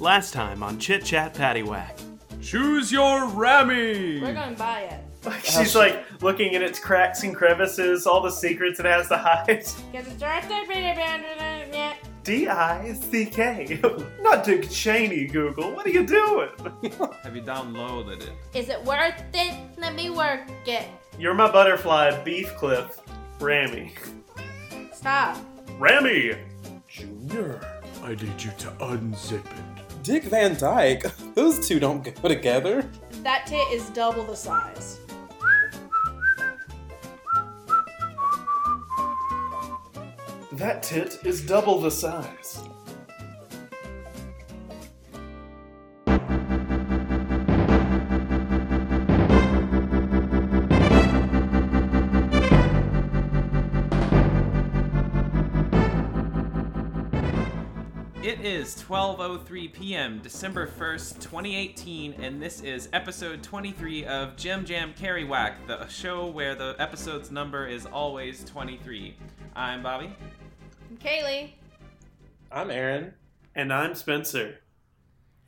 Last time on Chit Chat Paddywhack. Choose your Rami! We're going to buy it. She's like looking at its cracks and crevices, all the secrets it has to hide. Because it's right there. D I C K. Not Dick Cheney, Google. What are you doing? Have you downloaded it? Is it worth it? Let me work it. You're my butterfly, Beef Cliff. Rammy. Stop. Rammy! Junior, I need you to unzip it. Dick Van Dyke. Those two don't go together. That tit is double the size. That tit is double the size. It is 12:03 p.m., December 1st, 2018, and this is episode 23 of Jim Jam Carry Whack, the show where the episode's number is always 23. I'm Bobby. I'm Kaylee. I'm Aaron. And I'm Spencer.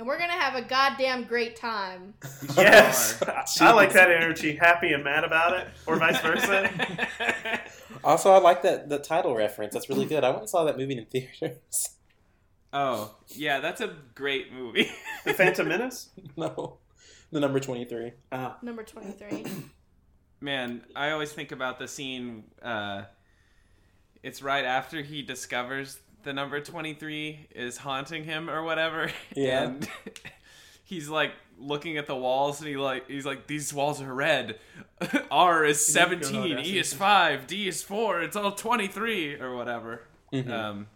And we're going to have a goddamn great time. Yes! I like that energy. Happy and mad about it, or vice versa. Also, I like that the title reference. That's really good. I went and saw that movie in theaters. Oh, yeah, that's a great movie. The Phantom Menace? no, the number twenty-three. Oh. Number 23. Man, I always think about the scene. Uh, it's right after he discovers the number 23 is haunting him or whatever. Yeah. And he's like looking at the walls and he like he's like these walls are red. R is 17, E is 5, D is 4, it's all 23 or whatever. Mhm. Um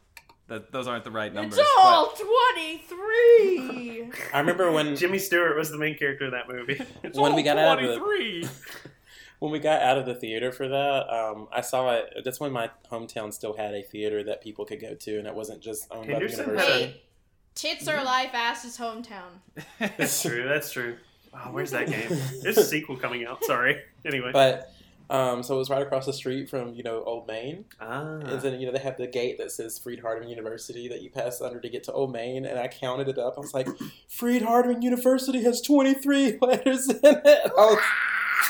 that those aren't the right numbers. it's all 23! I remember when Jimmy Stewart was the main character in that movie. but when we got out of the 23. when we got out of the theater for that. Um, I saw it. That's when my hometown still had a theater that people could go to, and it wasn't just owned by the university. Hey, tits are life, ass is hometown. That's true, that's true. Oh, where's that game? There's a sequel coming out, sorry. Anyway. But um, so it was right across the street from you know Old Main. ah. And then you know they have the gate that says Freed Hardeman University that you pass under to get to Old Main, and I counted it up. I was like, Freed Hardeman University has twenty three letters in it. Was,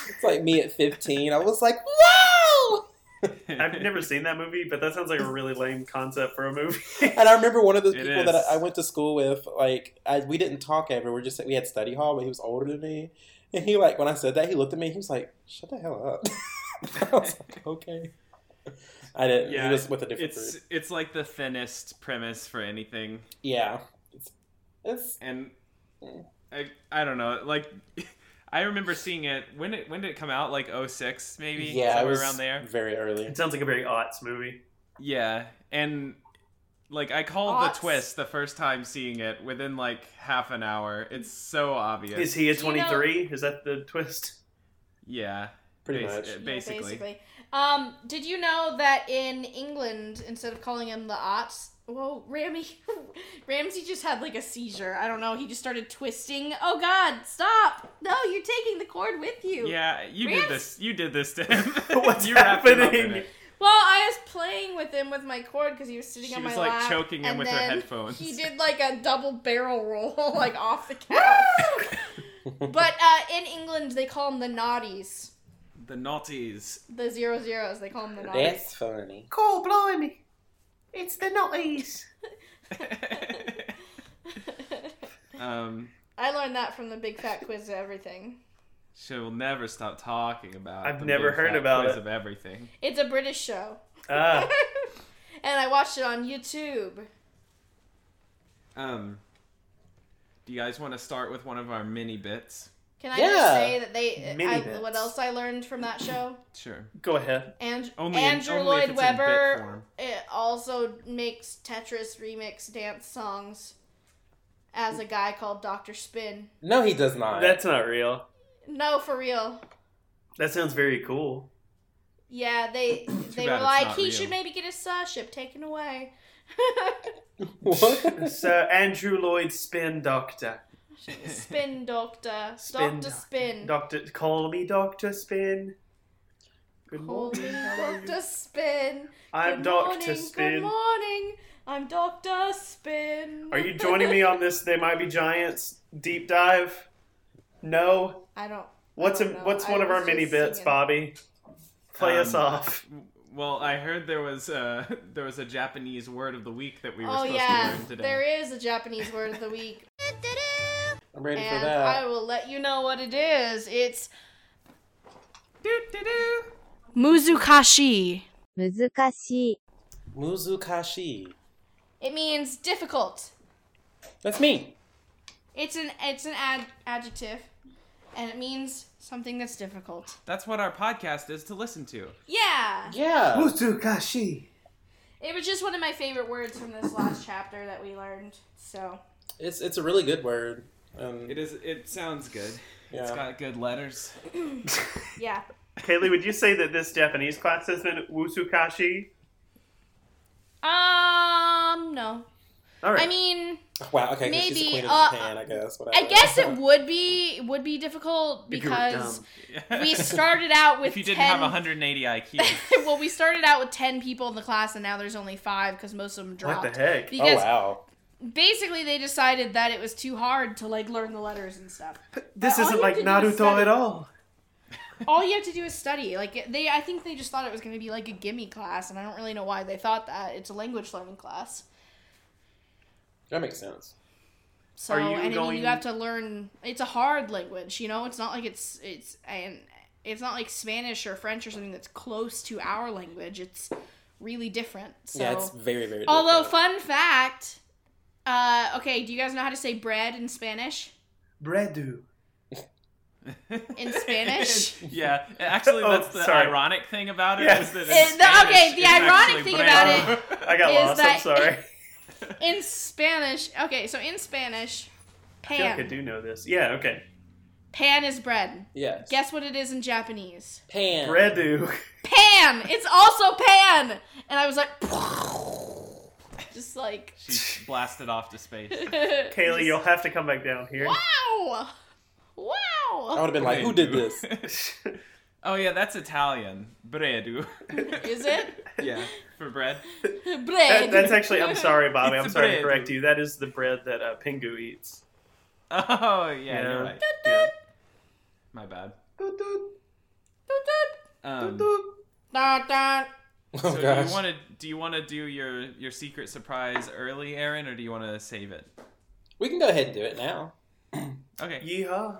it's like me at fifteen. I was like, wow! I've never seen that movie, but that sounds like a really lame concept for a movie. And I remember one of the It people that is. I, I went to school with. Like, I, we didn't talk ever. We're just we had study hall, but he was older than me. And he like when I said that, he looked at me. He was like, "Shut the hell up." I was like, "Okay." I didn't. Yeah, he was with a different it's group. it's like the thinnest premise for anything. Yeah. It's, it's and I I don't know like I remember seeing it when it when did it come out like 06 maybe yeah, it somewhere was around there very early. it sounds like a very aughts movie. yeah and like I called Aughts. the twist the first time seeing it within like half an hour it's so obvious Is he a Do you know- 23? Is that the twist? yeah Pretty bas- much. uh, Yeah, basically Um, did you know that in England, instead of calling him the Ots, whoa, Rammy, Ramsey just had like a seizure. I don't know. He just started twisting. Oh God, stop! No, you're taking the cord with you. yeah you Rams- did this you did this to him What's you wrapped him up in happening? It. Well, I was playing with him with my cord because he was sitting She on my was, my like, lap. choking him and with her headphones. He did like a double barrel roll, like off the couch. but uh, in England, they call them the naughties. the naughties The zero zeros, they call them the naughties. That's funny. Call blimey. It's the nutties. um I learned that from the Big Fat Quiz of Everything. She'll never stop talking about I've the never big heard fat about quiz it. of everything It's a British show. Ah. and I watched it on YouTube. Um, do you guys want to start with one of our mini bits? Can I Yeah. just say that they? Mini I, bits. what else I learned from that show? Sure. Go ahead. And Only in- Andrew only Lloyd it's in bit Webber it also makes Tetris remix dance songs as a guy called Doctor Spin. No, he does not. That's not real. No, for real. That sounds very cool. Yeah, they they were like he real. should maybe get his uh, ship taken away. what? Sir Andrew Lloyd Spin Doctor. Spin Doctor, Spin Doctor Spin. Doctor, call me Doctor Spin. Good Call morning. me how are you? Doctor Spin. I'm Good Doctor morning, Good morning. I'm Doctor Spin. Are you joining me on this? They might be giants deep dive. No. I don't. What's I don't a, what's I one of our mini bits, singing. Bobby? Play um, us off. Well, I heard there was uh, a, there was a Japanese word of the week that we were oh, supposed yeah. to learn today. There is a Japanese word of the week. I'm ready and for that. I will let you know what it is. It's Muzukashi. Muzukashi. Muzukashi. It means difficult. That's me. It's an it's an ad, adjective and it means something that's difficult. That's what our podcast is to listen to. Yeah. Yeah. Muzukashi. It was just one of my favorite words from this last chapter that we learned. So It's it's a really good word. Um, It is. It sounds good. It's got good letters. yeah. Kaylee, would you say that this Japanese class has been Wusukashi? Um. No. All right. I mean, Wow. Okay. 'cause she's the Maybe, queen of uh, Japan, I guess. I guess it would be would be difficult If you were because we started out with if you didn't 10 have 180 IQ. well, we started out with ten people in the class, and now there's only five because most of them dropped. What the heck? Oh wow. basically, they decided that it was too hard to like learn the letters and stuff. This all isn't like have to do is Naruto study. at all. All you have to do is study. Like they, I think they just thought it was going to be like a gimme class, and I don't really know why they thought that. It's a language learning class. That makes sense. So Are you and I mean, you have to learn. It's a hard language, you know. It's not like it's it's and it's not like Spanish or French or something that's close to our language. It's really different. So, yeah, it's very very. Different. Although different. fun fact, uh, okay, do you guys know how to say bread in Spanish? Bredu. In Spanish. yeah, actually, Oh, that's the sorry. ironic thing about it. Yeah. Is that in the- okay, the it's ironic thing bread. about it I got Is lost. I'm that- sorry. in Spanish, okay, so in Spanish, I feel like I pan. do know this. Yeah. Okay. Pan is bread. yes. Guess what it is in Japanese? Pan. Bredu. Pan. It's also pan. And I was like, just like. She blasted off to space. Kaylee, you'll have to come back down here. Wow! Wow. I would have been like, who did this? oh yeah, that's Italian. Bredu. Is it? yeah, for bread. That- that's actually. I'm sorry, Bobby. It's I'm a sorry to correct you. That is the bread that uh, Pingu eats. Oh yeah, you're right. Yeah. My bad. Doot, doot, Um, doot. Dun, dun. Oh so do you want to do you want to do your your secret surprise early, Aaron, or do you want to save it? We can go ahead and do it now. Okay. Yeehaw.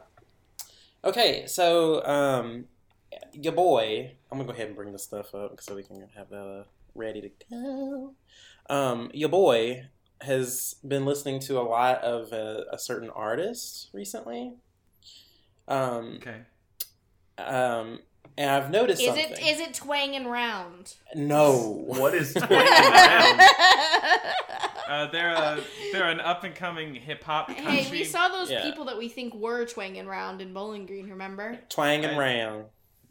Okay, so um, your boy. I'm gonna go ahead and bring this stuff up so we can have that uh, ready to go. Um, your boy has been listening to a lot of uh, a certain artist recently. Um, Okay. um, and I've noticed Is something. it is it twanging round? no. What is twanging around? Uh, they're a they're an up and coming hip hop hey, we saw those Yeah. people that we think were twanging round in Bowling Green. Remember? Twanging Okay. round.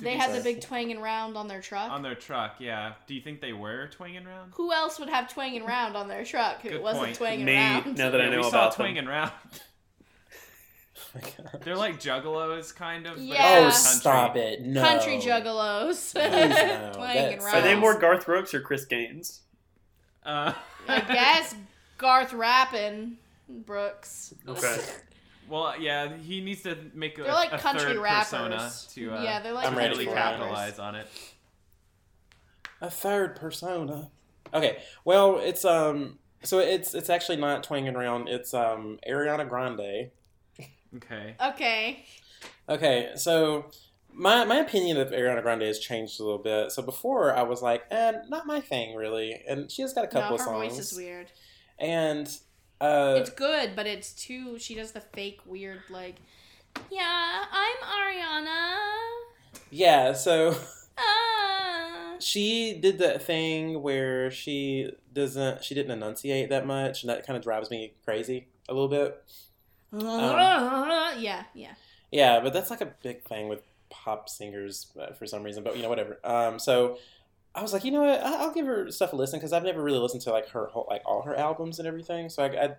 Did They you had the say- big twanging round on their truck. on their truck. Yeah. Do you think they were twanging round? Who else would have twanging round on their truck if Good it wasn't point. twanging Me. round? Now that I Yeah, know we about saw them. twanging round. Oh my God. They're like juggalos, kind of. but Yeah. Oh, country. stop it! No. Country juggalos. Please, no. twanging That's- Are they more Garth Brooks or Chris Gaines? Uh, I guess Garth rapping Brooks. Okay. Well, yeah, he needs to make a, They're like a country third rappers. persona to uh, yeah, they're like I'm ready country really for it. capitalize on it. A third persona. Okay, well, it's um, so it's it's actually not twanging around. It's um, Ariana Grande. Okay. Okay. Okay, so my my opinion of Ariana Grande has changed a little bit. So before I was like, eh, not my thing really, and she has got a couple no, of her songs, voice is weird. and uh, It's good, but it's too. She does the fake weird like. Yeah, I'm Ariana. yeah, so Ah. she did that thing where she doesn't she didn't enunciate that much, and that kind of drives me crazy a little bit. yeah, yeah. Yeah, but that's like a big thing with pop singers uh, for some reason. But you know, whatever. Um, so I was like, you know what? I'll give her stuff a listen because I've never really listened to like her whole, like all her albums and everything. So I, I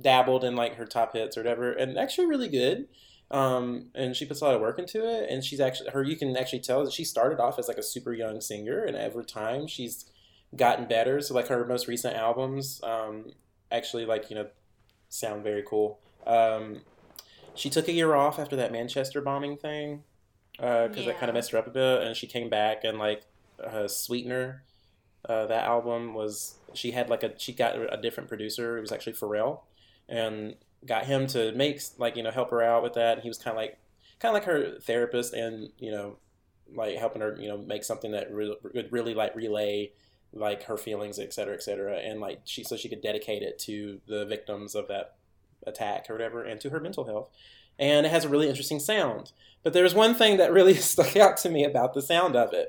dabbled in like her top hits or whatever, and actually really good. Um, and she puts a lot of work into it, and she's actually her. You can actually tell that she started off as like a super young singer, and over time she's gotten better. So like her most recent albums, um, actually like you know, sound very cool. Um, she took a year off after that Manchester bombing thing because that Yeah. kind of messed her up a bit, and she came back and like uh, Sweetener. Uh, that album was she had like a she got a different producer. It was actually Pharrell, and got him to make like you know help her out with that. And he was kind of like kind of like her therapist, and you know like helping her you know make something that re- would really like relay like her feelings, et cetera, et cetera, and like she so she could dedicate it to the victims of that attack or whatever, and to her mental health. And it has a really interesting sound. But there's one thing that really stuck out to me about the sound of it.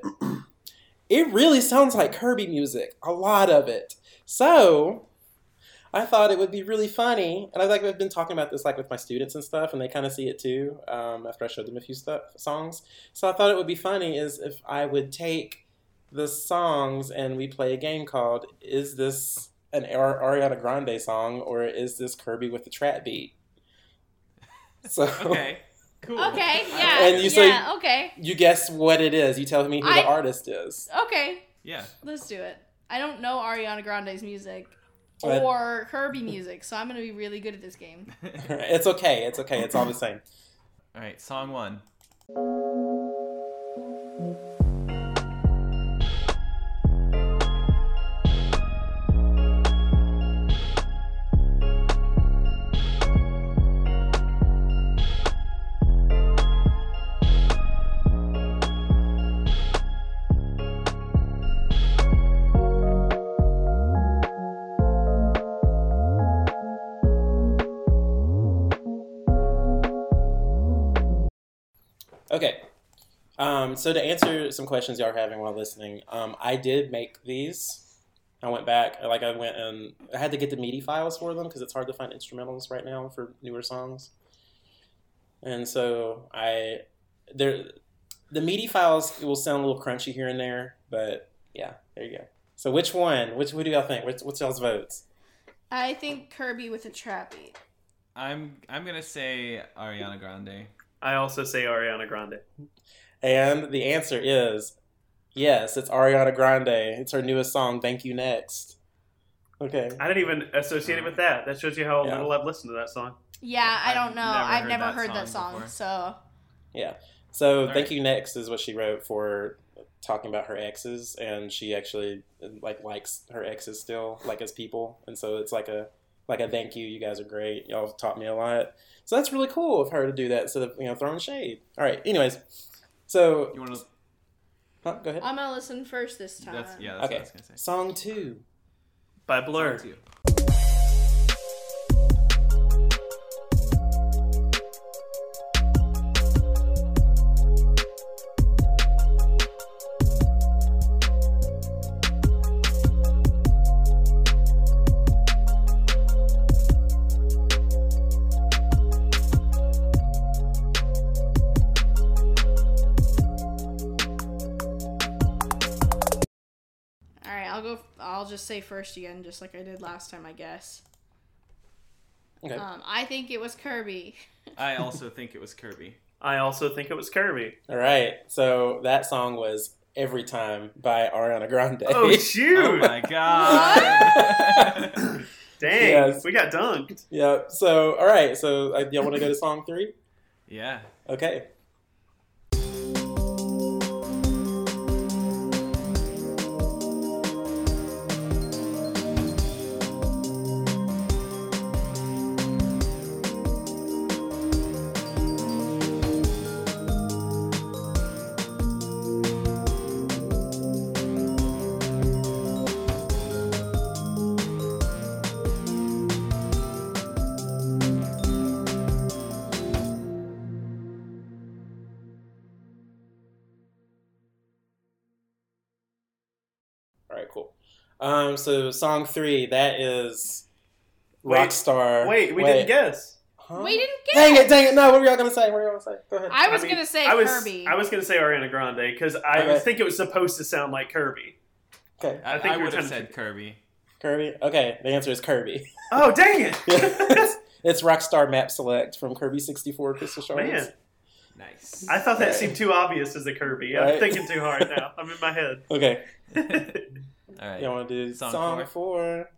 It really sounds like Kirby music, a lot of it. So I thought it would be really funny, and I've like I've been talking about this like with my students and stuff, and they kind of see it too. Um, after I showed them a few stuff songs, so I thought it would be funny is if I would take the songs and we play a game called "Is this an Ariana Grande song or is this Kirby with the trap beat?" So Okay. Cool. Okay, yeah. And you say- yeah, okay. you guess what it is. You tell me who I- the artist is. Okay, Yeah. let's do it. I don't know Ariana Grande's music But- or Kirby music, so I'm gonna be really good at this game. it's okay. It's okay. It's all the same. All right. Song one. Um, so to answer some questions y'all are having while listening, um, I did make these. I went back, like I went and I had to get the MIDI files for them because it's hard to find instrumentals right now for newer songs. And so I, there, the MIDI files will sound a little crunchy here and there, but yeah, there you go. So which one? Which what do y'all think? What's, what's y'all's votes? I think Kirby with a trap beat. I'm I'm gonna say Ariana Grande. I also say Ariana Grande. And the answer is yes, it's Ariana Grande. It's her newest song, Thank You Next. Okay. I didn't even associate it with that. That shows you how Yeah. little I've listened to that song. Yeah, I I've don't know. never I've heard never that heard that song song, so Yeah. So All Thank. You Next is what she wrote for talking about her exes and she actually like likes her exes still, like as people. And so it's like a like a thank you, you guys are great. Y'all taught me a lot. So that's really cool of her to do that instead of, you know, throwing shade. All right. Anyways. So You want to? huh, go ahead. I'm gonna listen first this time. That's yeah. That's Okay. what I was gonna say. Song two. By Blur. Song two. Just say first again, just like I did last time, I guess. Okay. Um, I think it was Kirby. I also think it was Kirby. I also think it was Kirby. All right. So that song was Every Time by Ariana Grande. Oh shoot! Oh my god! Dang, Yes. we got dunked. yeah. So, all right. So, uh, y'all want to go to song three? yeah. Okay. Um. So, song three. That is Wait, Rockstar. Wait, we didn't guess. Huh? We didn't get. Dang it! Dang it! No. What were y'all gonna say? What were y'all gonna say? Go ahead. I was mean, gonna say I was, Kirby. I was gonna say Ariana Grande because I Okay. think it was supposed to sound like Kirby. Okay. I, I think I we were would have trying to- said Kirby. Kirby. Okay. The answer is Kirby. Oh dang it! it's, it's Rockstar Map Select from Kirby 64 Crystal Shards. Man, Nice. I thought that Right. seemed too obvious as a Kirby. I'm Right. thinking too hard now. I'm in my head. Okay. All right. You want to do Song song, four?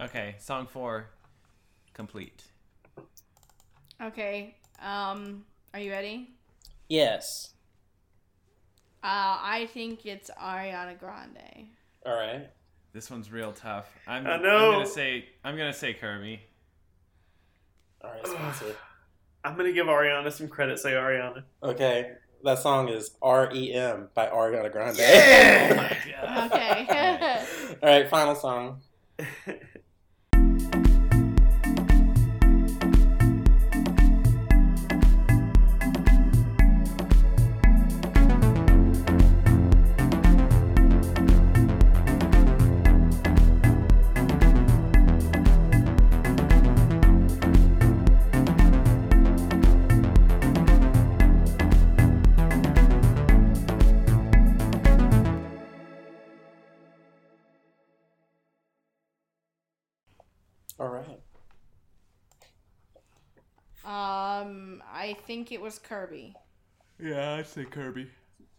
Okay, song four, complete. Okay. Um, are you ready? Yes. Uh, I think it's Ariana Grande. All right. This one's real tough. I'm, I I'm gonna say I'm gonna say Kirby. All right, Spencer. I'm gonna give Ariana some credit. Say Ariana. okay. That song is R E M by Ariana Grande. Oh my god. Okay. All right, final song. All right. um, I think it was Kirby. Yeah, I'd say Kirby.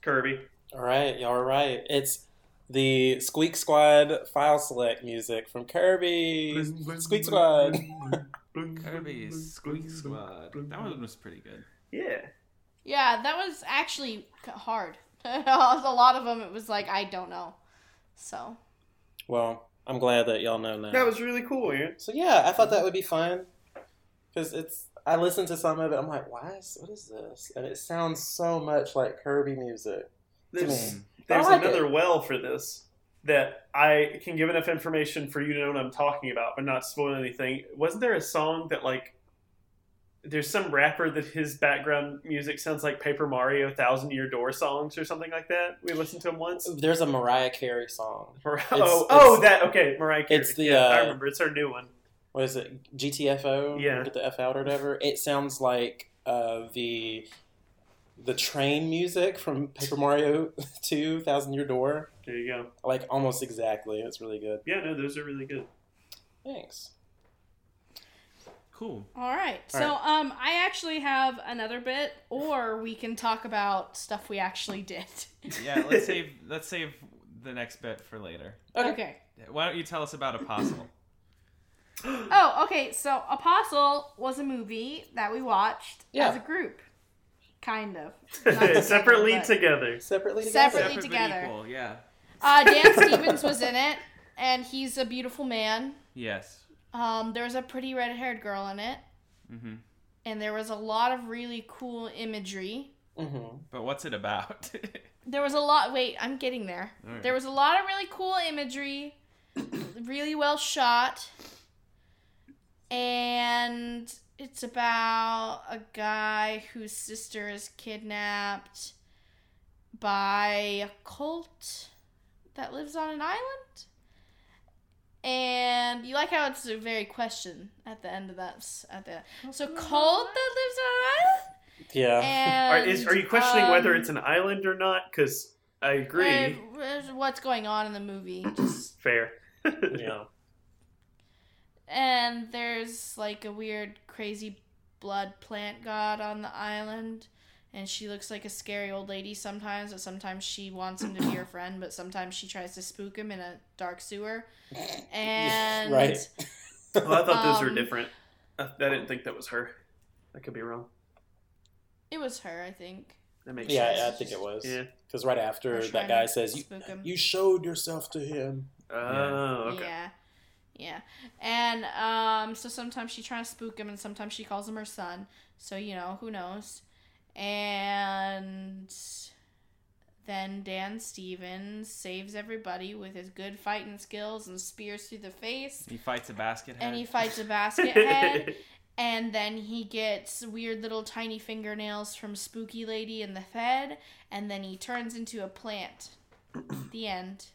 Kirby. All right, y'all are right. It's the Squeak Squad file select music from Kirby. Squeak Squad. Kirby's Squeak Squad. That one was pretty good. Yeah. Yeah, that was actually hard. a lot of them, it was like I don't know. So Well, I'm glad that y'all know now. That was really cool, man. So yeah, I thought that would be fun because it's. I listened to some of it. I'm like, why is what is this? And it sounds so much like Kirby music. There's, there's like another it. well for this that I can give enough information for you to know what I'm talking about, but not spoil anything. Wasn't there a song that like there's some rapper that his background music sounds like Paper Mario Thousand Year Door songs or something like that? We listened to him once. There's a Mariah Carey song. Mar- It's- oh, oh, that okay, Mariah Carey. it's the, yeah, I uh, remember. It's her new one. What is it? GTFO. Yeah. Get the F out or whatever. It sounds like uh, the the train music from Paper Mario Two Thousand Year Door. There you go. Like almost exactly. It's really good. Yeah, no, those are really good. Thanks. Cool. all right. All so um, I actually have another bit, or we can talk about stuff we actually did. Yeah, let's save let's save the next bit for later. Okay. okay. Why don't you tell us about Apostle? Oh, okay. So Apostle was a movie that we watched Yeah. as a group, kind of. Not together, Separately together. Separately. Separately together. equal, Yeah. Uh, Dan Stevens was in it, and he's a beautiful man. Yes. Um, there was a pretty red-haired girl in it, hmm and there was a lot of really cool imagery. Mm-hmm. But what's it about? There was a lot. Wait, I'm getting there. All right. There was a lot of really cool imagery, really well shot, and it's about a guy whose sister is kidnapped by a cult that lives on an island. And you like how it's a very question at the end of that. At the so cult that lives on an island. Yeah. Are, is, are you questioning whether um, it's an island or not? Because I agree. uh, what's going on in the movie? Just Fair. yeah. and there's like a weird, crazy blood plant god on the island, and she looks like a scary old lady sometimes. But sometimes she wants him to be her friend, but sometimes she tries to spook him in a dark sewer. And Right. Well, I thought those were Um, different. I, I didn't think that was her. I could be wrong. it was her, I think. That makes Yeah, sense. yeah, I think it was. Yeah. Because right after that guy says, you, him. you showed yourself to him. Oh, okay. Yeah. Yeah. And um so sometimes she tries to spook him and sometimes she calls him her son. So, you know, who knows. And then Dan Stevens saves everybody with his good fighting skills and spears through the face. he fights a basket head. And he fights a basket head. And then he gets weird little tiny fingernails from Spooky Lady in the head. And then he turns into a plant. the end.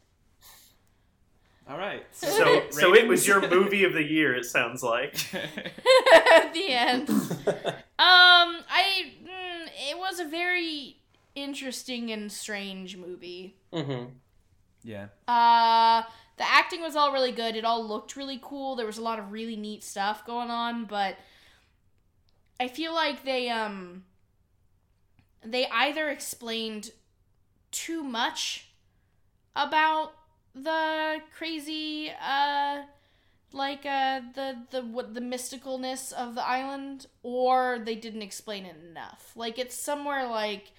All right. So, so it was your movie of the year. It sounds like. At the end. Um, I it was a very interesting and strange movie. hmm yeah. Uh, the acting was all really good. It all looked really cool. There was a lot of really neat stuff going on, but I feel like they um they either explained too much about the crazy uh like uh the the what the mysticalness of the island or they didn't explain it enough. Like it's somewhere like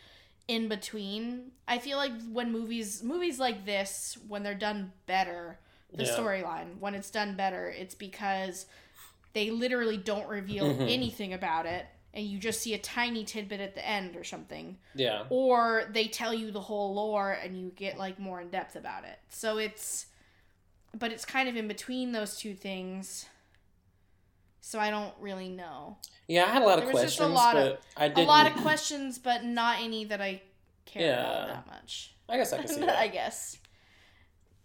in between. I feel like when movies movies like this when they're done better, the Yeah. storyline when it's done better, it's because they literally don't reveal anything about it and you just see a tiny tidbit at the end or something Yeah. or they tell you the whole lore and you get like more in depth about it. So it's but it's kind of in between those two things. So I don't really know. Yeah, I had a lot of There was just a questions, lot but of- I didn't. A lot of questions but not any that I care about that much. I guess I can see that. I guess.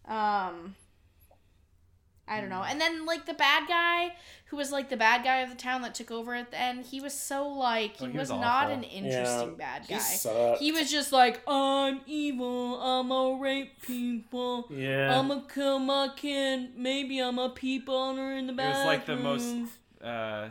Um I don't know. And then like the bad guy who was like the bad guy of the town that took over at the end, he was so like he, Oh, he was, was not an interesting bad He guy. sucked. He was just like, I'm evil, I'm gonna rape people, Yeah. I'm gonna kill my kid, maybe I'm a peep on her in the bathroom. It was like the most uh,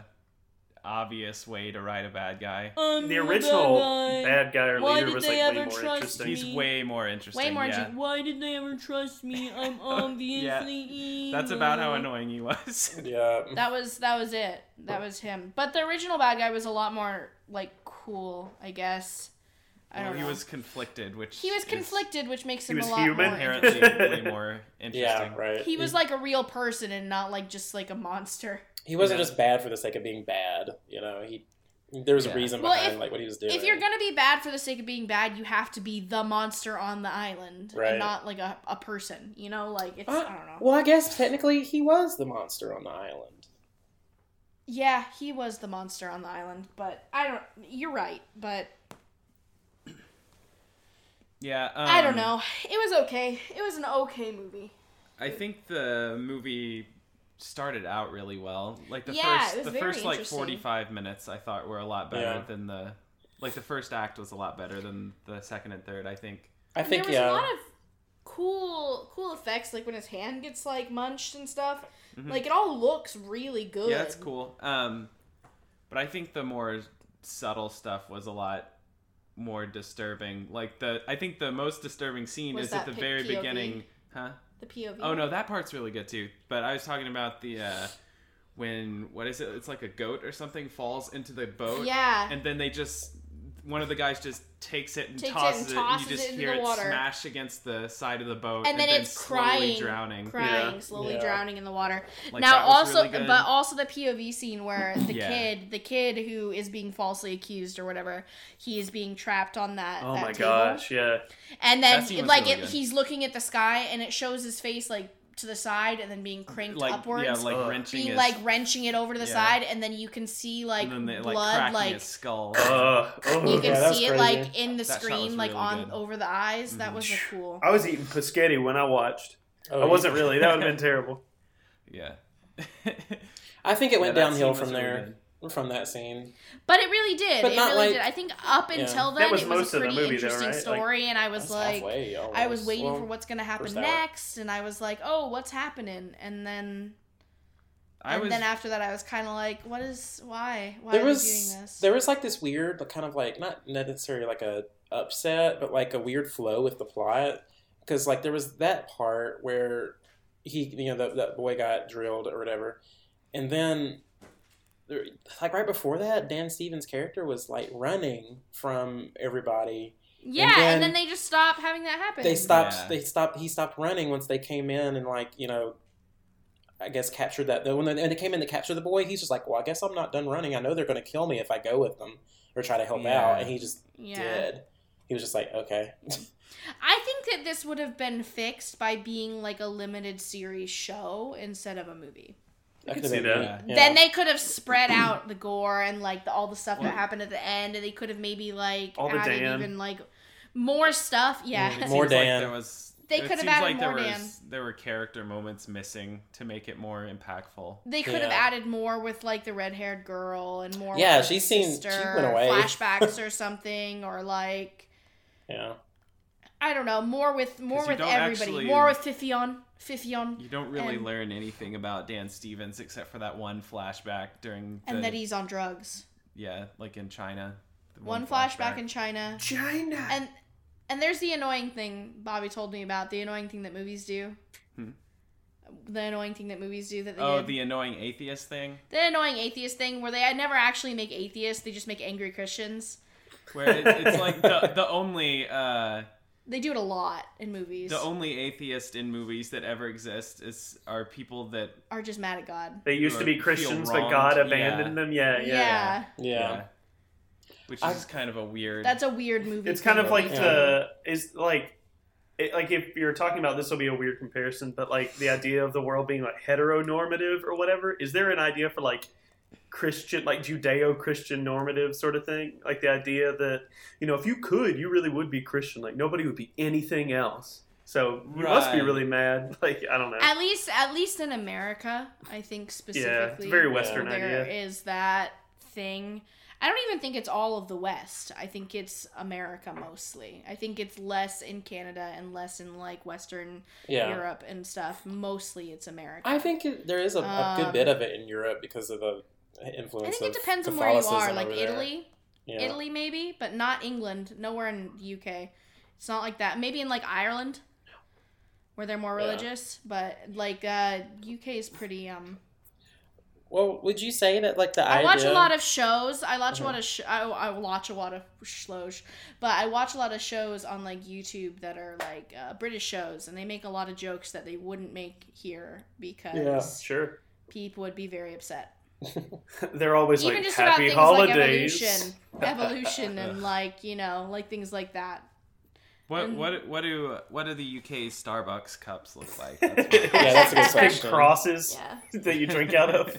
obvious way to write a bad guy. I'm the original bad guy. bad guy or Why leader did was they like way ever more trust interesting. me? He's way more interesting. Way more yeah. interesting. Why did they ever trust me? I'm obviously evil. That's about how annoying he was. Yeah. That was that was it. That was him. But the original bad guy was a lot more like cool, I guess. I don't Well, know. he was conflicted, which He was is conflicted, which makes He him was a lot human. more inherently way more interesting. Yeah, right. He was like a real person and not like just like a monster. He wasn't Yeah. just bad for the sake of being bad. You know, he there was Yeah. a reason Well, behind if- like what he was doing. If you're gonna be bad for the sake of being bad, you have to be the monster on the island Right. and not like a, a person. You know, like it's Uh, I don't know. well, I guess technically he was the monster on the island. Yeah, he was the monster on the island, but I don't. You're right, but Yeah. Um, I don't know. It was okay. It was an okay movie. I think the movie started out really well. Like the Yeah, first it was the very first like 45 minutes I thought were a lot better Yeah. than the like the first act was a lot better than the second and third, I think. I And think there was yeah. a lot of cool, cool effects, like when his hand gets like munched and stuff. Mhm. Like it all looks really good. Yeah, that's cool. Um but I think the more subtle stuff was a lot more disturbing. Like the I think the most disturbing scene Was is at the very POV? beginning. Huh? The POV. Oh no, that part's really good too. But I was talking about the uh when what is it? It's like a goat or something falls into the boat. Yeah. And then they just one of the guys just takes it and Takes it tosses it, and you just it hear it water. smash against the side of the boat and then it's slowly crying, drowning. crying, Yeah. slowly Yeah. drowning in the water. Like, now, also, really but also the POV scene where the Yeah. kid, the kid who is being falsely accused or whatever, he is being trapped on that. Oh that my table. gosh, yeah. And then, like, really it, he's looking at the sky, and it shows his face like to the side, and then being cranked like upwards, yeah, like Ugh. wrenching being his, like wrenching it over to the Yeah. side, and then you can see like and then they, blood, cracking like his skull. Uh, oh. you can Yeah, that was see it crazy. like in the That shot was screen, like really on good. Mm-hmm. over the eyes. That was a cool. I was eating Piscetti when I watched. Oh, I wasn't really. That would have been terrible. yeah. I think it went Yeah, downhill from was really there. From that scene, But it really did. But it not really like- did. I think up Yeah. until That then, was it was a pretty movie, though, interesting right? Like- story, and I was like, halfway, I was waiting Well, for what's gonna happen next, and I was like, oh, what's happening? And then, I and was then after that, I was kind of like, what is why? Why there are was doing this? there was like this weird, but kind of like not necessarily like a upset, but like a weird flow with the plot because like there was that part where he, you know, the, that boy got drilled or whatever, and then. There- Like right before that, Dan Stevens' character was like running from everybody. yeah, and then, then they just stopped having that happen. They stopped. Yeah. They stopped. He stopped running once they came in and like you know, I guess captured that. When they, when they came in to capture the boy, he's just like, "Well, I guess I'm not done running. I know they're going to kill me if I go with them or try to help Yeah. out." And he just yeah. did. He was just like, "Okay." I think that this would have been fixed by being like a limited series show instead of a movie. I could could've see been- that. yeah. Then they could have spread out the gore and like the, all the stuff that happened at the end, and they could have maybe like All the added Dan. even like more stuff. Yeah, More seems like Dan. there was they could have added like more there Dan. was there were character moments missing to make it more impactful. They could have added more with like the red haired girl and more. Yeah, she the seemed- she sister, went away. Flashbacks or something, or like Yeah. I don't know, more with more with everybody, actually- more with Fifion, Fifion, You don't really And- learn anything about Dan Stevens except for that one flashback during the, and that he's on drugs. yeah, like in China. The One, flashback in China, China. and and there's the annoying thing Bobby told me about the annoying thing that movies do. Hmm. The annoying thing that movies do that they Oh, did. the annoying atheist thing, the annoying atheist thing where they never actually make atheists; they just make angry Christians. where it, it's like the the only uh, They do it a lot in movies. the only atheist in movies that ever exist is are people that are just mad at God. they used to be Christians, but wronged, God yeah. abandoned them. Yeah, yeah. yeah. Yeah. which I- is kind of a weird. That's a weird movie. It's kind of like to the is like. It, like if you're talking about this will be a weird comparison, but like the idea of the world being like heteronormative or whatever, is there an idea for like Christian, like Judeo-Christian normative sort of thing? Like the idea that you know, if you could, you really would be Christian. Like nobody would be anything else. So you must be really mad. Like I don't know. At least, at least in America, I think yeah, specifically, it's a very Western there idea. is that thing. I don't even think it's all of the West. I think it's America mostly. I think it's less in Canada and less in like Western Yeah. Europe and stuff. Mostly it's America. I think it, there is a, a good Um, bit of it in Europe because of the I influence think it depends on where you are. Like. Italy, Yeah. Italy maybe, but not England. Nowhere in the UK. It's not like that. Maybe in like Ireland, where they're more Yeah. religious. But like uh, UK is pretty um. Well, would you say that like the I idea? watch a lot of shows. I watch a Uh-huh. lot of sh- I, I watch a lot of shows, but I watch a lot of shows on like YouTube that are like uh, British shows, and they make a lot of jokes that they wouldn't make here because yeah, Sure, people would be very upset. they're always Even like just happy things holidays. like evolution, evolution, and like you know, like things like that. what and- what what do what do the UK Starbucks cups look like? That's Yeah, that's a good Big question. crosses Yeah. that you drink out of.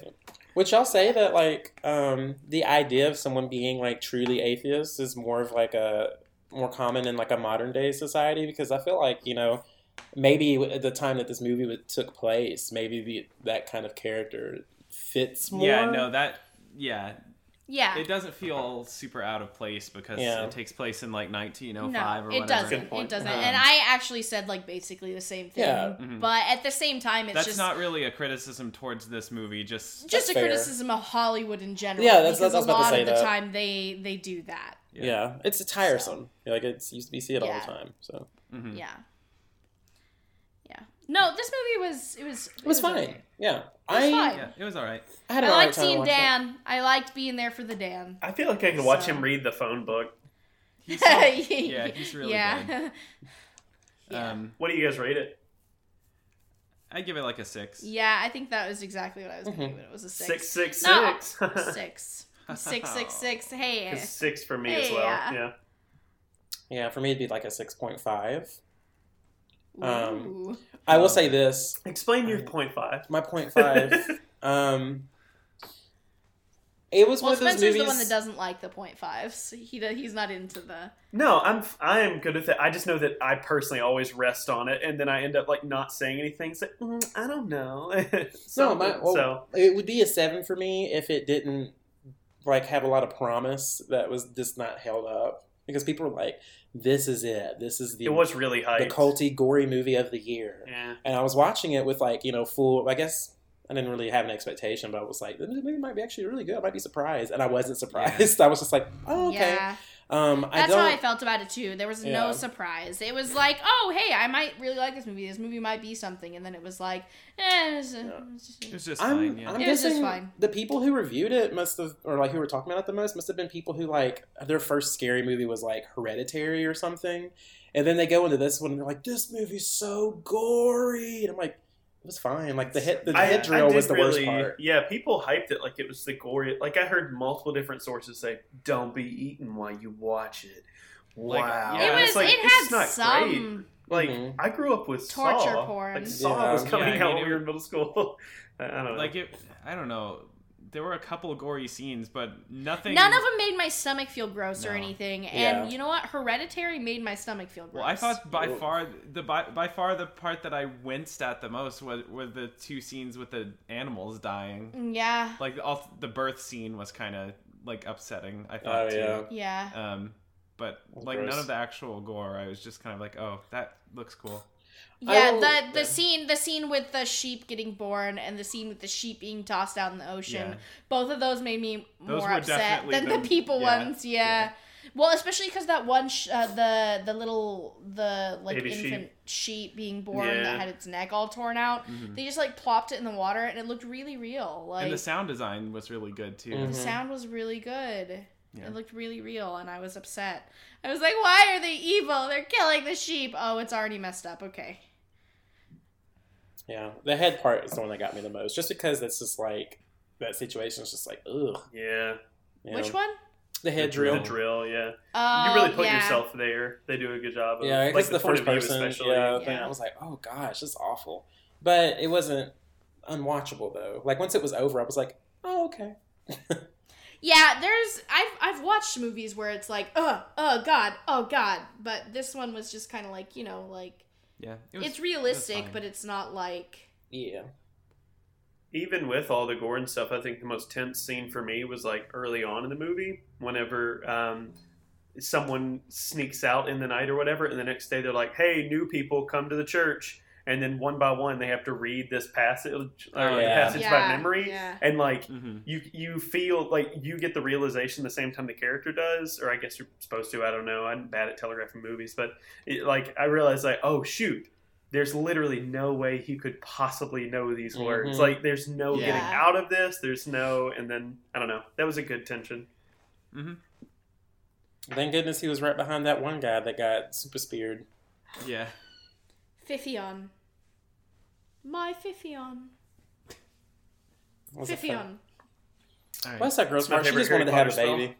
Would y'all say that like um, the idea of someone being like truly atheist is more of like a more common in like a modern day society? Because I feel like you know maybe at the time that this movie took place, maybe the, that kind of character fits more. yeah, no, that yeah, Yeah. it doesn't feel super out of place because Yeah. it takes place in like 1905 no, or it whatever. doesn't. It doesn't. Um, and I actually said like basically the same thing. Yeah. Mhm. But at the same time, it's That's just not really a criticism towards this movie. Just just a fair. criticism of Hollywood in general. Yeah, that's- because I was a about to lot say of the that. time they they do that. Yeah, it's tiresome. Like it's used to be see it all the time. So Mhm. Yeah. Yeah. No, this movie was it was it was fine. okay. Yeah, was I fine. yeah, it was all right. I had I liked seeing watching it. Dan. I liked being there for the Dan. I feel like I could watch So- him read the phone book. He's yeah, he's really yeah. good. yeah. Um, What do you guys rate it? I give it like a six. yeah, I think that was exactly what I was Mhm. going to give it. It was a Six, six. six, No. six. Six. Six, six, six. Hey. It's six for me as well. yeah. Yeah. Yeah, for me it'd be like a six point five. Um, Ooh. I will say this: Explain your point five. my point five. um, it was Well, one of those Spencer's movies. the one that doesn't like the point fives. He he's not into the. No, I'm I am good with it. I just know that I personally always rest on it, and then I end up like not saying anything. It's like mm, I don't know. so, no, my, well, so it would be a seven for me if it didn't like have a lot of promise that was just not held up because people were like, "This is it. This is the it was really hyped. the culty, gory movie of the year." Yeah. And I was watching it with like you know full. I guess I didn't really have an expectation, but I was like, "This movie might be actually really good. I might be surprised," and I wasn't surprised. I was just like, "Oh, okay." Yeah, Um, I that's don't. how I felt about it too. There was no Yeah. surprise. It was like, oh, hey, I might really like this movie. This movie might be something, and then it was like, eh, it's, Yeah. just- It was just I'm, fine. Yeah. I'm It was just fine. the people who reviewed it must have, or like who were talking about it the most, must have been people who like their first scary movie was like Hereditary or something, and then they go into this one and they're like, "This movie's so gory," and I'm like, "It was fine." Like the hit, the I- head I drill was the worst really- part. Yeah, people hyped it like it was the gory. Like I heard multiple different sources say, "Don't be eaten while you watch it." Like, Wow, yeah, it And was. it's like, it had not some. great. Like Mhm. I grew up with Torture Saw. porn. Like Saw Yeah. was coming Yeah, I out when we were in middle school. I I don't know. like it i don't know there were a couple gory scenes, but nothing. None of them made my stomach feel gross or No. anything. Yeah. And you know what? Hereditary made my stomach feel gross. Well, I thought by Ooh. far the by, by far the part that I winced at the most was were the two scenes with the animals dying. Mm, Yeah. Like all, the birth scene was kind of like upsetting. I thought Oh too. yeah. Yeah. Um, but like gross. none of the actual gore. I was just kind of like, oh, that looks cool. Yeah, will- the the scene the scene with the sheep getting born and the scene with the sheep being tossed out in the ocean. Yeah. Both of those made me Those more upset than the, the- people yeah, ones. Yeah. Well, especially because that one, sh- uh, the the little the like Baby infant sheep. being born Yeah. that had its neck all torn out. Mhm. They just like plopped it in the water and it looked really real. Like and the sound design was really good too. Mhm. the sound was really good. Yeah. It looked really real, and I was upset. I was like, "Why are they evil? They're killing the sheep." Oh, it's already messed up. Okay. Yeah, the head part is the one that got me the most, just because it's just like that situation is just like ugh. Yeah. you Which one? The head The drill. drill, yeah. Oh, you really put yeah. yourself there. They do a good job of Yeah, I like the, the point first of person. especially. Yeah, thing, I was like, oh gosh, this is awful. But it wasn't unwatchable though. Like once it was over, I was like, oh okay. Yeah, there's I've I've watched movies where it's like, oh, oh god, oh god, but this one was just kind of like, you know, like Yeah, it was, it's realistic, fine. but it's not like Yeah. Even with all the gore and stuff, I think the most tense scene for me was like early on in the movie, whenever um, someone sneaks out in the night or whatever, and the next day they're like, "Hey, new people, come to the church," and then one by one they have to read this passage, or Oh, the yeah. passage yeah, by memory, Yeah. and like Mhm. you you feel like you get the realization the same time the character does, or I guess you're supposed to. I don't know. I'm bad at telegraphing movies, but it, like I realized like, oh shoot, there's literally no way he could possibly know these words. Mhm. Like there's no Yeah. getting out of this. There's no, and then I don't know. That was a good tension. Mm-hmm. Thank goodness he was right behind that one guy that got super speared. Yeah. Fifion. My Fifion. That was a fun- Fifion. All right. What's that girl's It's my smart? She just wanted to Harry have a Potter baby.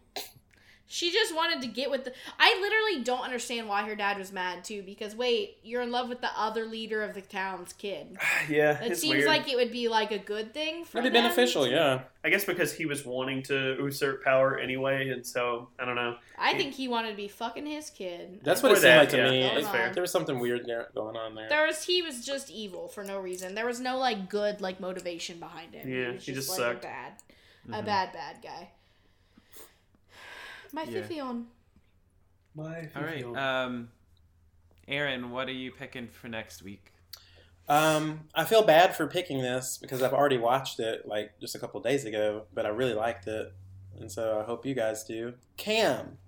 She just wanted to get with the. I literally don't understand why her dad was mad too. Because wait, you're in love with the other leader of the town's kid. yeah, It it's seems weird. like it would be like a good thing for Pretty them beneficial, yeah. I guess because he was wanting to usurp power anyway, and so I don't know. I think he wanted to be fucking his kid. That's what it seemed that, like to yeah, me. that's fair. There was something weird there going on there. There was he was just evil for no reason. There was no like good like motivation behind him. Yeah, was he just like sucked. a bad, a Mhm. bad bad guy. My Yeah. Fifion. My All right. Um, Aaron, what are you picking for next week? Um, I feel bad for picking this because I've already watched it like just a couple days ago, but I really liked it, and so I hope you guys do. Cam,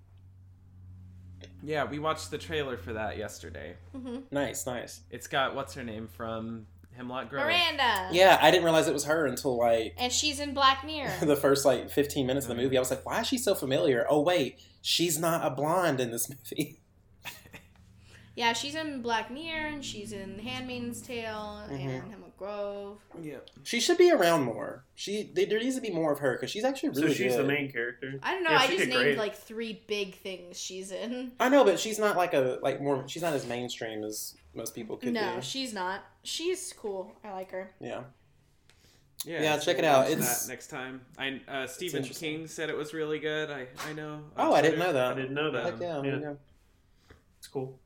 Yeah, we watched the trailer for that yesterday. hmm nice, nice. It's got what's her name from Hemlock Grove. Miranda. Yeah, I didn't realize it was her until like And she's in Black Mirror. the first like 15 minutes Mm-hmm. of the movie. I was like, why is she so familiar? Oh wait, she's not a blonde in this movie. yeah, she's in Black Mirror and she's in Handmaid's Tale Mhm. and Hemlock Grove. Yeah. She should be around more. She there needs to be more of her because she's actually really So she's good. the main character. I don't know. Yeah, I just named great. like three big things she's in. I know, but she's not like a like more. She's not as mainstream as most people could No, be. she's not. She's cool. I like her. Yeah. Yeah, Yeah, so check it out. It's- that next time. I uh, Stephen. King said it was really good. I I know. on Oh, I didn't know that. I didn't know that. Heck yeah, yeah, yeah. it's cool.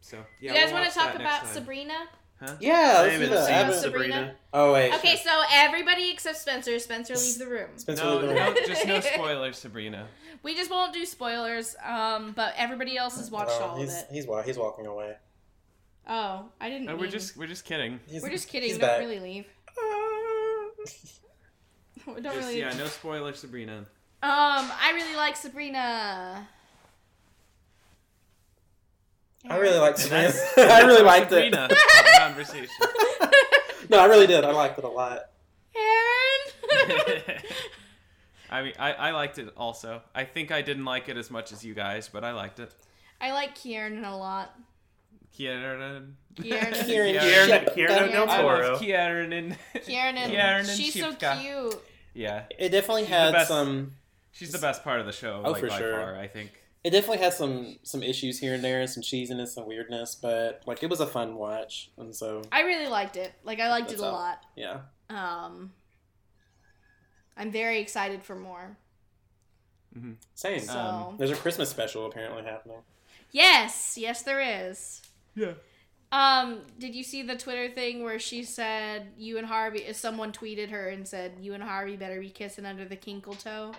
So yeah, you guys we'll want to talk about. Sabrina? Huh? Yeah, let's do that. I seen haven't- Sabrina. Sabrina. Oh wait. Okay, so everybody except Spencer. Spencer, leave the room. Spencer No, leave the no, just no spoilers, Sabrina. We just won't do spoilers. Um, but everybody else has watched Oh, all he's, of it. He's he's walking away. Oh, I didn't. No, we're mean- just we're just kidding. He's, We're just kidding. He's Don't back. really leave. Don't Just, really. yeah, no spoilers, Sabrina. Um, I really like Sabrina. I really like Sabrina. that's- I really liked Sabrina it. conversation. no, I really did. I liked it a lot. Aaron. I mean, I, I liked it also. I think I didn't like it as much as you guys, but I liked it. I like Kieran a lot. Kieran. Kieran. Kieran. Kieran, Shut Kieran del Toro. Kieran and Kieran and, Kieran she's so cute. yeah, It definitely She's had some. she's the best part of the show. Oh, like, for sure. far, I think. It definitely had some some issues here and there, some cheesiness, some weirdness, but like it was a fun watch, and so I really liked it. Like I liked it a all. lot. yeah. Um, I'm very excited for more. Same. So Um, There's a Christmas special apparently happening. yes, yes, there is. Yeah. Um, did you see the Twitter thing where she said you and Harvey? Someone tweeted her and said you and Harvey better be kissing under the kinkle toe,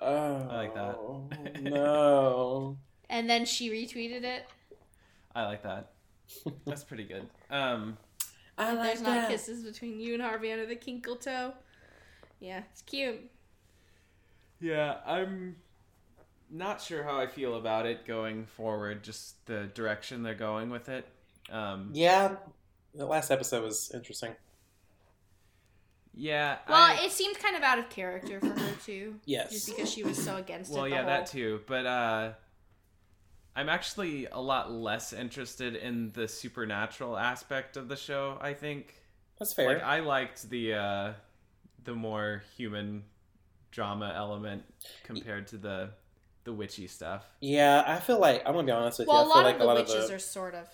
Oh, I like that. no. and then she retweeted it. I like that. That's pretty good. Um, I like There's not kisses between you and Harvey under the kinkle toe. Yeah, it's cute. yeah, I'm not sure how I feel about it going forward. Just the direction they're going with it. Um, Yeah, the last episode was interesting. yeah. Well, I- it seemed kind of out of character for her too. Yes. Just because she was so against well it. the yeah that too but uh i'm actually a lot less interested in the supernatural aspect of the show i think That's fair. like i liked the uh the more human drama element compared to the the witchy stuff yeah, I feel like I'm gonna be honest with Well, a you. I feel lot like of a the lot witches of the witches are sort of.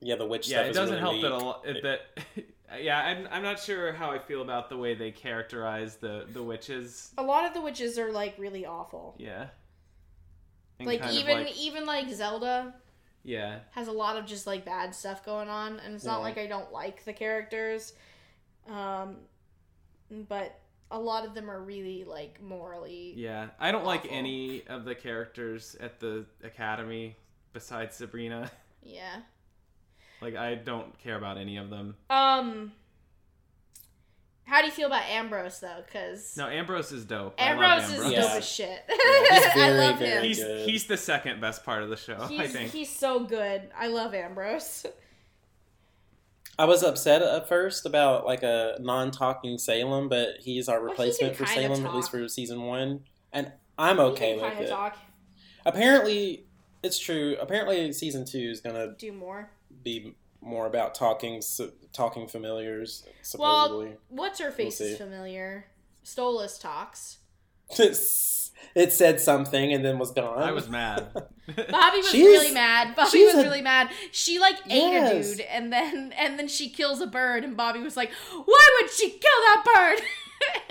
yeah the witch yeah stuff it is doesn't really help that a lot that yeah I'm, I'm not sure how i feel about the way they characterize the the witches A lot of the witches are like really awful. yeah And Like even like- even like Zelda yeah has a lot of just like bad stuff going on, and it's not Yeah. like I don't like the characters, um, but a lot of them are really like morally. Yeah, I don't like any of the characters at the academy besides Sabrina. Yeah. Like I don't care about any of them. Um. How do you feel about Ambrose though? Because No, Ambrose is dope. I Ambrose, is Ambrose. dope Yeah. as shit. he's I love very him. He's good. he's the second best part of the show, I think. he's so good. I love Ambrose. I was upset at first about like a non-talking Salem, but he's our Well, he replacement for Salem at least for season one, and I'm okay with it. talk, Apparently, it's true. Apparently, season two is gonna do more. be more about talking su- talking familiars Well, what's her face We'll is familiar. Stolas talks. it said something and then was gone. I was mad. Bobby was She's- really mad. Bobby was a- really mad. She like ate Yes. a dude and then and then she kills a bird and Bobby was like, "Why would she kill that bird?"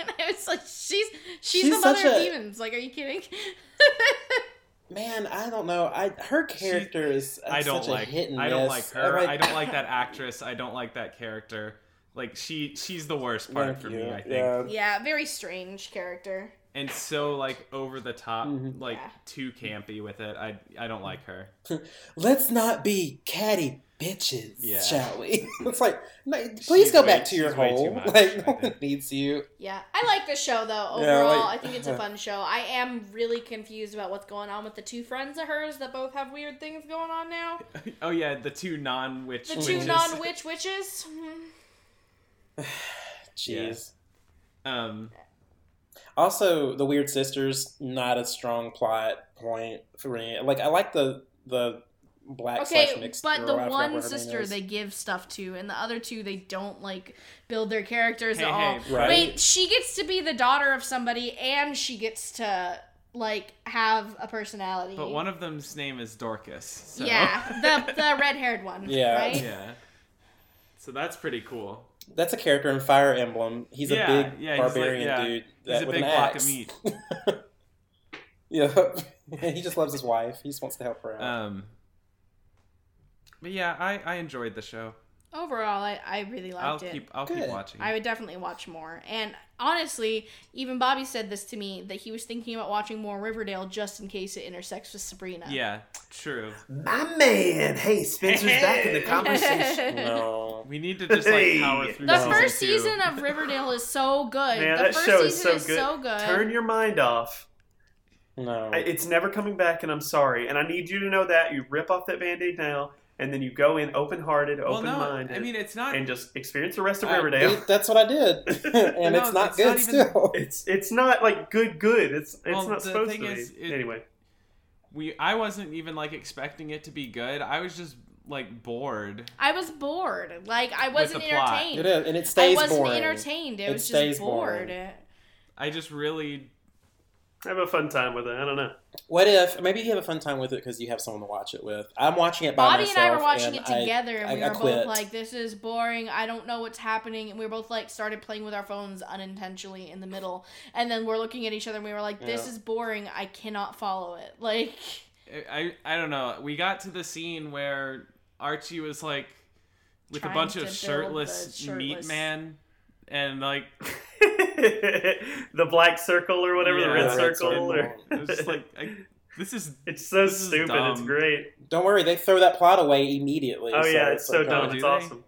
and I was like, "She's she's, She's the mother of a- demons." Like, are you kidding? Man, I don't know. I her character is uh, I don't such like a hit and I don't miss. like her. I'm I don't like that actress. I don't like that character. Like she she's the worst part Thank for you. me, I think. Yeah. yeah, very strange character. And so like over the top, Mhm. like Yeah. too campy with it. I I don't like her. Let's not be catty bitches, Yeah. shall we? it's like, no, please She's go way- back to your she's hole. much, like, no one needs you. Yeah, I like the show though. Yeah, Overall, like- I think it's a fun show. I am really confused about what's going on with the two friends of hers that both have weird things going on now. Oh yeah, the two non-witch The two non-witch witches. Mhm. Jeez. Um, Also, the Weird Sisters not a strong plot point for me. Like, I like the the black slash Okay, mixed. but girl, the I one what her name sister they give stuff to, and the other two they don't like build their characters Hey, at all. hey, Right. Wait, she gets to be the daughter of somebody, and she gets to like have a personality. but one of them's name is Dorcas. So. yeah, the the red haired one. Yeah. right. yeah. So that's pretty cool. That's a character in Fire Emblem. He's Yeah, a big yeah, he's like- barbarian yeah. dude. He's a big block of axe. meat. yeah, he just loves his wife. He just wants to help her out. Um, but yeah, I I enjoyed the show. Overall, I, I really liked I'll it. keep I'll keep watching. I would definitely watch more. And honestly, even Bobby said this to me that he was thinking about watching more Riverdale just in case it intersects with Sabrina. yeah, true. My man! Hey, Spencer's back in the conversation. no. We need to just like Hey. power through. The season first two. season of Riverdale is so good. Man, the that first show is season so good. so good. Turn your mind off. No. I- It's never coming back, and I'm sorry. And I need you to know that. You rip off that band aid now, and then you go in open hearted, Well, open no, minded, I mean it's not. and just experience the rest of I- Riverdale. dude, that's what I did, and No, it's not it's good not even- still. It's it's not like good good. It's it's Well, not supposed thing to is, be. it- anyway, we I wasn't even like expecting it to be good. I was just like bored. I was bored. Like I wasn't the plot. entertained. It is, and it stays bored. I wasn't boring. entertained. I It was just bored. boring. I just really I have a fun time with it. I don't know. What if maybe you have a fun time with it because you have someone to watch it with? I'm watching it by Bobby myself. and I were watching it I- together, and we I were quit. both like, "This is boring. I don't know what's happening." And we were both like, started playing with our phones unintentionally in the middle, and then we're looking at each other, and we were like, "This Yeah. is boring. I cannot follow it." Like, I I don't know. We got to the scene where Archie was like with a bunch of build shirtless, meat shirtless- man, and like the black circle or whatever, the Yeah, red the red circle. circle. or- it was just like I, this is it's so stupid. It's great. Don't worry, they throw that plot away immediately. Oh yeah, it's so like, dumb. oh, it's awesome.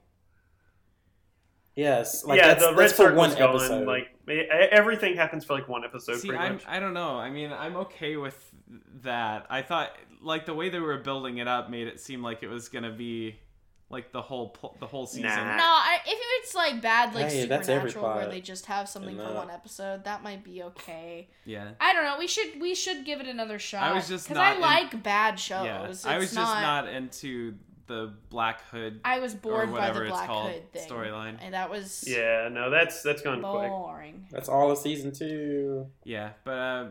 Yes, like yeah, that's, the red that's for circle's one gone. episode. Like e- everything happens for like one episode, See, pretty I'm, much. I don't know. I mean, I'm okay with that. I thought like the way they were building it up made it seem like it was gonna be like the whole pl- the whole season. Nah. no, I, if it's like bad, like Hey, that's every supernatural, where they just have something for one episode, that might be okay. Yeah. I don't know. We should we should give it another shot. I was just because I in- like bad shows. yeah. It's I was just not, not into the Black Hood I was bored by whatever the Black called, Hood thing. storyline. and that was yeah, no, that's that's gone quick. boring. That's all of season two. Yeah, but uh,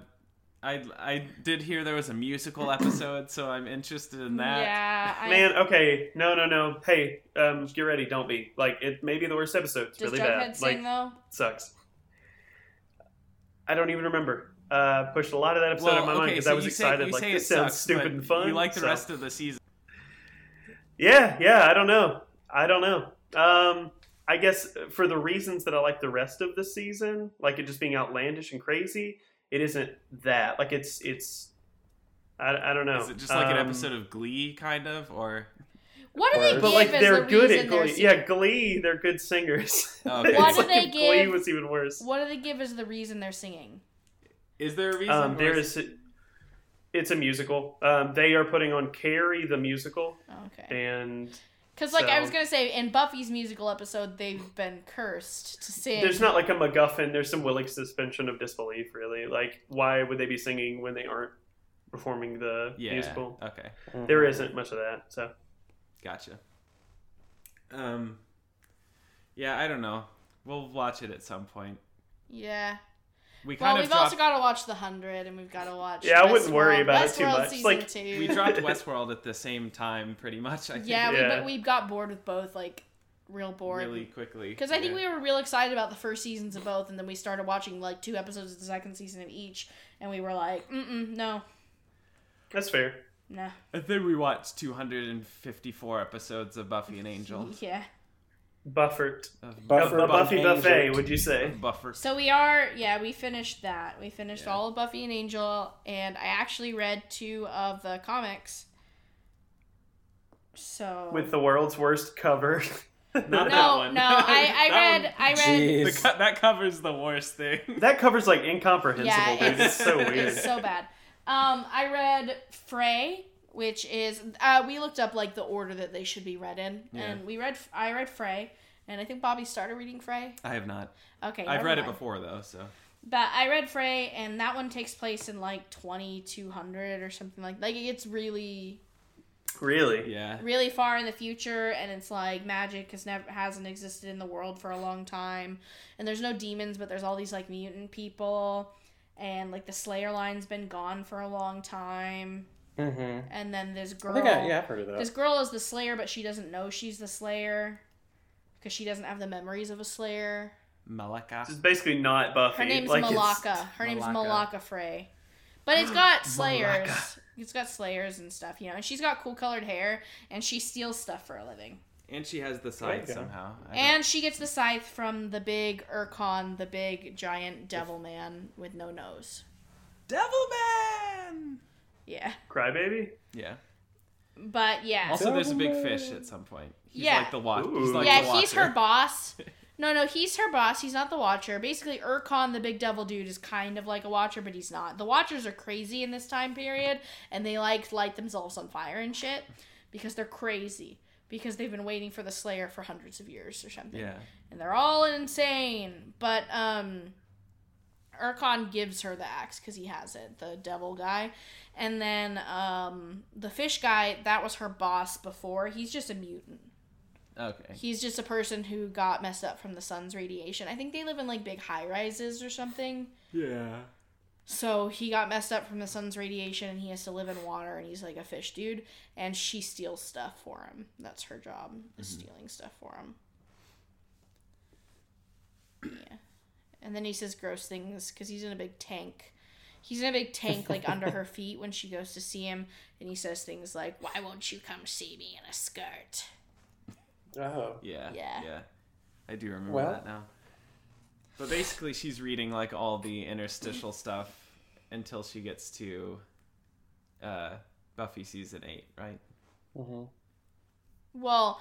I I did hear there was a musical episode, so I'm interested in that. Yeah, I, Man, okay, no, no, no. Hey, um, get ready. Don't be like it. May be the worst episode. It's does really Jughead bad. sing Like though? sucks. I don't even remember. Uh, pushed a lot of that episode Well, out of my mind because so I was you say, excited. you like say this it sounds sucks, stupid and fun. You like the so- rest of the season. Yeah, yeah. I don't know. I don't know. Um, I guess for the reasons that I like the rest of the season, like it just being outlandish and crazy, it isn't that. Like it's it's. I, I don't know. Is it just like an Um, episode of Glee, kind of, or What do they But, give But like they're the good reason at Glee. singing? Yeah, Glee. They're good singers. Okay. What It's do like they if Glee give- was even worse. What do they give as the reason they're singing? is there a reason? Um, there is- is. It's a musical. Um, they are putting on Carrie the musical, Okay. and Because like I was gonna say, in Buffy's musical episode, they've been cursed to sing. there's not like a MacGuffin. There's some willing suspension of disbelief, really. Like, why would they be singing when they aren't performing the yeah. musical? Okay, There isn't much of that. So gotcha. Um, yeah, I don't know. We'll watch it at some point. Yeah. We Well, kind we've of dropped. also got to watch The Hundred, and we've got to watch. Yeah, I wouldn't worry Westworld- about it too Westworld much. Season Like, two. we dropped Westworld at the same time, pretty much. I think. yeah, we, but we got bored with both, like real bored. really quickly. Because I think Yeah. we were real excited about the first seasons of both, and then we started watching like two episodes of the second season of each, and we were like, mm no, that's fair. no, I think we watched 254 episodes of Buffy and Angel. yeah. Buffert. Of Buffer a Buffy Angel. buffet, would you say? Buffer. So we are, yeah, we finished that. We finished Yeah. all of Buffy and Angel, and I actually read two of the comics. So With the world's worst cover. Not no, that one. no, I, I That read, one- I read, Jeez. The co- that covers the worst thing. that covers like incomprehensible, yeah, dude. It's so weird. It's so bad. Um, I read Fray, which is uh, we looked up like the order that they should be read in, Yeah. and we read. I read Fray, and I think Bobby started reading Fray. I have not. Okay, I've never read it before though, so But I read Fray, and that one takes place in like twenty two hundred or something like. Like it's really, really? yeah. really far in the future, and it's like magic has never hasn't existed in the world for a long time, and there's no demons, but there's all these like mutant people, and like the Slayer line's been gone for a long time, Mm-hmm. and then this girl. think I, yeah, I've heard of that. This girl is the Slayer, but she doesn't know she's the Slayer because she doesn't have the memories of a Slayer. Melaka. It's basically not Buffy. Her name's like, it's- Melaka. Her name's Melaka. Melaka Fray. But it's got Slayers. Melaka. It's got Slayers and stuff, you know. And she's got cool colored hair, and she steals stuff for a living. And she has the scythe Okay. somehow. And she gets the scythe from the big Urkonn, the big giant devil man with no nose. Devil Man. Yeah. Crybaby? Yeah. But yeah. Also, there's a big fish at some point. He's Yeah. like the watch. He's like yeah, the he's her boss. No, no, he's her boss. He's not the Watcher. Basically, Urkonn, the big devil dude, is kind of like a Watcher, but he's not. The Watchers are crazy in this time period, and they like light themselves on fire and shit because they're crazy. Because they've been waiting for the Slayer for hundreds of years or something. Yeah. And they're all insane. But, um, Urkonn gives her the axe because he has it, the devil guy. And then, um, the fish guy, that was her boss before. He's just a mutant. Okay. He's just a person who got messed up from the sun's radiation. I think they live in like big high rises or something. Yeah. So he got messed up from the sun's radiation and he has to live in water and he's like a fish dude and she steals stuff for him. That's her job, is stealing stuff for him. Yeah. And then he says gross things because he's in a big tank. He's in a big tank like under her feet when she goes to see him and he says things like, Why won't you come see me in a skirt? Oh. Yeah. Yeah. Yeah. I do remember Well- that now. But basically, she's reading like all the interstitial stuff until she gets to uh, Buffy season eight, right? hmm Well,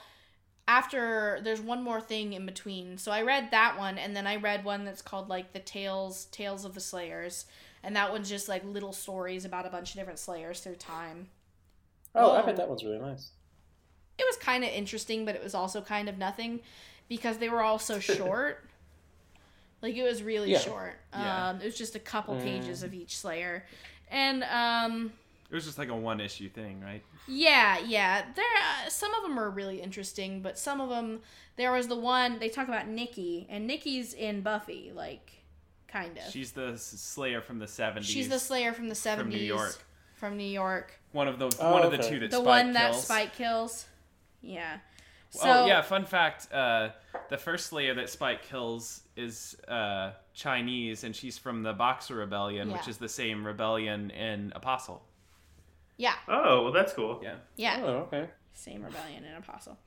after there's one more thing in between. So I read that one and then I read one that's called like the Tales Tales of the Slayers. And that one's just like little stories about a bunch of different slayers through time. Oh, I Whoa. bet that one's really nice. It was kind of interesting, but it was also kind of nothing because they were all so short. like it was really Yeah. short. Yeah. Um it was just a couple Mm. pages of each slayer. And um It was just like a one issue thing, right? Yeah, yeah. There, uh, some of them are really interesting, but some of them. There was the one they talk about Nikki, and Nikki's in Buffy, like, kind of. She's the Slayer from the seventies. She's the Slayer from the seventies. from seventies, New York. From New York, One of the Oh, one of the two that the Spike one The one that kills. Spike kills. Yeah. So oh yeah, fun fact: uh, the first Slayer that Spike kills is uh, Chinese, and she's from the Boxer Rebellion, which is the same rebellion in Apostle. Yeah, Oh, well, that's cool. Yeah. yeah. Oh, okay. Same rebellion and apostle,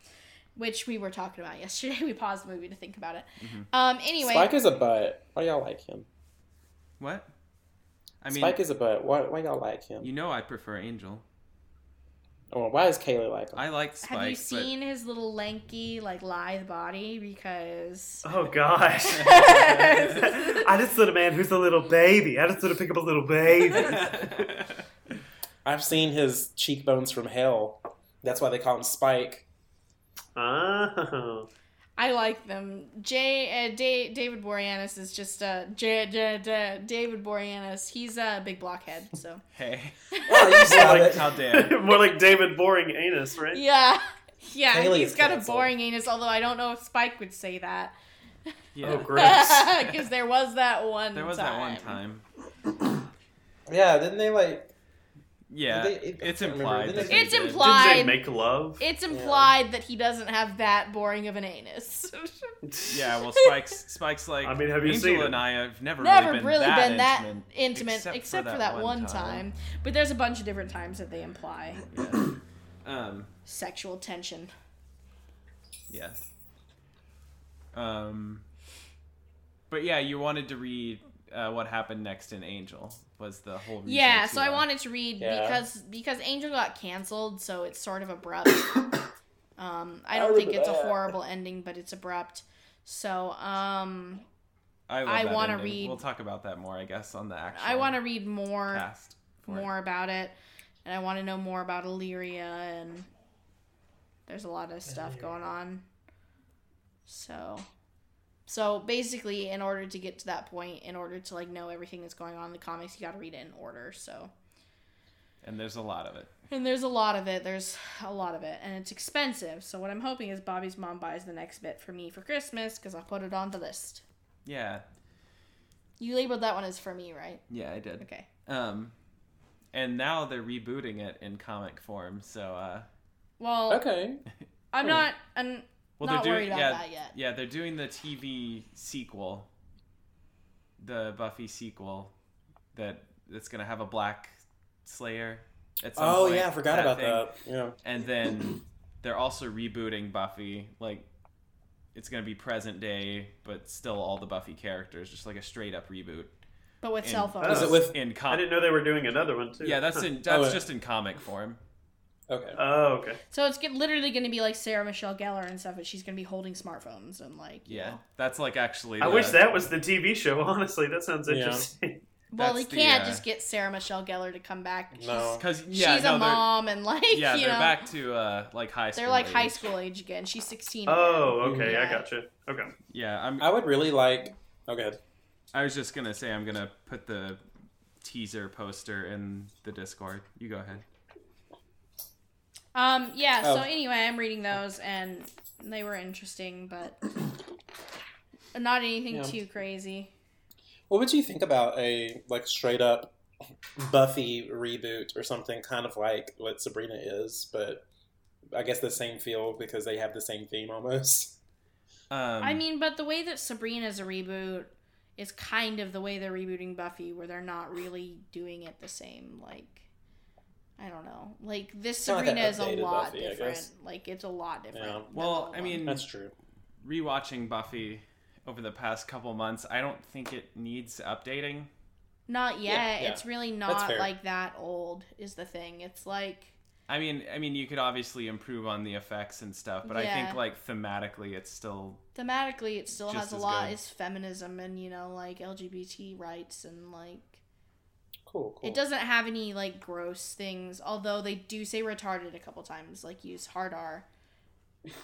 which we were talking about yesterday. We paused the movie to think about it. Mm-hmm. Um. Anyway, Spike is a butt. Why y'all like him? What? I mean, Spike is a butt. Why, why y'all like him? you know, I prefer Angel. Oh, why is Kaylee like him? I like Spike. have you but- seen his little lanky, like lithe body? Because Oh gosh. I just saw a man who's a little baby. I just want to pick up a little baby. I've seen his cheekbones from hell. That's why they call him Spike. oh. I like them. Jay, uh, Da- David Boreanaz is just uh, J- J- J- David Boreanaz. He's a big blockhead. So hey, Oh, you saw like- how dare! More like David Boring Anus, right? yeah, yeah. Haley he's is got a boring anus. Although I don't know if Spike would say that Yeah, Oh, gross. because there was that one. there was that one time. Yeah, didn't they like? Yeah, they- it- it's I can't remember. implied. Didn't that they- they It's did. implied. Did they make love? It's implied that he doesn't have that boring of an anus. Yeah, well, Spike's Spike's like. I mean, have you Angel seen it? and I have never, Never really been really that been that intimate, intimate, except, for that, one time. But there's a bunch of different times that they imply Yeah. Um. sexual tension. Yeah. Um. But yeah, you wanted to read uh, what happened next in Angel was the whole. reason Yeah, to, so I wanted to read Yeah. because because Angel got canceled, so it's sort of abrupt. um, I I don't think remember it's a horrible ending, but it's abrupt. So um, I, I wanna read- We'll talk about that more, I guess, on the actual. I want to read more cast. for it. more about it, and I want to know more about Illyria, and there's a lot of stuff going on. So, so basically, in order to get to that point, in order to like know everything that's going on in the comics, you got to read it in order. So. and there's a lot of it. And there's a lot of it. There's a lot of it, and it's expensive. So what I'm hoping is Bobby's mom buys the next bit for me for Christmas because I'll put it on the list. Yeah, You labeled that one as for me, right? yeah, I did. Okay. Um, and now they're rebooting it in comic form. So, uh, Well, Okay. I'm not. I'm well, not they're worried doing about yeah, that yet. yeah, they're doing the TV sequel, the Buffy sequel, that that's gonna have a Black Slayer. At some Oh point, yeah, I forgot about thing. that. Yeah. And then they're also rebooting Buffy. Like, it's gonna be present day, but still all the Buffy characters, just like a straight up reboot. But with in- cell phones. Is it with? In I didn't know they were doing another one too. yeah, that's in oh, that's Oh, just in comic form. Okay. Oh, okay. So it's get, literally going to be like Sarah Michelle Gellar and stuff, but she's going to be holding smartphones and like. Yeah, know. that's like actually. I the- wish that was the TV show. Honestly, that sounds Yeah. interesting. Well, That's they can't uh, just get Sarah Michelle Gellar to come back. She's, No. Because yeah, she's no, a mom and like Yeah, you they're know back to uh like high school. they're like high school age again. She's 16. Oh, again. okay. I gotcha. Okay. Yeah, I'm. I would really like. Okay. I was just gonna say I'm gonna put the teaser poster in the Discord. You go ahead. Um, yeah, Oh. so anyway, I'm reading those and they were interesting, but not anything Yeah. too crazy. What would you think about a like straight up Buffy reboot or something kind of like what Sabrina is, but I guess the same feel because they have the same theme almost. Um, I mean, but the way that Sabrina is a reboot is kind of the way they're rebooting Buffy, where they're not really doing it the same. Like, I don't know. Like this Not like Sabrina is a lot Buffy, different. Like it's a lot different. Yeah. Well, I mean- That's true. rewatching Buffy over the past couple months, I don't think it needs updating. not yet. Yeah, yeah. It's really not like that old. Is the thing. It's like I mean, I mean, you could obviously improve on the effects and stuff, but I think like thematically, it's still thematically, it still has a lot. good. Is feminism and you know like LGBT rights and like Cool, cool. It doesn't have any like gross things, although they do say retarded a couple times, like use hard R.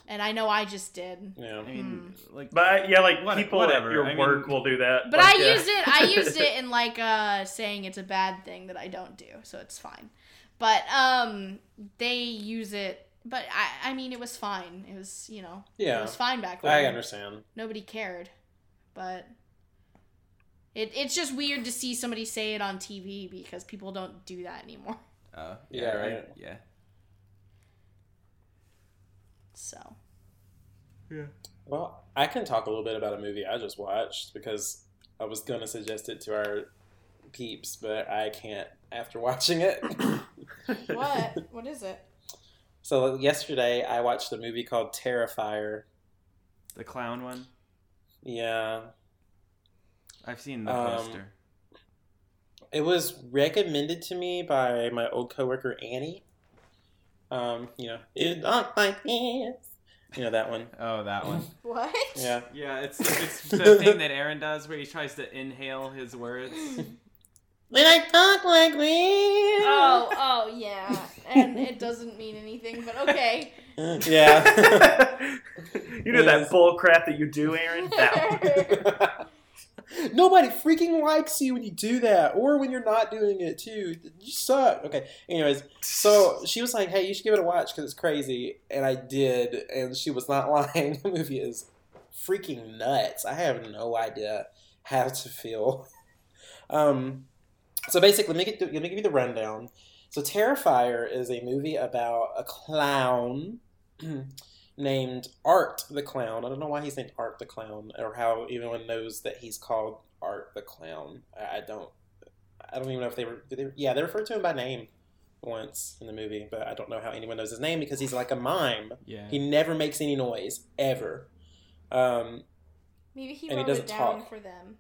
And I know I just did. Yeah. I mean, like But yeah, like What- people whatever, at your I mean- work will do that. But Like, I yeah. used it I used it in like uh saying it's a bad thing that I don't do, so it's fine. But um they use it but I I mean it was fine. It was, you know, yeah, it was fine back then. I understand. Nobody cared. But it, it's just weird to see somebody say it on TV because people don't do that anymore. uh, Yeah, I- right. yeah. So Yeah. Well, I can talk a little bit about a movie I just watched because I was gonna suggest it to our peeps, but I can't after watching it. what? what is it? so yesterday I watched a movie called Terrifier. The clown one. Yeah. I've seen the Um, poster. It was recommended to me by my old coworker Annie. Um, you know, it not like this. You know that one. Oh, that one. What? Yeah. Yeah, it's it's the thing that Aaron does where he tries to inhale his words. When I talk like this. Oh, oh yeah. And it doesn't mean anything, but okay. yeah. you know Yes. that bull crap that you do, Aaron? That one. Nobody freaking likes you when you do that, or when you're not doing it too. You suck. Okay. Anyways, so she was like, "Hey, you should give it a watch because it's crazy," and I did, and she was not lying. The movie is freaking nuts. I have no idea how to feel. Um, so basically, let me get let me give you the rundown. So Terrifier is a movie about a clown named Art the Clown. I don't know why he's named Art the Clown, or how anyone knows that he's called Art the Clown. I I don't. I don't even know if they were. did They, yeah, they referred to him by name once in the movie, but I don't know how anyone knows his name because he's like a mime. Yeah. He never makes any noise ever. Um, Maybe he And he doesn't it down talk. for them.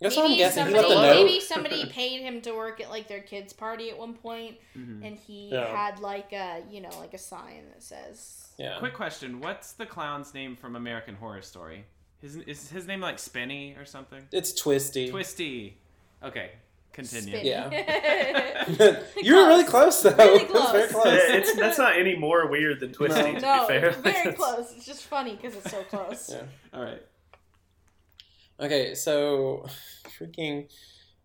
That's what I'm maybe guessing. He somebody, left a note. maybe somebody paid him to work at like their kids' party at one point, Mhm. and he Yeah. had like a you know like a sign that says Yeah. Quick question: What's the clown's name from American Horror Story? His is his name like Spinny or something? It's twisty. Twisty. Okay, continue. Spinny. Yeah. you were really close though. Really It was very close. close. it's that's not any more weird than twisty. No. To no, be fair, very close. It's just funny because it's so close. Yeah. All right. Okay, so freaking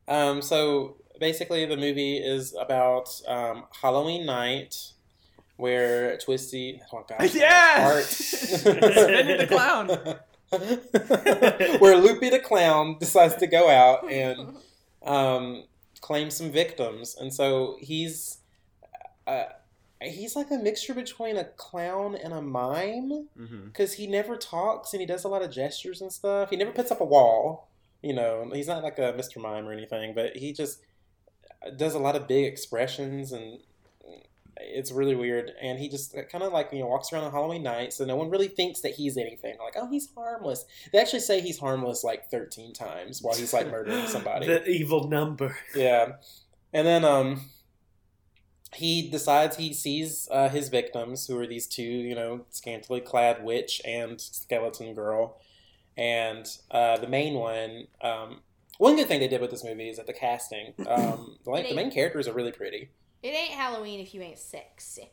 um so basically the movie is about um Halloween night where Twisty oh gosh Yes! Spinny the clown. where Loopy the clown decides to go out and um claim some victims and so he's uh he's like a mixture between a clown and a mime Mm-hmm. because he never talks and he does a lot of gestures and stuff. He never puts up a wall. You know, he's not like a Mr. Mime or anything, but he just does a lot of big expressions and it's really weird. And he just kind of like, you know, walks around on Halloween night, so no one really thinks that he's anything. Like, oh, he's harmless. They actually say he's harmless like 13 times while he's like murdering somebody. the evil number. Yeah. And then um he decides he sees uh, his victims, who are these two, you know, scantily clad witch and skeleton girl. And uh, the main one, um, one good thing they did with this movie is that the casting, um, the, like, the main characters are really pretty. It ain't Halloween if you ain't sexy.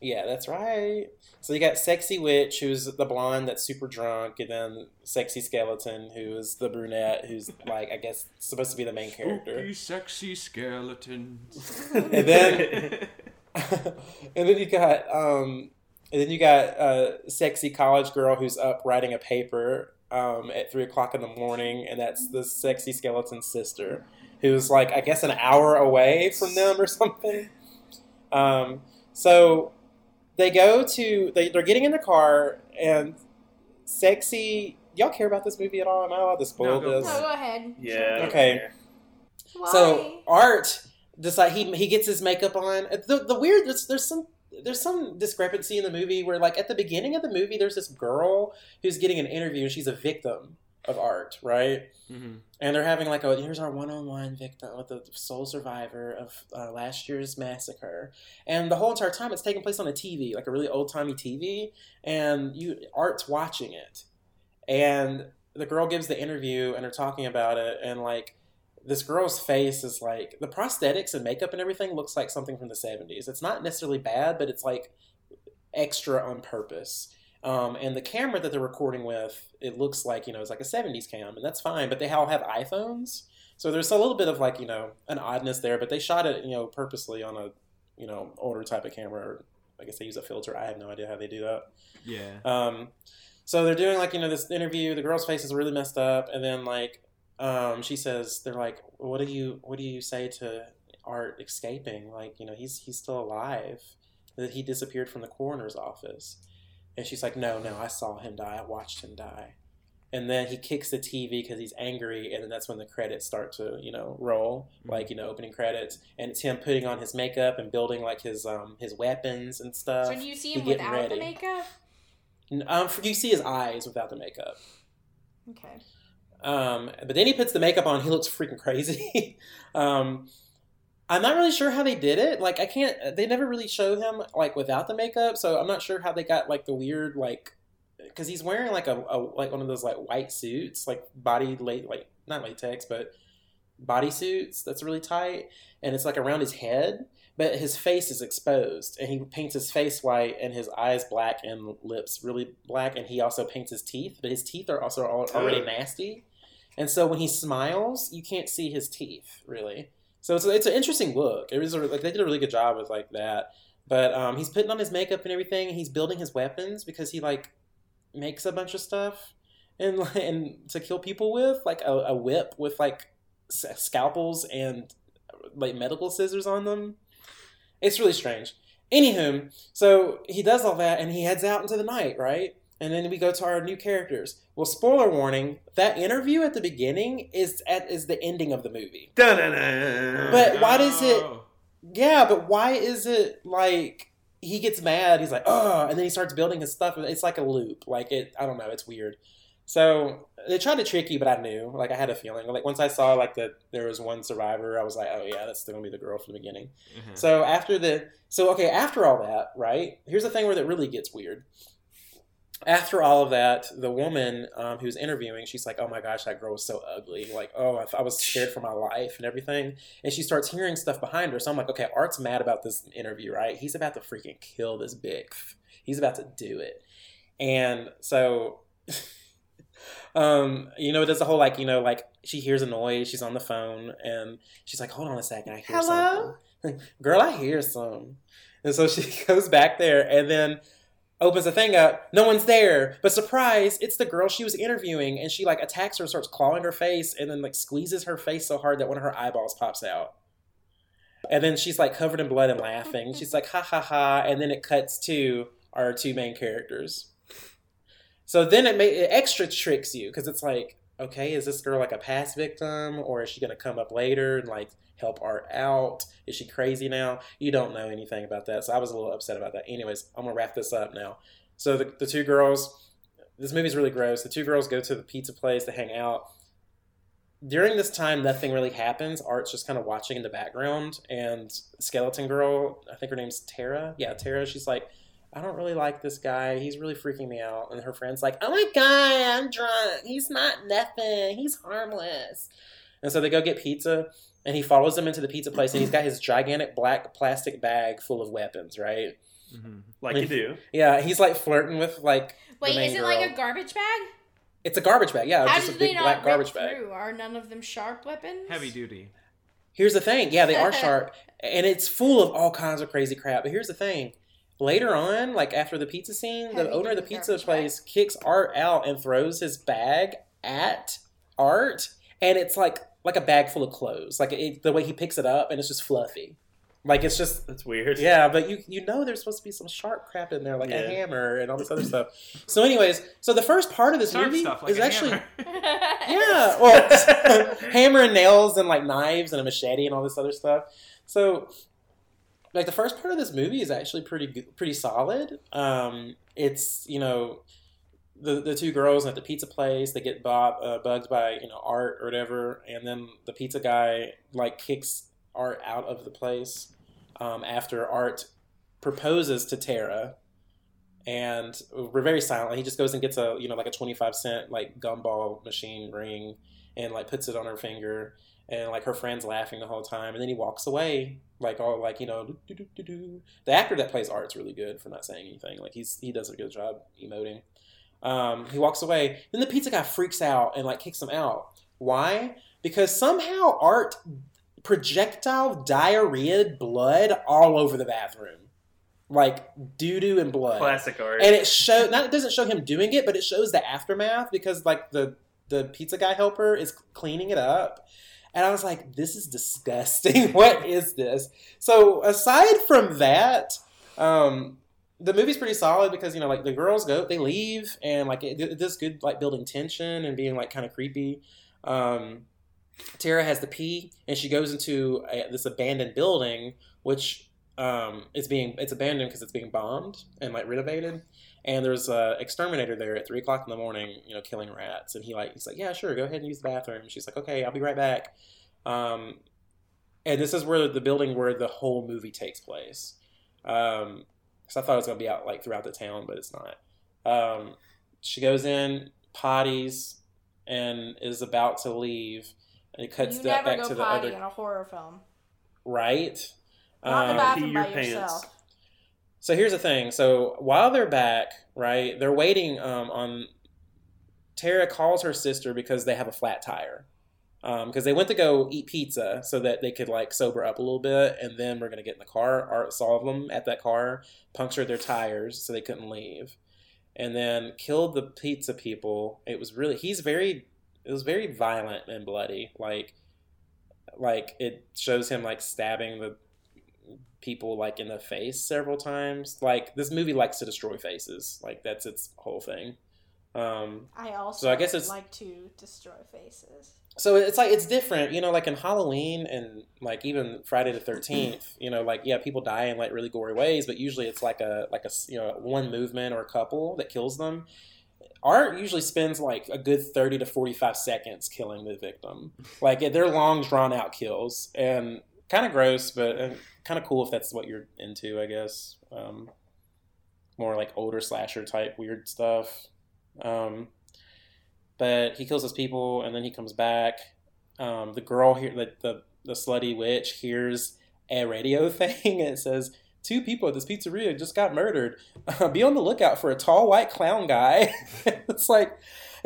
Yeah, that's right. So you got sexy witch, who's the blonde that's super drunk, and then sexy skeleton, who is the brunette, who's like I guess supposed to be the main character. Spooky, sexy skeletons. And then and then you got um and then you got a sexy college girl who's up writing a paper um, at three o'clock in the morning, and that's the sexy skeleton sister, who's like I guess an hour away from them or something. Um, so they go to they, they're getting in the car and sexy. Y'all care about this movie at all? Am I allowed to spoil No, go this? No, go ahead. Yeah. Okay. Why? So Art decide he he gets his makeup on. Uh, the the weird there's, there's some there's some discrepancy in the movie where like at the beginning of the movie there's this girl who's getting an interview and she's a victim of Art, right? Mhm. And they're having like a here's our one-on-one victim with the sole survivor of uh, last year's massacre, and the whole entire time it's taking place on a TV, like a really old-timey TV, and you Art's watching it, and the girl gives the interview and they're talking about it, and like this girl's face is like the prosthetics and makeup and everything looks like something from the 70s. It's not necessarily bad, but it's like extra on purpose. Um, and the camera that they're recording with, it looks like, you know, it's like a 70s cam, and that's fine, but they all have iPhones. So there's a little bit of like, you know, an oddness there, but they shot it, you know, purposely on a, you know, older type of camera. Or I guess they use a filter. I have no idea how they do that. Yeah. Um, so they're doing like you know this interview. The girl's face is really messed up, and then like um, she says, they're like, "What do you what do you say to Art escaping? Like you know he's he's still alive. That he disappeared from the coroner's office." And she's like, "No, no, I saw him die. I watched him die." And then he kicks the TV because he's angry, and then that's when the credits start to, you know, roll, like you know, opening credits, and it's him putting on his makeup and building like his um his weapons and stuff. So do you see him getting without the makeup? Um, you see his eyes without the makeup. Okay. Um, but then he puts the makeup on. He looks freaking crazy. um, I'm not really sure how they did it. Like, I can't. They never really show him like without the makeup, so I'm not sure how they got like the weird like because he's wearing like a, a like one of those like white suits, like body late like not latex, but body suits that's really tight, and it's like around his head. But his face is exposed, and he paints his face white and his eyes black and lips really black, and he also paints his teeth. But his teeth are also al- already nasty, and so when he smiles, you can't see his teeth really. So it's, it's an interesting look. It was like they did a really good job with like that. But um, he's putting on his makeup and everything. And he's building his weapons because he like makes a bunch of stuff and and to kill people with, like a, a whip with like scalpels and like medical scissors on them. It's really strange. Anywho, so he does all that and he heads out into the night, right? And then we go to our new characters. Well, spoiler warning: that interview at the beginning is at is the ending of the movie. Dun-dun-dun. But why does it- Yeah, but why is it like he gets mad? He's like, oh, and then he starts building his stuff. It's like a loop. Like it, I don't know. It's weird. So they tried to trick you, but I knew. Like I had a feeling. Like once I saw like that there was one survivor, I was like, oh yeah, that's still gonna be the girl from the beginning. Mhm. So after the so okay, after all that, right? Here's the thing where that really gets weird. After all of that, the woman um, who's interviewing, she's like, "Oh my gosh, that girl was so ugly. Like, oh, I, I was scared for my life and everything." And she starts hearing stuff behind her. So I'm like, "Okay, Art's mad about this interview, right? He's about to freaking kill this big. He's about to do it." And so, um, you know, there's does the whole like, you know, like she hears a noise, she's on the phone, and she's like, "Hold on a second, I hear Hello? something." Girl, I hear some. And so she goes back there and then opens the thing up. No one's there. But surprise, it's the girl she was interviewing. And she like attacks her, starts clawing her face, and then like squeezes her face so hard that one of her eyeballs pops out. And then she's like covered in blood and laughing. She's like, ha ha ha. And then it cuts to our two main characters. So then it, may, it extra tricks you because it's like, okay, is this girl like a past victim or is she going to come up later and like help Art out? Is she crazy now? You don't know anything about that. So I was a little upset about that. Anyways, I'm going to wrap this up now. So the, the two girls, this movie's really gross. The two girls go to the pizza place to hang out. During this time, nothing really happens. Art's just kind of watching in the background. And Skeleton Girl, I think her name's Tara. Yeah, Tara, she's like, I don't really like this guy. He's really freaking me out. And her friend's like, Oh my god, I'm drunk. He's not nothing. He's harmless. And so they go get pizza, and he follows them into the pizza place, and he's got his gigantic black plastic bag full of weapons, right? Mhm. like you do. Yeah, he's like flirting with like. the Wait, main is it like a garbage bag? It's a garbage bag, yeah. How just a big they not black rip garbage bag. through? Are none of them sharp weapons? Heavy duty. Here's the thing, yeah, they are sharp, and it's full of all kinds of crazy crap. But here's the thing, later on, like after the pizza scene, the owner of the pizza garbage place kicks Art out and throws his bag at Art, and it's like like a bag full of clothes. Like it, the way he picks it up, and it's just fluffy. Like it's just That's weird. yeah, but you you know there's supposed to be some sharp crap in there, like Yeah. a hammer and all this other stuff. So, anyways, so the first part of this Sharp movie stuff like is a actually hammer. yeah, well, hammer and nails and like knives and a machete and all this other stuff. So, like the first part of this movie is actually pretty pretty solid. Um, it's you know the the two girls at the pizza place they get bob, uh, bugged by you know Art or whatever, and then the pizza guy like kicks Art out of the place um, after Art proposes to Tara. And we're very silent. He just goes and gets a you know like a twenty five cent like gumball machine ring and like puts it on her finger and like her friend's laughing the whole time and then he walks away like all like you know doo, doo, doo, doo. the actor that plays art's really good for not saying anything. Like he's he does a good job emoting. Um, he walks away. Then the pizza guy freaks out and like kicks him out. Why? Because somehow art projectile diarrhea blood all over the bathroom. Like doo-doo and blood. Classic art. and it show not it doesn't show him doing it, but it shows the aftermath because like the the pizza guy helper is cleaning it up. And I was like, this is disgusting. what is this? So aside from that, um, the movie's pretty solid because you know like the girls go they leave and like it, good like building tension and being like kind of creepy. Um, Tara has the pee and she goes into a, this abandoned building which um, it's being it's abandoned because it's being bombed and like renovated and there's a exterminator there at three o'clock in the morning, you know, killing rats. And he like he's like, yeah, sure, go ahead and use the bathroom. She's like, okay, I'll be right back. Um, and this is where the building where the whole movie takes place. Um, because I thought it was gonna be out like throughout the town, but it's not. Um, she goes in, potties, and is about to leave, and it cuts you that back to the other in a horror film. right. Not Um, bathroom Pee by your pants. yourself. So here's the thing. So while they're back, right, they're waiting um, on. Tara calls her sister because they have a flat tire. Because they went to go eat pizza so that they could like sober up a little bit, and then we're gonna get in the car. Art saw them at that car, punctured their tires so they couldn't leave, and then killed the pizza people. It was really he's very it was very violent and bloody. Like like it shows him like stabbing the people like in the face several times. Like this movie likes to destroy faces. Like that's its whole thing. Um, I also So I guess it's- like to destroy faces. so it's like it's different, you know. Like in Halloween and like even Friday the Thirteenth, you know, like yeah, people die in like really gory ways, but usually it's like a like a you know one movement or a couple that kills them. Art usually spends like a good thirty to forty five seconds killing the victim. Like they're long drawn out kills and kind of gross, but uh, kind of cool if that's what you're into, I guess. Um, more like older slasher type weird stuff. Um, but he kills his people and then he comes back. Um, the girl here, the, the the slutty witch, hears a radio thing and it says, Two people at this pizzeria just got murdered. be on the lookout for a tall white clown guy. it's like,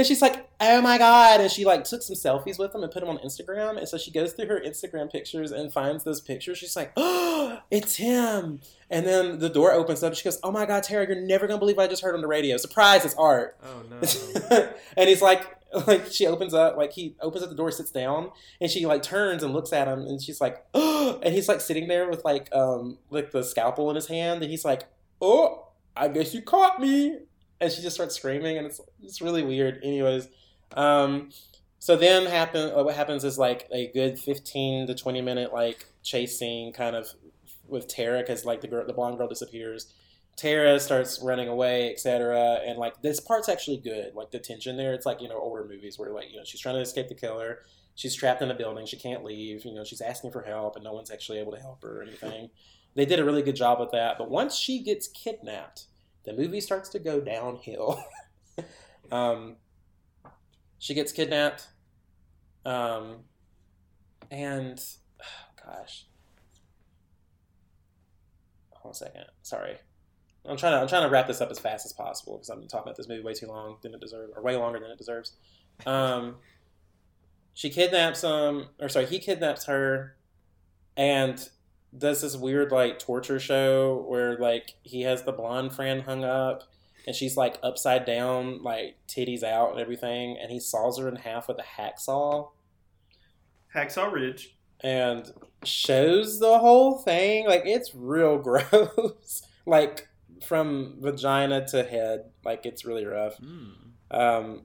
and she's like, oh my god! And she like took some selfies with him and put them on Instagram. And so she goes through her Instagram pictures and finds those pictures. She's like, oh, it's him. And then the door opens up. She goes, oh my god, Tara, you're never gonna believe what I just heard on the radio. Surprise! It's Art. Oh no. and he's like, like she opens up, like he opens up the door, sits down, and she like turns and looks at him, and she's like, oh, and he's like sitting there with like um like the scalpel in his hand, and he's like, oh, I guess you caught me, and she just starts screaming, and it's it's really weird. Anyways, um, so then happen uh, what happens is like a good fifteen to twenty minute like chase scene, kind of with Tara, because like the girl, the blonde girl disappears. Tara starts running away, etc. And like this part's actually good. Like the tension there, it's like you know older movies where like you know she's trying to escape the killer, she's trapped in a building, she can't leave. You know she's asking for help, and no one's actually able to help her or anything. They did a really good job with that. But once she gets kidnapped, the movie starts to go downhill. um, she gets kidnapped, um, and oh, gosh, hold on a second. Sorry. I'm trying to I'm trying to wrap this up as fast as possible because I've been talking about this movie way too long than it deserves, or way longer than it deserves. Um, she kidnaps him, or sorry, he kidnaps her, and does this weird like torture show where like he has the blonde friend hung up and she's like upside down, like titties out and everything, and he saws her in half with a hacksaw Hacksaw Ridge. and shows the whole thing. Like it's real gross. like from vagina to head. Like it's really rough. Hmm. Um,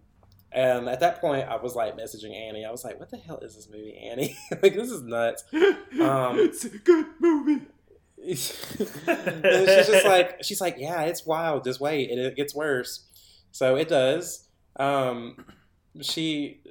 and at that point, I was like messaging Annie. I was like, "What the hell is this movie, Annie? like this is nuts." Um, it's a good movie. and she's just like, she's like, "Yeah, it's wild. Just wait, it, it gets worse." So it does. Um, she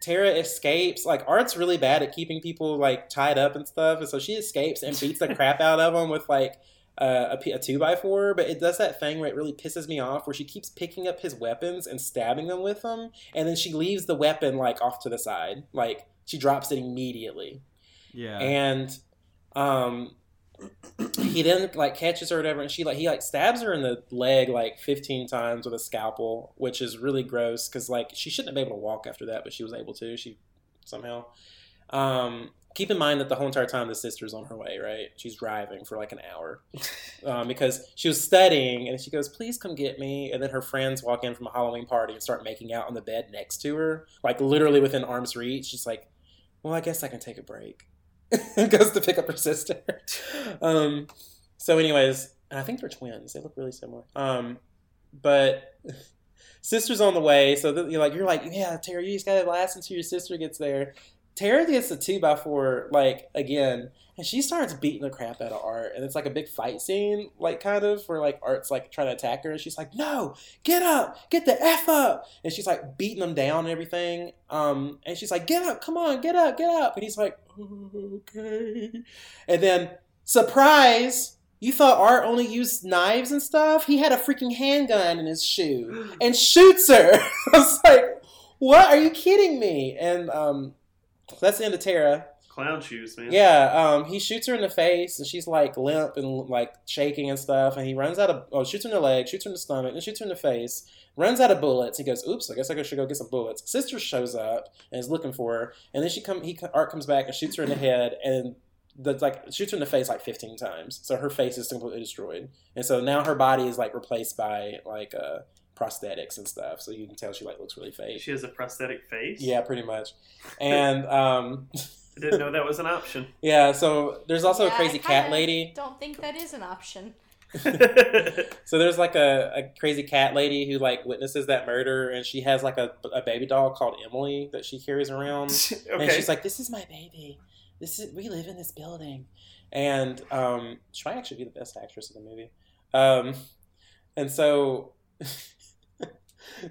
Tara escapes. Like Art's really bad at keeping people like tied up and stuff, and so she escapes and beats the crap out of them with like uh, a, a two by four. But it does that thing where it really pisses me off, where she keeps picking up his weapons and stabbing them with them, and then she leaves the weapon like off to the side, like she drops it immediately Yeah. and um he then like catches her or whatever and she like he like stabs her in the leg like 15 times with a scalpel which is really gross because like she shouldn't have been able to walk after that but she was able to she somehow um keep in mind that the whole entire time the sister's on her way right she's driving for like an hour um, because she was studying and she goes please come get me and then her friends walk in from a halloween party and start making out on the bed next to her like literally within arm's reach she's like well i guess i can take a break goes to pick up her sister. Um, so, anyways, and I think they're twins. They look really similar. Um, but sister's on the way, so that you're like, you're like, yeah, Tara, you just gotta last until your sister gets there. Tara gets the two by four like again, and she starts beating the crap out of Art, and it's like a big fight scene, like kind of where like Art's like trying to attack her, and she's like, "No, get up, get the f up," and she's like beating them down and everything. Um, and she's like, "Get up, come on, get up, get up," and he's like, "Okay," and then surprise. You thought Art only used knives and stuff? He had a freaking handgun in his shoe and shoots her. I was like, "What? Are you kidding me?" And um, that's the end of Tara. Clown shoes, man. Yeah, um, he shoots her in the face, and she's like limp and like shaking and stuff. And he runs out of oh, shoots her in the leg, shoots her in the stomach, and shoots her in the face. Runs out of bullets. He goes, "Oops, I guess I should go get some bullets." Sister shows up and is looking for her, and then she come. He Art comes back and shoots her in the head, and the like shoots her in the face like fifteen times. So her face is completely destroyed, and so now her body is like replaced by like uh, prosthetics and stuff. So you can tell she like looks really fake. She has a prosthetic face. Yeah, pretty much. And um, I didn't know that was an option. yeah, so there's also Yeah, a crazy I cat lady. Don't think that is an option. So there's like a, a crazy cat lady who like witnesses that murder, and she has like a, a baby doll called Emily that she carries around, and she's like, "This is my baby. This is we live in this building," and um, she might actually be the best actress in the movie. Um, and so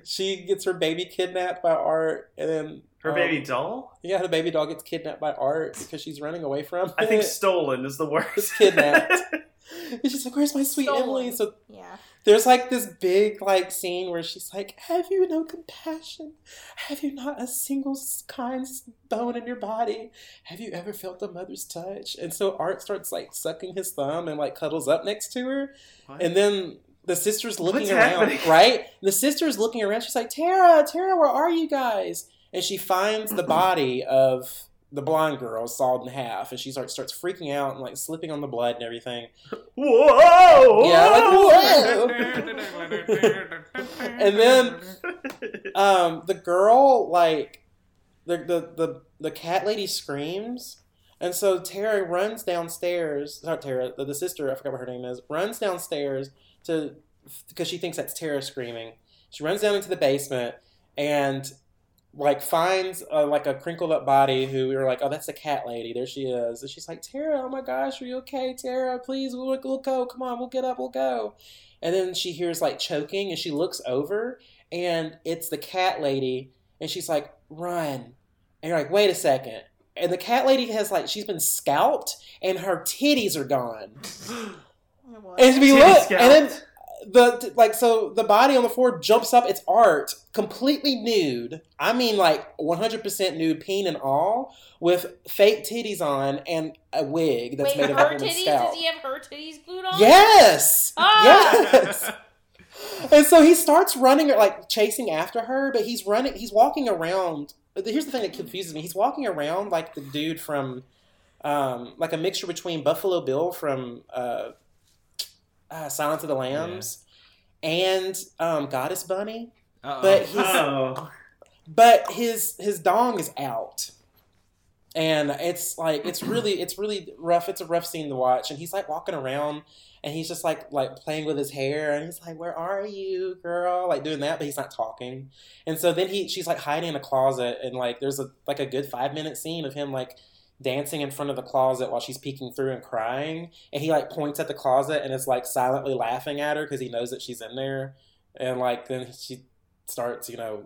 she gets her baby kidnapped by Art, and then Her um, baby doll? yeah, the baby doll gets kidnapped by Art because she's running away from. I think stolen is the worst. It's kidnapped. And she's like, "Where's my sweet Stolen. Emily?" So Yeah. there's like this big like scene where she's like, "Have you no compassion? Have you not a single kind bone in your body? Have you ever felt a mother's touch?" And so Art starts like sucking his thumb and like cuddles up next to her, What? and then the sister's looking What's around, happening? right? The sister's looking around. She's like, "Tara, Tara, where are you guys?" And she finds the body of the blonde girl sawed in half, and she starts starts freaking out and like slipping on the blood and everything. Whoa! Yeah, like, whoa! And then um, the girl like the, the the the cat lady screams, and so Tara runs downstairs. Not Tara, the, the sister. I forgot what her name is. Runs downstairs to because she thinks that's Tara screaming. She runs down into the basement and like finds a, like a crinkled up body who we were like, oh, that's the cat lady. There she is. And she's like, Tara, oh my gosh, are you okay, Tara? Please, we'll, we'll go. Come on, we'll get up, we'll go. And then she hears like choking, and she looks over, and it's the cat lady, and she's like, run. And you're like, wait a second. And the cat lady has like she's been scalped, and her titties are gone. What? And we Titty look, and then the like so the body on the floor jumps up. It's art, completely nude. I mean, like 100% nude, peen and all, with fake titties on and a wig that's Wait, made of her titties? scalp. Does he have her titties glued on? Yes, Ah! yes. And so he starts running, like chasing after her, but he's running. He's walking around. Here's the thing that confuses me. He's walking around like the dude from um, like a mixture between Buffalo Bill from uh, uh, Silence of the Lambs and um, Goddess Bunny. Uh-oh. But he's Oh, but his his dong is out. And it's like it's really it's really rough. It's a rough scene to watch. And he's like walking around and he's just like like playing with his hair. And he's like where are you girl? Like doing that but he's not talking. And so then he she's like hiding in a closet. And like there's a like a good five minute scene of him like dancing in front of the closet while she's peeking through and crying and he like points at the closet and is like silently laughing at her because he knows that she's in there and like then she starts you know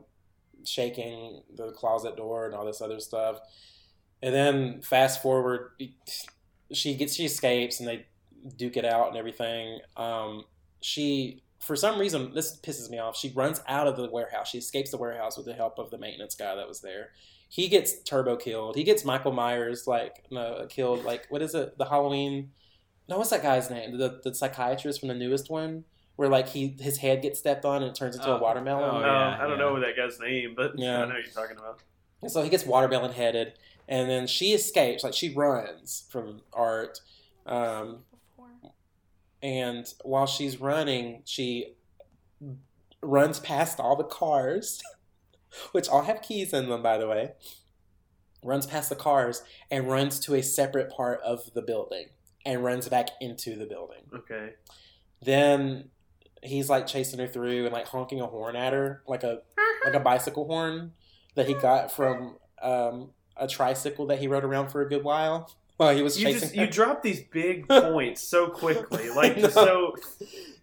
shaking the closet door and all this other stuff. And then fast forward, she gets she escapes and they duke it out and everything. Um, she for some reason this pisses me off. She runs out of the warehouse. She escapes the warehouse with the help of the maintenance guy that was there. He gets Turbo killed. He gets Michael Myers like no, killed. Like what is it? The Halloween. No, what's that guy's name? The the psychiatrist from the newest one, where like he his head gets stepped on and it turns into Oh, a watermelon. oh, no, yeah, I don't yeah. know that guy's name, but Yeah. I know what you're talking about. And so he gets watermelon headed, and then she escapes, like she runs from Art. Um, and while she's running, she runs past all the cars, which all have keys in them, by the way. Runs past the cars and runs to a separate part of the building and runs back into the building. Okay. Then he's like chasing her through and like honking a horn at her, like a like a bicycle horn that he got from um, a tricycle that he rode around for a good while while he was You chasing just her. you drop these big points so quickly, like just so.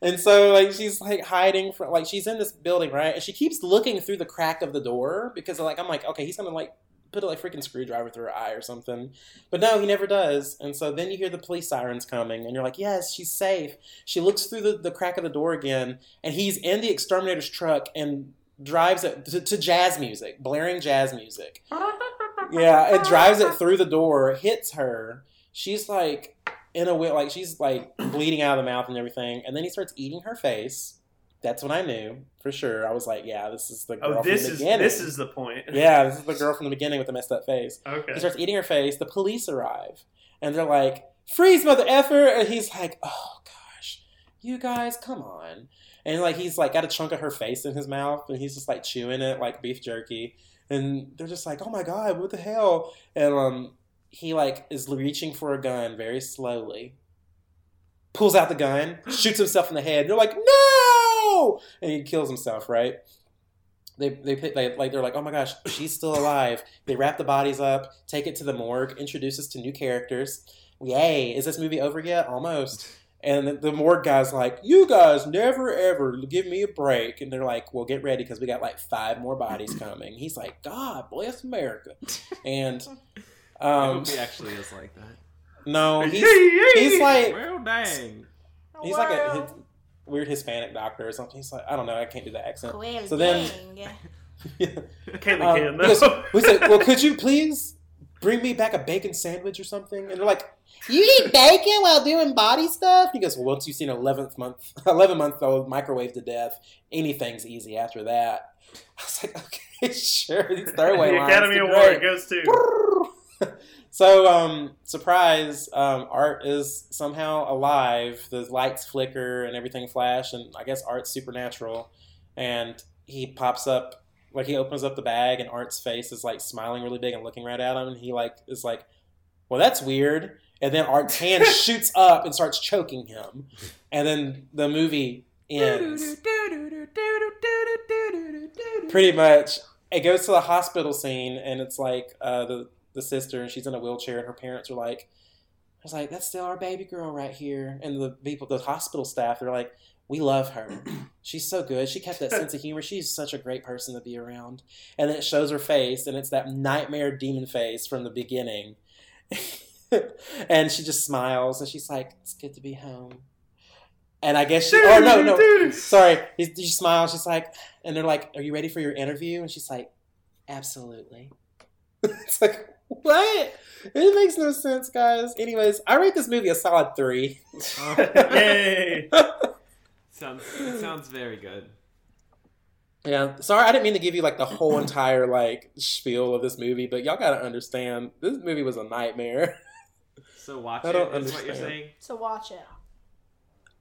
And so like she's like hiding from like she's in this building, right? And she keeps looking through the crack of the door because like I'm like, okay, he's gonna like put a like freaking screwdriver through her eye or something. But no, he never does. And so then you hear the police sirens coming and you're like, Yes, she's safe. She looks through the, the crack of the door again and he's in the exterminator's truck and drives it to, to jazz music, blaring jazz music. Yeah, it drives it through the door, hits her. She's like in a way, like she's like bleeding out of the mouth and everything. And then he starts eating her face. That's when I knew for sure. I was like, yeah, this is the oh, girl Oh, from the is beginning. this is the point. yeah, this is the girl from the beginning with the messed up face. Okay. He starts eating her face. The police arrive, and they're like, "Freeze, mother effer!" And he's like, "Oh gosh, you guys, come on!" And like he's like got a chunk of her face in his mouth, and he's just like chewing it like beef jerky. And they're just like, "Oh my god, what the hell?" And um, he like is reaching for a gun very slowly, pulls out the gun, shoots himself in the head. They're like, "No!" And he kills himself. Right? They they they like they're like, "Oh my gosh, she's still alive." They wrap the bodies up, take it to the morgue, introduce us to new characters. Yay! Is this movie over yet? Almost. And the- the morgue guy's like, "You guys never ever give me a break," and they're like, "Well, get ready because we got like five more bodies coming." He's like, "God bless America," and I um, hope he actually is like that. no, he's he's like Well, dang. he's like a his, weird Hispanic doctor or something. He's like, I don't know, I can't do the accent. Well, So then- dang. Can't Um, can he we said, well, could you please bring me back a bacon sandwich or something? And they're like, you eat bacon while doing body stuff? He goes, well, once you've seen an 11th month, 11 month old microwave to death, anything's easy after that. I was like, okay, sure. These throwaway the. Academy Award great. goes to. so, um, surprise, um, Art is somehow alive. The lights flicker and everything flash, and I guess Art's supernatural. And he pops up, like he opens up the bag, and Art's face is like smiling really big and looking right at him. And he like is like, "Well, that's weird." And then Art's hand shoots up and starts choking him. And then the movie ends. Pretty much, it goes to the hospital scene, and it's like uh, the the sister, and she's in a wheelchair, and her parents are like, "I was like, that's still our baby girl right here." And the people, the hospital staff, they're like, "We love her. She's so good. She kept that sense of humor. She's such a great person to be around." And then it shows her face, and it's that nightmare demon face from the beginning. and she just smiles, and she's like, "It's good to be home." And I guess she, oh no, no, sorry. He, she smiles. She's like, and they're like, "Are you ready for your interview?" And she's like, "Absolutely." it's like, what? It makes no sense, guys. Anyways, I rate this movie a solid three. Oh, yay! Sounds it sounds very good. Yeah, sorry, I didn't mean to give you like the whole entire like spiel of this movie, but y'all gotta understand this movie was a nightmare. So watch I it. don't Is what you're saying? So watch it.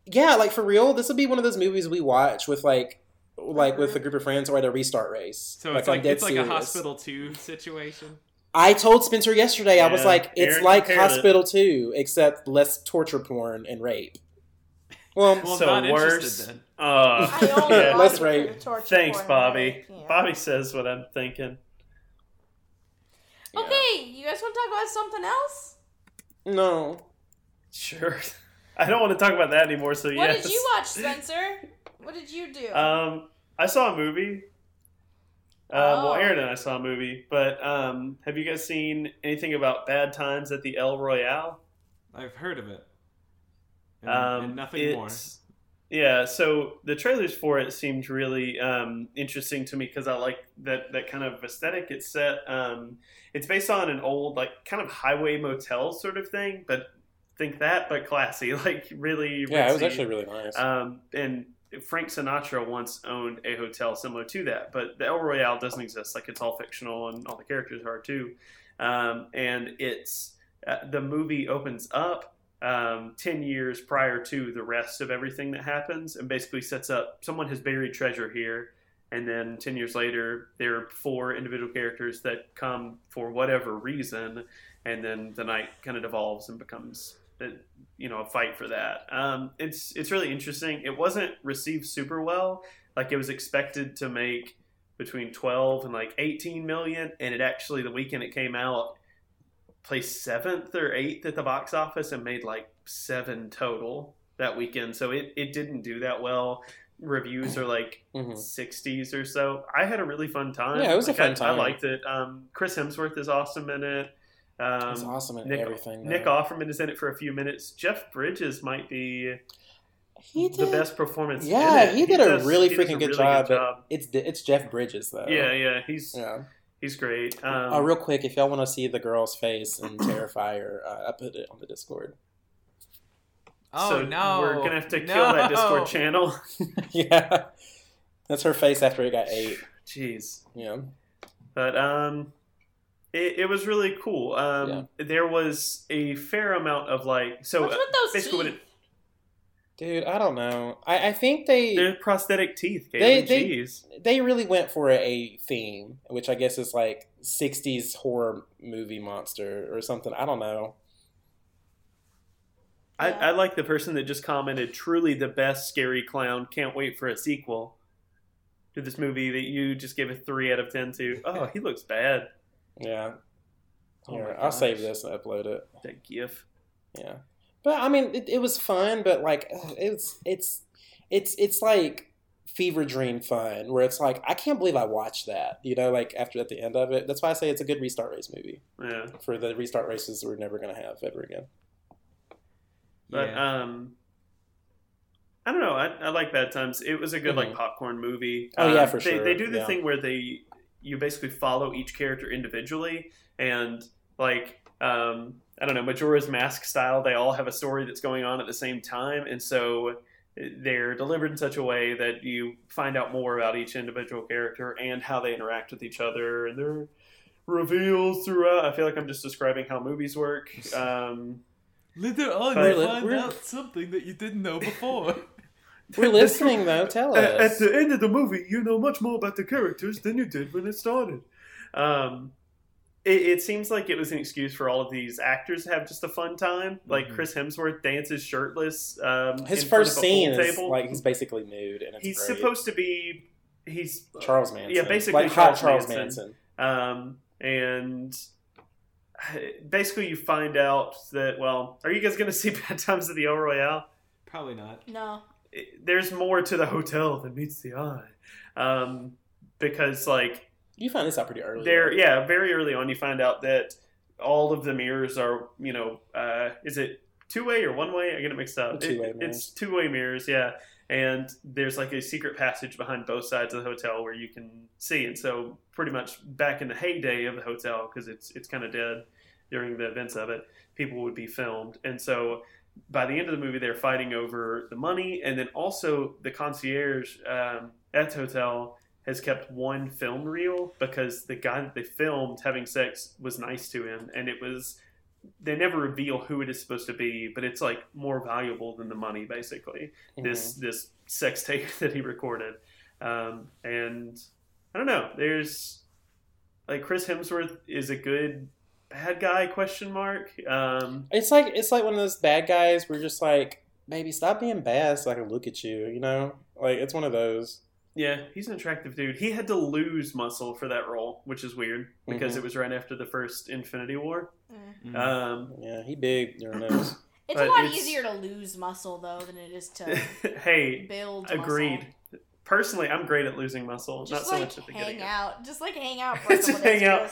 Yeah, like for real, this would be one of those movies we watch with like like with a group of friends or at a restart race. So it's like dead it's like a Hostel two situation. I told Spencer yesterday, I was like, it's Aaron like compared it. Hostel 2, except less torture porn and rape. Well, Well, So not worse. interested then. Uh, I only yeah. watch Let's it for rate. the torture Thanks, Bobby. Yeah. Bobby says what I'm thinking. yeah. Okay, you guys want to talk about something else? No. Sure. I don't want to talk about that anymore. So yeah. What yes. did you watch, Spencer? What did you do? Um, I saw a movie. Well, Oh. Aaron and I saw a movie, but um, have you guys seen anything about Bad Times at the El Royale? I've heard of it. And, Um, and nothing more. Yeah, so the trailers for it seemed really um, interesting to me because I like that that kind of aesthetic. It's set. Um, it's based on an old like kind of highway motel sort of thing, but think that but classy, like really. Yeah, it was actually really nice. Um, and Frank Sinatra once owned a hotel similar to that, but the El Royale doesn't exist. Like it's all fictional, and all the characters are too. Um, and it's uh, the movie opens up um, ten years prior to the rest of everything that happens, and basically sets up someone has buried treasure here. And then ten years later, there are four individual characters that come for whatever reason, and then the night kind of devolves and becomes uh, you know a fight for that. Um, it's it's really interesting. It wasn't received super well. Like it was expected to make between twelve and like eighteen million, and it actually the weekend it came out placed seventh or eighth at the box office and made like seven total that weekend. So it it didn't do that well. Reviews are like Mhm. 60s or so. I had a really fun time. Yeah, it was a fun I, time. I liked it. Um, Chris Hemsworth is awesome in it. Um, It's awesome in Nick, everything. Nick. Offerman is in it for a few minutes. Jeff Bridges might be He the best performance. in Yeah, it. he did a does- really freaking good really job, but- It's it's Jeff Bridges though. yeah, yeah, he's Yeah. He's great. Um, uh, real quick, if y'all want to see the girl's face in Terrifier, uh, I put it on the Discord. Oh so no! we're gonna have to kill that Discord channel. yeah, that's her face after it got ate. Jeez. Yeah. but um it, it was really cool um there was a fair amount of like so What's uh, with those basically what it, Dude, I don't know. I, I think they they're prosthetic teeth Caitlin. They- they- Jeez. they really went for a theme, which I guess is like '60s horror movie monster or something. I don't know. I, Yeah. I like the person that just commented truly the best scary clown can't wait for a sequel to this movie that you just gave a three out of ten to oh he looks bad Yeah. Oh Here, I'll save this and upload it. that gif Yeah, but I mean, it, it was fun, but like, it's it's it's it's like fever dream fun, where it's like I can't believe I watched that. You know, like after at the end of it. That's why I say it's a good restart race movie yeah for the restart races we're never gonna have ever again. But Yeah. um, I don't know. I, I like Bad Times. It was a good like Mhm. popcorn movie. Oh, yeah, Um, for they, sure. They do the Yeah. thing where they you basically follow each character individually, and like um, I don't know, Majora's Mask style. They all have a story that's going on at the same time, and so they're delivered in such a way that you find out more about each individual character and how they interact with each other and their reveals throughout. I feel like I'm just describing how movies work. Um, Later on, you find we're- out something that you didn't know before. We're listening though. Tell us. at, at the end of the movie, you know much more about the characters than you did when it started. Um, it, it seems like it was an excuse for all of these actors to have just a fun time. Like Mhm. Chris Hemsworth dances shirtless. Um, His first of a pool scene is table. like he's basically nude, and it's he's great. supposed to be. He's Charles Manson. Yeah, basically like hot Charles Charles Manson. Manson. Um, and basically, you find out that well, are you guys going to see Bad Times at the El Royale? Probably not. No. it- there's more to the hotel than meets the eye. Um, because like You find this out pretty early. there, yeah, very early on, you find out that all of the mirrors are, you know, uh, is it two way or one way? I get it mixed up. Two-way It- it's two way mirrors, yeah. And there's like a secret passage behind both sides of the hotel where you can see. And so, pretty much back in the heyday of the hotel, because it's it's kind of dead during the events of it, people would be filmed. And so, by the end of the movie, they're fighting over the money, and then also the concierge um, at the hotel has kept one film reel because the guy that they filmed having sex was nice to him, and it was they never reveal who it is supposed to be, but it's like more valuable than the money, basically. This Mm-hmm. this sex tape that he recorded, um, and I don't know. There's like Chris Hemsworth is a good bad guy question mark. Um, It's like it's like one of those bad guys where you're just like, baby, stop being bad so I can look at you. You know, like it's one of those. Yeah, he's an attractive dude. He had to lose muscle for that role, which is weird because Mhm. it was right after the first Infinity War. Mm. Um, Yeah, he big. Your nose. It's But a lot it's- easier to lose muscle though than it is to hey, build. agreed. Muscle. Personally, I'm great at losing muscle, Just not so like much at the getting hang it. out. Just like hang out for Just hang out.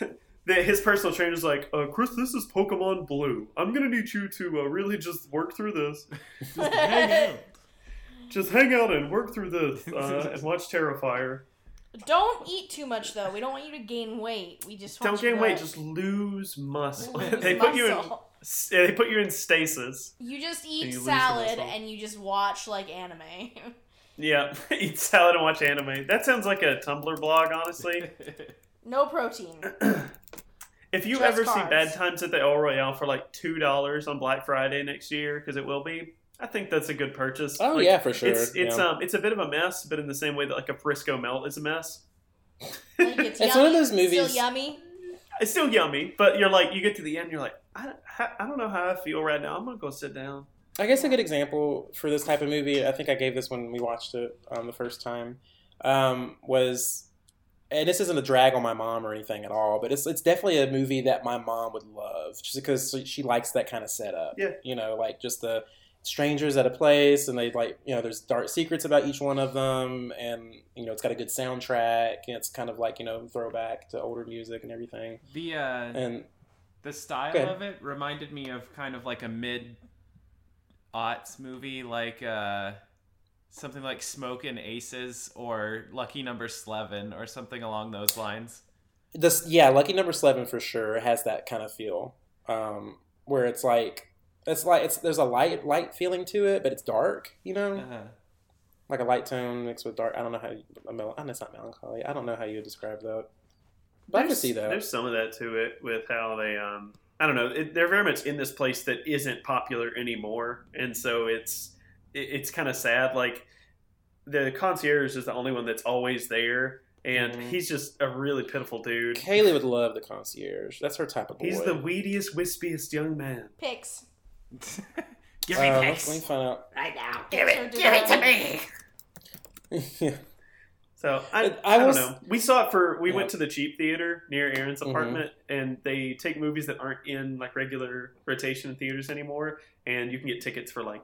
The, his personal trainer's like, uh, Chris, this is Pokemon Blue. I'm gonna need you to uh, really just work through this. Just hang out and work through this uh, and watch Terrifier. Don't eat too much though. We don't want you to gain weight. We just want Don't you gain to weight, just lose muscle. lose they put you in. muscle. They put you in stasis. You just and eat you lose the salad muscle. and you just watch like anime. Yeah, eat salad and watch anime. That sounds like a Tumblr blog, honestly. no protein. If you Just ever see carbs. Bad Times at the El Royale for like two dollars on Black Friday next year, because it will be, I think that's a good purchase. Oh Like, yeah, for sure. It's it's yeah. um it's a bit of a mess, but in the same way that like a Frisco melt is a mess. Like it's, It's one of those Still movies- yummy. It's still yummy, but you're like you get to the end, you're like I, I don't know how I feel right now. I'm gonna go sit down. I guess a good example for this type of movie, I think I gave this when we watched it um, the first time, um, was, and this isn't a drag on my mom or anything at all, but it's it's definitely a movie that my mom would love, just because she- she likes that kind of setup. Yeah. you know, like just the strangers at a place, and they like you know, there's dark secrets about each one of them, and you know, it's got a good soundtrack, and it's kind of like you know, throwback to older music and everything, The uh, and the style of it reminded me of kind of like a mid aughts movie, like uh, something like Smokin' Aces or Lucky Number Slevin or something along those lines. this yeah lucky number Slevin for sure has that kind of feel um where it's like it's like it's there's a light light feeling to it but it's dark you know Uh-huh. like a light tone mixed with dark i don't know how you, a mel- I know it's not melancholy i don't know how you would describe that but i can see that There's some of that to it with how they um I don't know. It, they're very much in this place that isn't popular anymore, and so it's it, it's kind of sad. Like the concierge is the only one that's always there, and Mhm. he's just a really pitiful dude. kaylee would love the concierge that's her type of boy He's the weediest, wispiest young man. Picks. Give uh, me let's, let me find out Right now. Give it. Give it to me. yeah. So I, I I, don't know. We saw it for we Yeah. went to the cheap theater near Aaron's Mhm. apartment, and they take movies that aren't in like regular rotation theaters anymore, and you can get tickets for like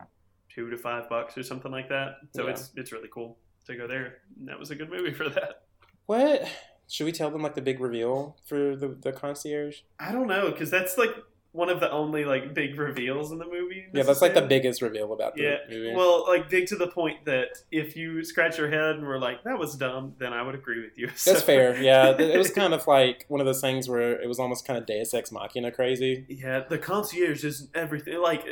two to five bucks or something like that. So Yeah. it's it's really cool to go there. And that was a good movie for that. what should we tell them like the big reveal for the, the concierge I don't know because that's like one of the only like big reveals in the movie. yeah that's like the biggest reveal about the Yeah, movie well, like big to the point that if you scratch your head and were like, "That was dumb," then I would agree with you. That's fair. Yeah, it was kind of like one of those things where it was almost kind of Deus Ex Machina crazy. Yeah, the concierge isn't everything. Like,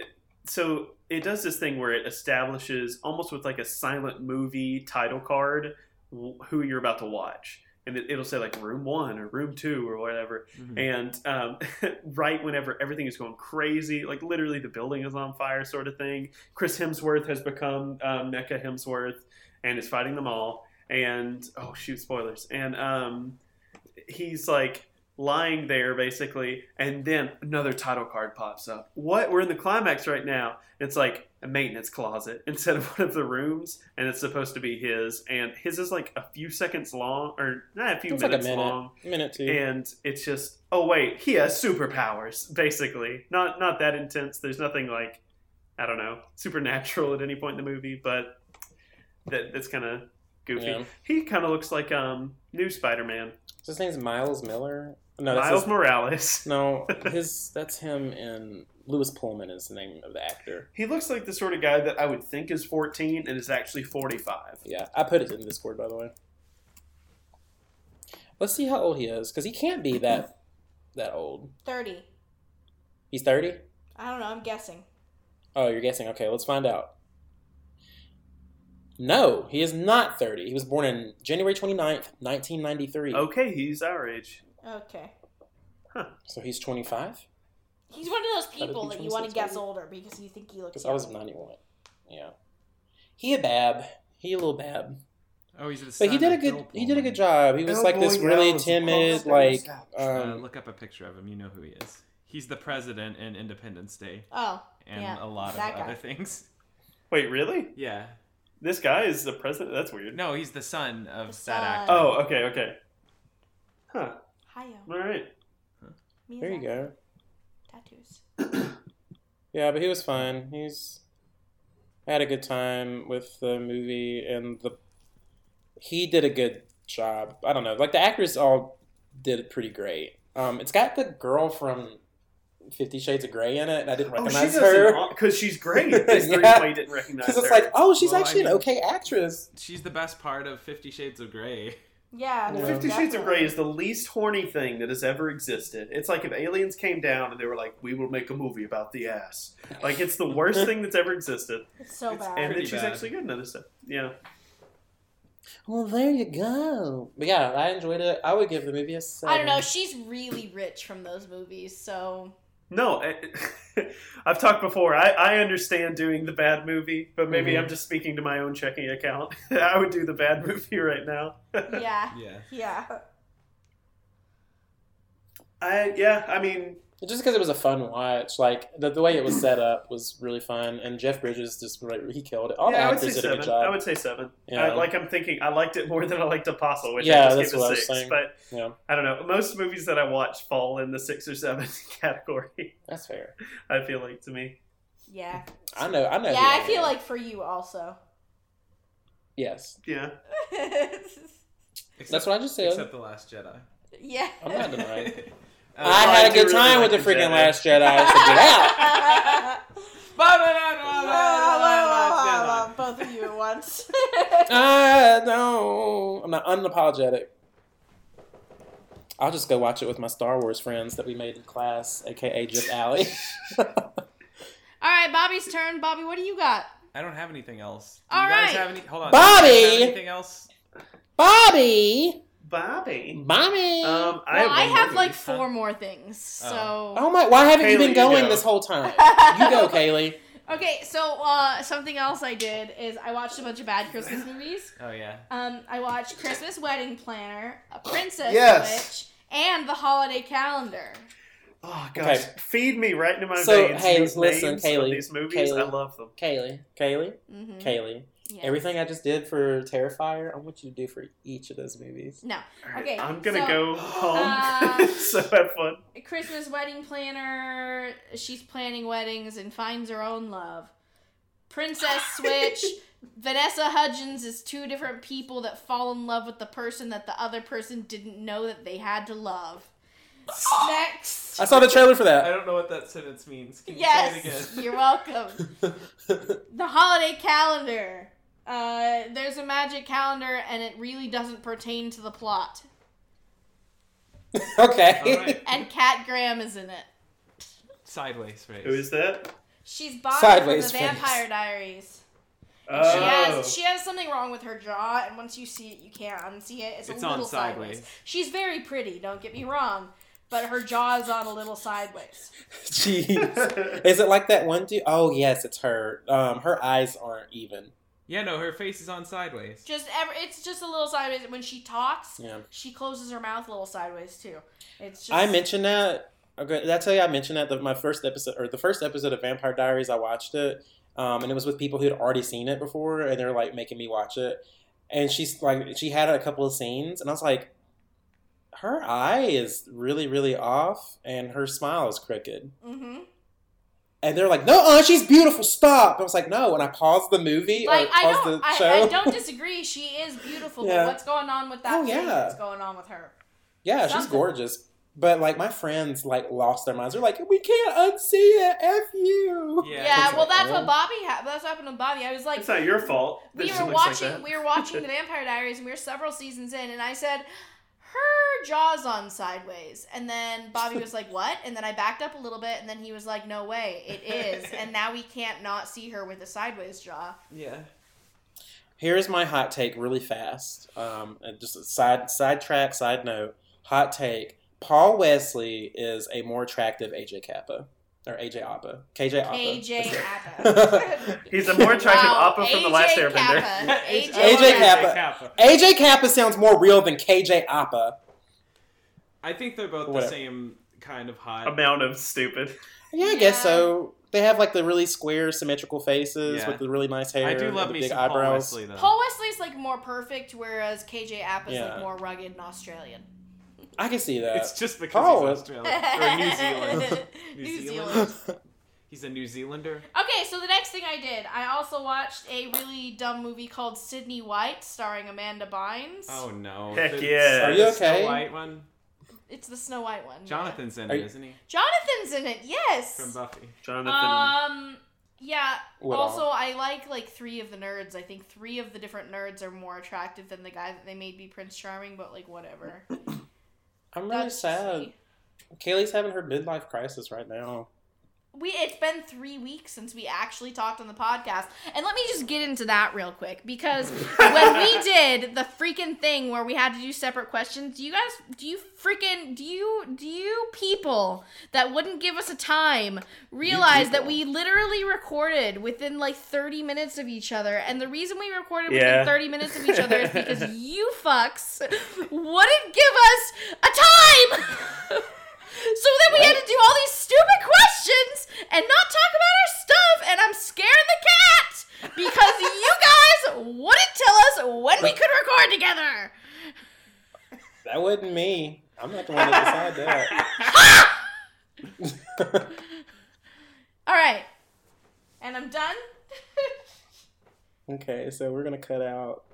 so it does this thing where it establishes almost with like a silent movie title card who you're about to watch, and it, it'll say like room one or room two or whatever. Mhm. And um, right whenever everything is going crazy, like literally the building is on fire, sort of thing. Chris Hemsworth has become um, Hemsworth and is fighting them all. And oh shoot, spoilers! And um, he's like lying there basically, and then another title card pops up. What? We're in the climax right now. It's like a maintenance closet instead of one of the rooms, and it's supposed to be his. And his is like a few seconds long, or not a few It's like a minutes minute, long minute two. and it's just oh wait he has superpowers basically not not that intense there's nothing like i don't know supernatural at any point in the movie but that that's kind of goofy Yeah. he kind of looks like um new spider-man His name's Miles Miller. No, that's miles his, morales no, his that's him and Lewis Pullman is the name of the actor. he looks like the sort of guy that i would think is 14 and is actually 45 Yeah, I put it in Discord by the way. Let's see how old he is because he can't be that that old. 30. He's thirty. I don't know. I'm guessing. Oh, you're guessing. Okay, let's find out. No, he is not 30. He was born in January 29th, 1993. okay he's our age Okay. So he's 25? He's one of those people that you want to 26 guess maybe? older because you think he looks. Because I was 91. Yeah. He a bab. He a little bab. Oh, he's the But he did a good Bill he did a good job. He was Oh, like this boy, really Alice, timid, like couch. Uh, um look up a picture of him. You know who he is. He's the president in Independence Day Oh, and Yeah, a lot of guy. other things. Wait, really? Yeah. This guy is the president? That's weird. No, he's the son of The that actor. Oh, okay, okay. Huh. Hiyo. All right. there you go. Tattoos. Yeah, but he was fine. He's I had a good time with the movie and the he did a good job. I don't know. Like the actors all did pretty great. Um it's got the girl from Fifty Shades of Grey in it, and I didn't Oh, recognize does her. because she's great. That's Yeah. reason why you didn't recognize Because it's her. like, oh, she's Well, I actually mean- an okay actress. She's the best part of Fifty Shades of Grey. Yeah. Yeah. Fifty Shades of. Grey is the least horny thing that has ever existed. It's like if aliens came down and they were like, "We will make a movie about the ass." Like it's the worst thing that's ever existed. It's so It's- bad. and then she's bad. actually good in other stuff. Yeah. Well, there you go. But yeah, I enjoyed it. I would give the movie a seven. I don't know. She's really rich from those movies, so No, I- I've talked before. I, I understand doing the bad movie, but maybe Mhm. I'm just speaking to my own checking account. I would do the bad movie right now. yeah, Yeah. yeah. I yeah, I mean, Just because it was a fun watch, like the, the way it was set up was really fun, and Jeff Bridges just right, he killed it. All yeah, I the would say actors did a seven. good job. I would say seven. Yeah. I, like I'm thinking, I liked it more than I liked Apostle, which Yeah, I just that's gave what I a was six. saying. But Yeah, I don't know. Most movies that I watch fall in the six or seven category. that's fair. I feel like to me. Yeah. I know. I know. Yeah, who I feel am. like for you also. yes. Yeah. Except, That's what I just said. Except the Last Jedi. yeah. I'm not denying. Uh, I I had a good time like with the the freaking Jedi. Last Jedi. So get out. Both of you at once. I don't. I'm not unapologetic. I'll just go watch it with my Star Wars friends that we made in class, aka just Allie. All right, Bobby's turn. Bobby, what do you got? I don't have anything else. Do All you guys right. have any? Hold on. Bobby! Do you guys have anything else? Bobby, Bobby. mommy. Um, I well, have, I have more like movie. four more things. So. oh my! Why haven't you Kaylee, been you going go. this whole time? You go, Kaylee. Okay, so uh, something else I did is I watched a bunch of bad Christmas movies. Oh yeah. Um, I watched Christmas Wedding Planner, A Princess Yes. Switch, and The Holiday Calendar. Oh gosh, Okay. feed me right into my So, veins. hey, these listen, names Kaylee, of these movies, I Kaylee. love them. Kaylee, Kaylee, Mm-hmm. Kaylee. Everything I just did for Terrifier, I want you to do for each of those movies. No, All right, Okay, I'm gonna so, go home. uh, so have fun. Christmas Wedding Planner. She's planning weddings and finds her own love. Princess Switch. Vanessa Hudgens is two different people that fall in love with the person that the other person didn't know that they had to love. Next. I saw the trailer for that. I don't know what that sentence means. Can you Yes, say it again? you're welcome. The holiday calendar. Uh, there's a magic calendar, and it really doesn't pertain to the plot. okay. All right. And Kat Graham is in it. Sideways face. Who is that? She's Bonnie Sideways from the face. Vampire Diaries. And Oh, She has she has something wrong with her jaw, and once you see it, you can't unsee it. It's, It's a on little sideways. sideways. She's very pretty. Don't get me wrong, but her jaw is on a little sideways. Jeez. Is it like that one dude? Oh yes, it's her. Um, her eyes aren't even. Yeah, no, her face is on sideways. Just ever, it's just a little sideways. When she talks, Yeah. she closes her mouth a little sideways too. It's just I mentioned that. Okay, that's how I mentioned that the, my first episode or the first episode of Vampire Diaries? I watched it, um, and it was with people who had already seen it before, and they're like making me watch it. And she's like, she had a couple of scenes, and I was like, her eye is really, really off, and her smile is crooked. Mm-hmm. And they're like, no, uh, she's beautiful. Stop. I was like, no. And I paused the movie Like or I don't, the I, show. I don't disagree. She is beautiful, Yeah. but what's going on with that Oh, thing yeah. What's going on with her? Yeah, she's gorgeous. But like my friends like lost their minds. They're like, we can't unsee it. F you. Yeah. Yeah, well, like, that's oh. what Bobby had. That's what happened with Bobby. I was like, it's not your fault. we were looks like watching we were watching the Vampire Diaries and we were several seasons in and I said her jaw's on sideways and then Bobby was like what and then I backed up a little bit and then he was like no way it is and now we can't not see her with a sideways jaw Yeah. Here's my hot take, really fast. Um, just a side sidetrack, side note. Hot take: Paul Wesley is a more attractive AJ Kappa. Or AJ Appa, KJ Apa. KJ Apa. He's a more attractive Wow, Appa from the last AJ Airbender. AJ AJ Kappa. Kappa. AJ Kappa sounds more real than KJ Apa. I think they're both the same kind of hot. Amount of stupid. Yeah, I guess so. They have like the really square, symmetrical faces Yeah. with the really nice hair. I do love and the me big some Paul. Wesley though. Paul Wesley's like more perfect, whereas KJ Apa's Yeah. like more rugged and Australian. I can see that. It's just because Paul he's was- Australian or New Zealand. New New Zealand. Zealand. He's a New Zealander. Okay, so the next thing I did, I also watched a really dumb movie called Sydney White, starring Amanda Bynes. Oh no! Heck The- yeah. Are you okay? the Snow? White one. It's the Snow White one. yeah. Jonathan's in Are it, you- isn't he? Jonathan's in it. Yes. From Buffy. Jonathan. Um. Yeah. What also, all? I like like three of the nerds. I think three of the different nerds are more attractive than the guy that they made be Prince Charming. But like, whatever. I'm really That's sad. Kaylee's having her midlife crisis right now. We it's been three weeks since we actually talked on the podcast, and let me just get into that real quick because when we did the freaking thing where we had to do separate questions, do you guys, do you freaking, do you, do you people that wouldn't give us a time realize that we literally recorded within like thirty minutes of each other, and the reason we recorded Yeah. within thirty minutes of each other is because you fucks wouldn't give us a time. So then we had to do all these stupid questions and not talk about our stuff, and I'm scared the cat because you guys wouldn't tell us when we could record together. That wasn't me. I'm not the one that decided that. All right, and I'm done. okay, so we're gonna cut out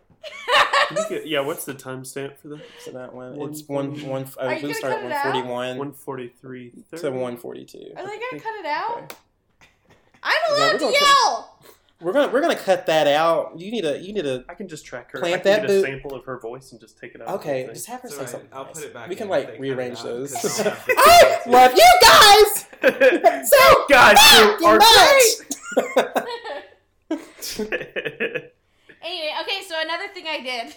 get- yeah, what's the timestamp for that? so that one. One It's one forty- one. Are I you will gonna start cut at it out? one forty one 143. to one forty two. Are they gonna cut it out? Okay. I'm Yeah, allowed we're to gonna cut- yell. We're gonna we're gonna cut that out. You need a you need a I can just track her. Plant I can that get a boot. sample of her voice and just take it out. okay. Just have her say alright, something. I'll nice. put it back We can like if they cut rearrange it out, those. 'cause I'll have to I do love you guys so Guys, who fucking are much. Anyway, okay, so another thing I did.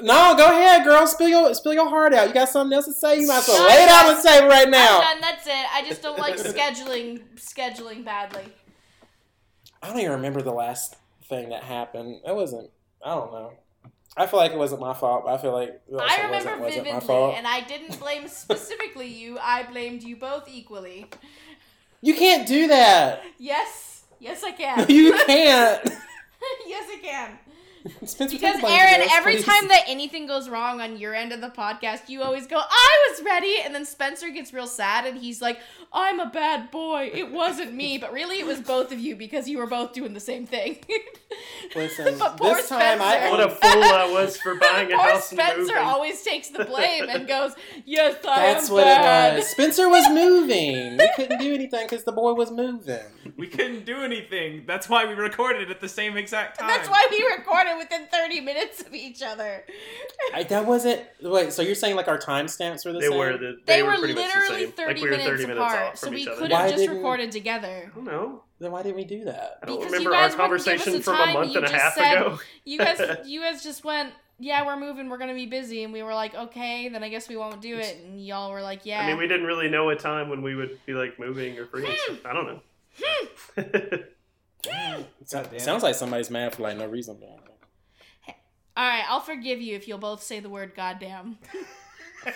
no, go ahead, girl. Spill your spill your heart out. You got something else to say? You might as well lay it out on the table right now. I'm done. That's it. I just don't like scheduling scheduling badly. I don't even remember the last thing that happened. It wasn't. I don't know. I feel like it wasn't my fault, but I feel like I remember wasn't, vividly, and I didn't blame specifically you. I blamed you both equally. You can't do that. Yes, yes, I can. you can't. yes, I can. Spencer, Because take blame for Aaron, every please. time that anything goes wrong on your end of the podcast, you always go, "I was ready," and then Spencer gets real sad, and he's like, "I'm a bad boy. It wasn't me, but really, it was both of you because you were both doing the same thing." Listen, But poor this time I Spencer. what a fool I was for buying a Poor house Spencer moving. always takes the blame and goes, "Yes, I That's am what bad." it was. Spencer was moving. We couldn't do anything because the boy was moving. We couldn't do anything. That's why we recorded at the same exact time. That's why we recorded within 30 minutes of each other. I, that wasn't. Wait, so you're saying like our timestamps were the They same? were the. They, They, were, pretty much the same. 30 like we were 30 minutes apart, off so we each could other. Why have just didn't- recorded I together. don't know. Then why didn't we do that? I don't Because remember you our guys wouldn't us conversation a from time, a month you and a just half said- ago. You guys, you guys just went, yeah, we're moving, we're gonna be busy, and we were like, okay, then I guess we won't do it, and y'all were like, yeah. I mean, we didn't really know a time when we would be like moving or free. and stuff. I don't know. So- God damn it. sounds like somebody's mad for like no reason. but- All right, I'll forgive you if you'll both say the word goddamn.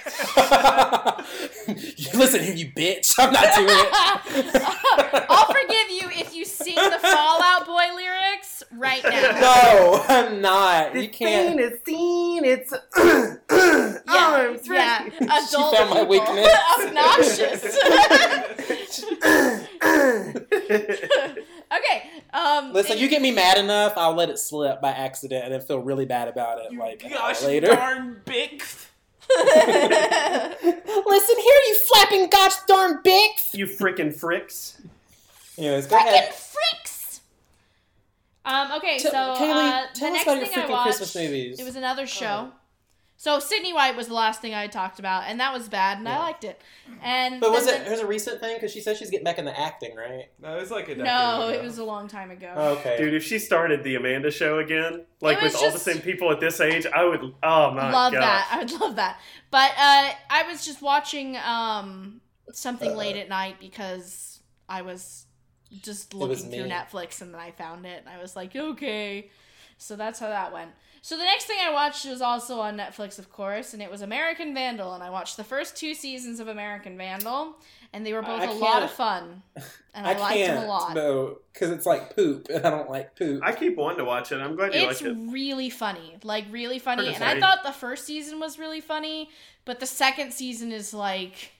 Listen here, you bitch. I'm not doing it. I'll forgive you if you sing the Fall Out Boy lyrics right now. No, I'm not. You can't. It's seen. It's. Yeah, yeah. Adult found my people. weakness. Obnoxious. okay. Um. Listen, and- you get me mad enough, I'll let it slip by accident and then feel really bad about it. You like gosh later. darn big. Listen here, you flapping gosh darn bix. you freaking fricks. Anyways, go Frickin' ahead. fricks. Um. Okay. Tell- so Kaylee, uh, tell the us next about your thing I freaking watched, Christmas movies. It was another show. So Sydney White was the last thing I talked about, and that was bad, and I liked it. And But was then it the- was a recent thing? Because she said she's getting back into acting, right? No, it was like a No, ago. it was a long time ago. Oh, okay. Dude, if she started the Amanda show again, like with was all the same people at this age, I would. Oh my god, love god. that. I would love that. But uh, I was just watching um, something late at night because I was just was looking through me. Netflix and then I found it and I was like, okay. So that's how that went. So the next thing I watched was also on Netflix, of course, and it was American Vandal, and I watched the first two seasons of American Vandal, and they were both I a lot of fun, and I I, liked can't them a lot. though, because it's like poop, and I don't like poop. I keep wanting to watch it. I'm glad you It's like it. It's really funny, like really funny. And it's I thought the first season was really funny, but the second season is like.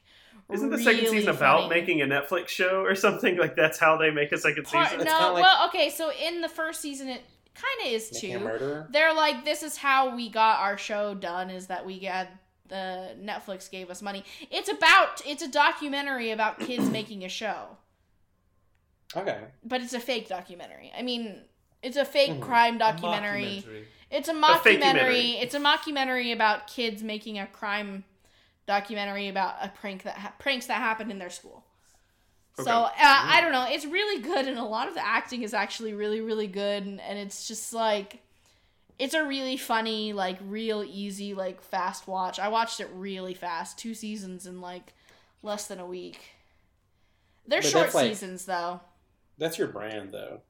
Isn't the second season about funny. making a Netflix show or something? Like that's how they make a second Part- season. No, kinda like- well, okay, so in the first season, it kind of is Making a too. murderer. They're like, this is how we got our show done. Is that we got the Netflix gave us money. It's about it's a documentary about kids making a show, Okay. but it's a fake documentary. I mean, it's a fake Mhm. crime documentary. Mockumentary. It's a fakecumentary. mockumentary. It's a mockumentary about kids making a crime documentary about a prank that ha- pranks that happened in their school. So Okay. uh, I don't know. It's really good, and a lot of the acting is actually really, really good, and, and it's just like, it's a really funny, like real easy, like fast watch. I watched it really fast, two seasons in like less than a week. They're But short like- seasons though. That's your brand, though.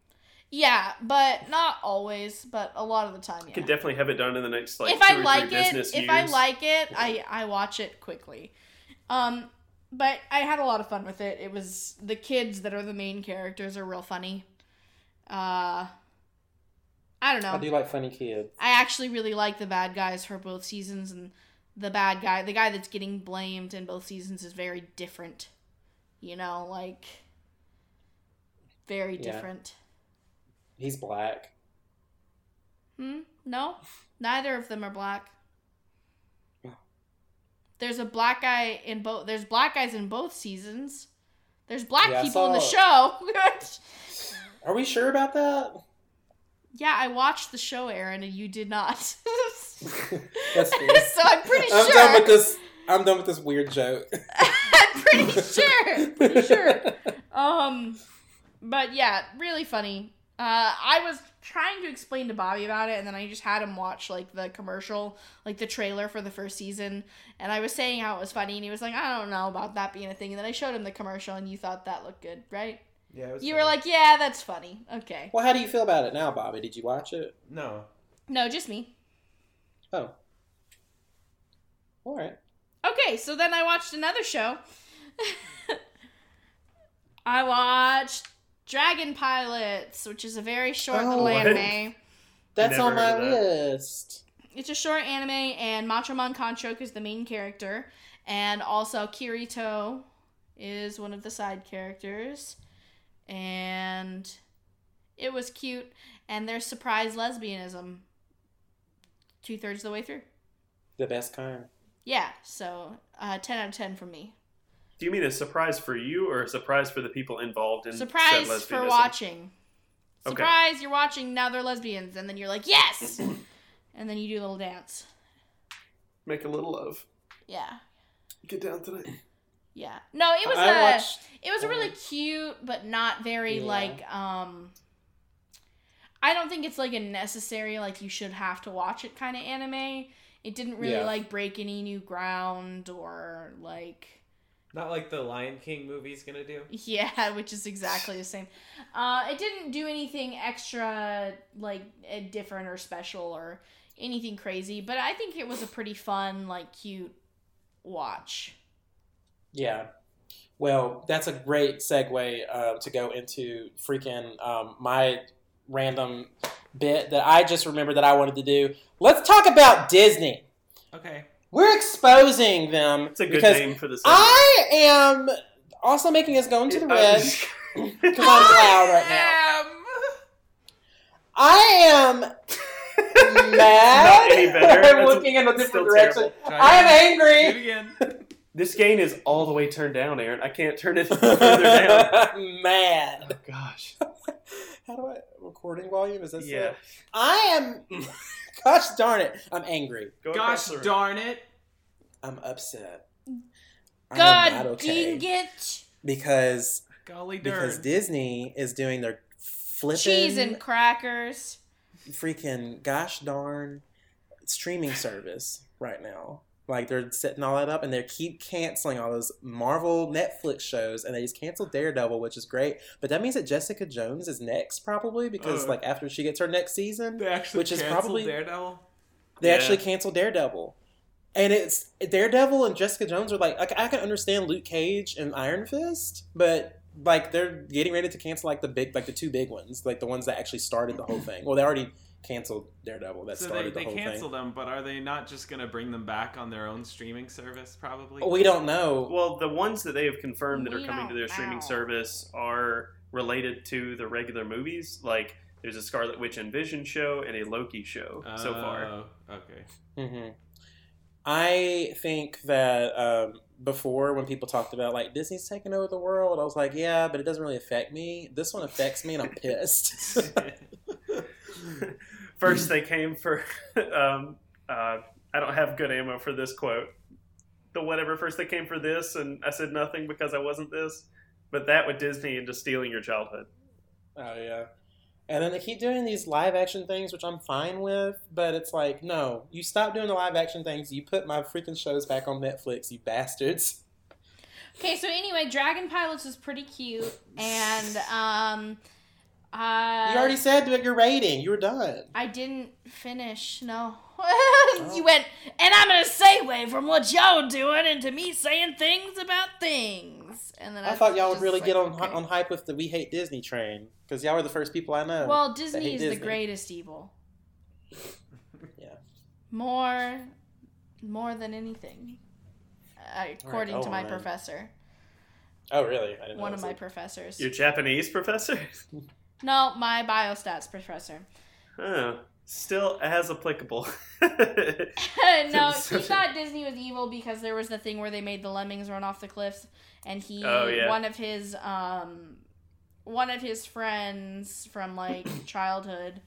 Yeah, but not always, but a lot of the time, yeah. Could definitely have it done in the next like if two I or like three it, business if years. I like it, I I watch it quickly. Um, but I had a lot of fun with it. It was the kids that are the main characters are real funny. Uh, I don't know. I do like funny kids. I actually really like the bad guys for both seasons, and the bad guy, the guy that's getting blamed in both seasons, is very different. You know, like very Yeah. different. He's black. Hmm? No, neither of them are black. There's a black guy in both. There's black guys in both seasons. There's black Yeah, people in the show. Are we sure about that? yeah, I watched the show, Aaron, and you did not. That's fair. so I'm pretty I'm sure. done with this. I'm done with this weird joke. I'm pretty sure. Pretty sure. Um, but yeah, really funny. Uh, I was trying to explain to Bobby about it, and then I just had him watch like the commercial, like the trailer for the first season, and I was saying how it was funny, and he was like, "I don't know about that being a thing," and then I showed him the commercial, and you thought that looked good, right? Yeah, it was You were like, "Yeah, that's funny." Okay. Well, how do you feel about it now, Bobby? Did you watch it? no. No, just me. Oh. All right. Okay, so then I watched another show. I watched Dragon Pilots, which is a very short Oh, little what? anime. That's Never on my that. list. It's a short anime, and Machoman Kanchok is the main character, and also Kirito is one of the side characters, and it was cute. And there's surprise lesbianism two thirds of the way through. The best kind. Yeah, so uh, ten out of ten from me. Do you mean a surprise for you or a surprise for the people involved in said Surprise for lesbianism? watching. Okay. Surprise, you're watching. Now they're lesbians, and then you're like, yes, and then you do a little dance. Make a little love. Yeah, Get down tonight. yeah. No, it was I a. watched. It was a really cute, but not very Yeah. like um I don't think it's like a necessary like you should have to watch it kind of anime. It didn't really Yeah. like break any new ground or like Not like the Lion King movie's gonna do. yeah, which is exactly the same. Uh it didn't do anything extra like eh, different or special or anything crazy, but I think it was a pretty fun like cute watch. Yeah. Well, that's a great segue uh, to go into freaking um, my random bit that I just remembered that I wanted to do. Let's talk about Disney. Okay. We're exposing them It's a good because name for this. I am also making us go into the red because I'm loud right now. I am mad. Not any better. I'm That's looking in a different direction. I am again. Do it angry. again. This gain is all the way turned down, Aaron. I can't turn it further down. mad. Oh, gosh. How do I recording volume? Is that Yeah. I am. Gosh darn it! I'm angry. Go Gosh across the room. darn it. I'm upset. God I'm not okay dang it. because Golly darn. because Disney is doing their flipping Cheese and crackers. freaking gosh darn streaming service right now. Like they're setting all that up, and they keep canceling all those Marvel Netflix shows, and they just canceled Daredevil, which is great. But that means that Jessica Jones is next, probably because Oh. like after she gets her next season, actually Which is canceled probably- Daredevil. they Yeah. actually canceled Daredevil. And it's Daredevil and Jessica Jones are like, like I can understand Luke Cage and Iron Fist, but like they're getting ready to cancel like the big like the two big ones, like the ones that actually started the whole thing. Well, they already canceled Daredevil. That So they, started they the whole canceled thing. them, but are they not just going to bring them back on their own streaming service? Probably. We don't know. Well, the ones that they have confirmed that We are coming to don't their streaming service are related to the regular movies. Like there's a Scarlet Witch and Vision show and a Loki show so far. Oh, Okay. hmm I think that um, before when people talked about like Disney's taking over the world, I was like, yeah, but it doesn't really affect me. This one affects me, and I'm pissed. First, they came for. Um, uh, I don't have good ammo for this quote. The whatever. First, they came for this, and I said nothing because I wasn't this. But that with Disney and just stealing your childhood. Oh yeah. And then they keep doing these live action things, which I'm fine with, but it's like, no, you stop doing the live action things. You put my freaking shows back on Netflix, you bastards. Okay, so anyway, Dragon Pilots was pretty cute, and um, uh, you already said that your rating. You were done. I didn't finish. No, you went, and I'm gonna segue from what y'all doing into me saying things about things, and then I thought y'all would really like, get on okay. on hype with the "We Hate Disney" train because y'all were the first people I know. Well, Disney hate is the greatest evil. Yeah. More, more than anything, uh, according Oh, to my man. professor, Oh, really? I didn't know one of that. my professors. Your Japanese professor? No, my biostats professor. Huh. Still as applicable. no, he thought Disney was evil because there was the thing where they made the lemmings run off the cliffs, and he, Oh, yeah. one of his, um, one of his friends from like childhood,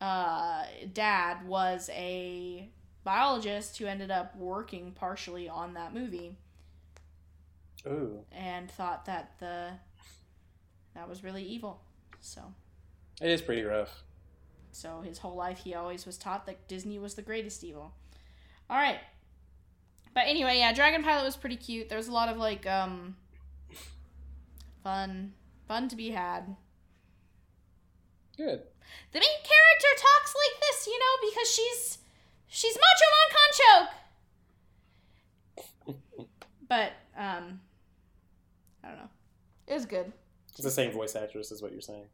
uh, dad was a biologist who ended up working partially on that movie, Ooh, and thought that the that was really evil. So, it is pretty rough. so his whole life he always was taught that Disney was the greatest evil. All right. But anyway, yeah, Dragon Pilot was pretty cute. There was a lot of like um fun fun to be had. Good. The main character talks like this, you know, because she's she's Macho Man Conchoke. but um I don't know. It was good. It's the same voice actress, is what you're saying.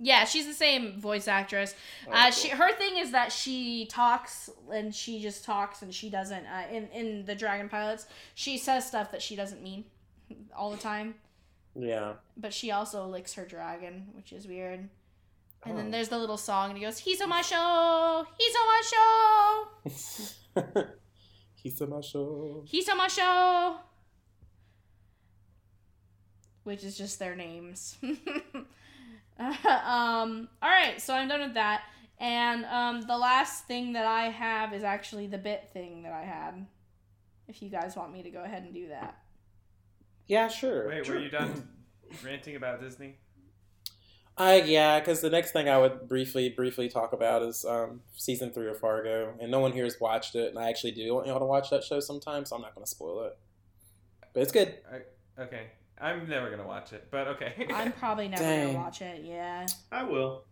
Yeah, she's the same voice actress. Oh, uh, cool. she her thing is that she talks and she just talks and she doesn't. Uh, in in the Dragon Pilots, she says stuff that she doesn't mean all the time. Yeah. But she also licks her dragon, which is weird. And then Oh. there's the little song, and he goes, "He's on my show. He's on my show. He's on my show. He's on my show." Which is just their names. um. All right, so I'm done with that. And um, the last thing that I have is actually the bit thing that I had. If you guys want me to go ahead and do that. Yeah, sure. Wait, sure. were you done ranting about Disney? I yeah, because the next thing I would briefly briefly talk about is um, season three of Fargo, and no one here has watched it, and I actually do want y'all to watch that show sometime, so I'm not going to spoil it. But it's good. I, okay, I'm never gonna watch it, but okay. I'm probably never Dang. gonna watch it. Yeah. I will.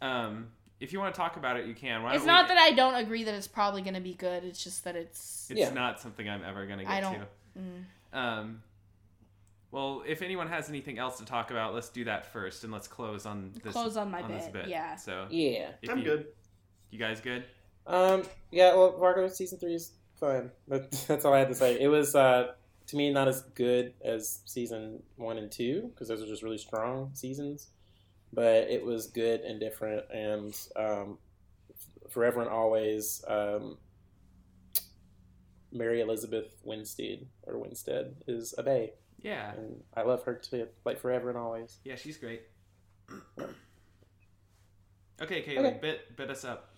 um, if you want to talk about it, you can. Why It's don't we- that I don't agree that it's probably gonna be good. It's just that it's. It's Yeah. not something I'm ever gonna get I don't- to. Mm. Um, well, if anyone has anything else to talk about, let's do that first, and let's close on this. Close on my this bit, yeah. So, Yeah. I'm you, good. You guys good? Um. Yeah. Well, Fargo season three is fun. That, that's all I had to say. It was uh to me not as good as season one and two because those are just really strong seasons, but it was good and different and um, forever and always um. Mary Elizabeth Winstead or Winstead is a bay, Yeah. and I love her too, like forever and always. Yeah, she's great. Okay, Caitlin, Okay. bit bit us up.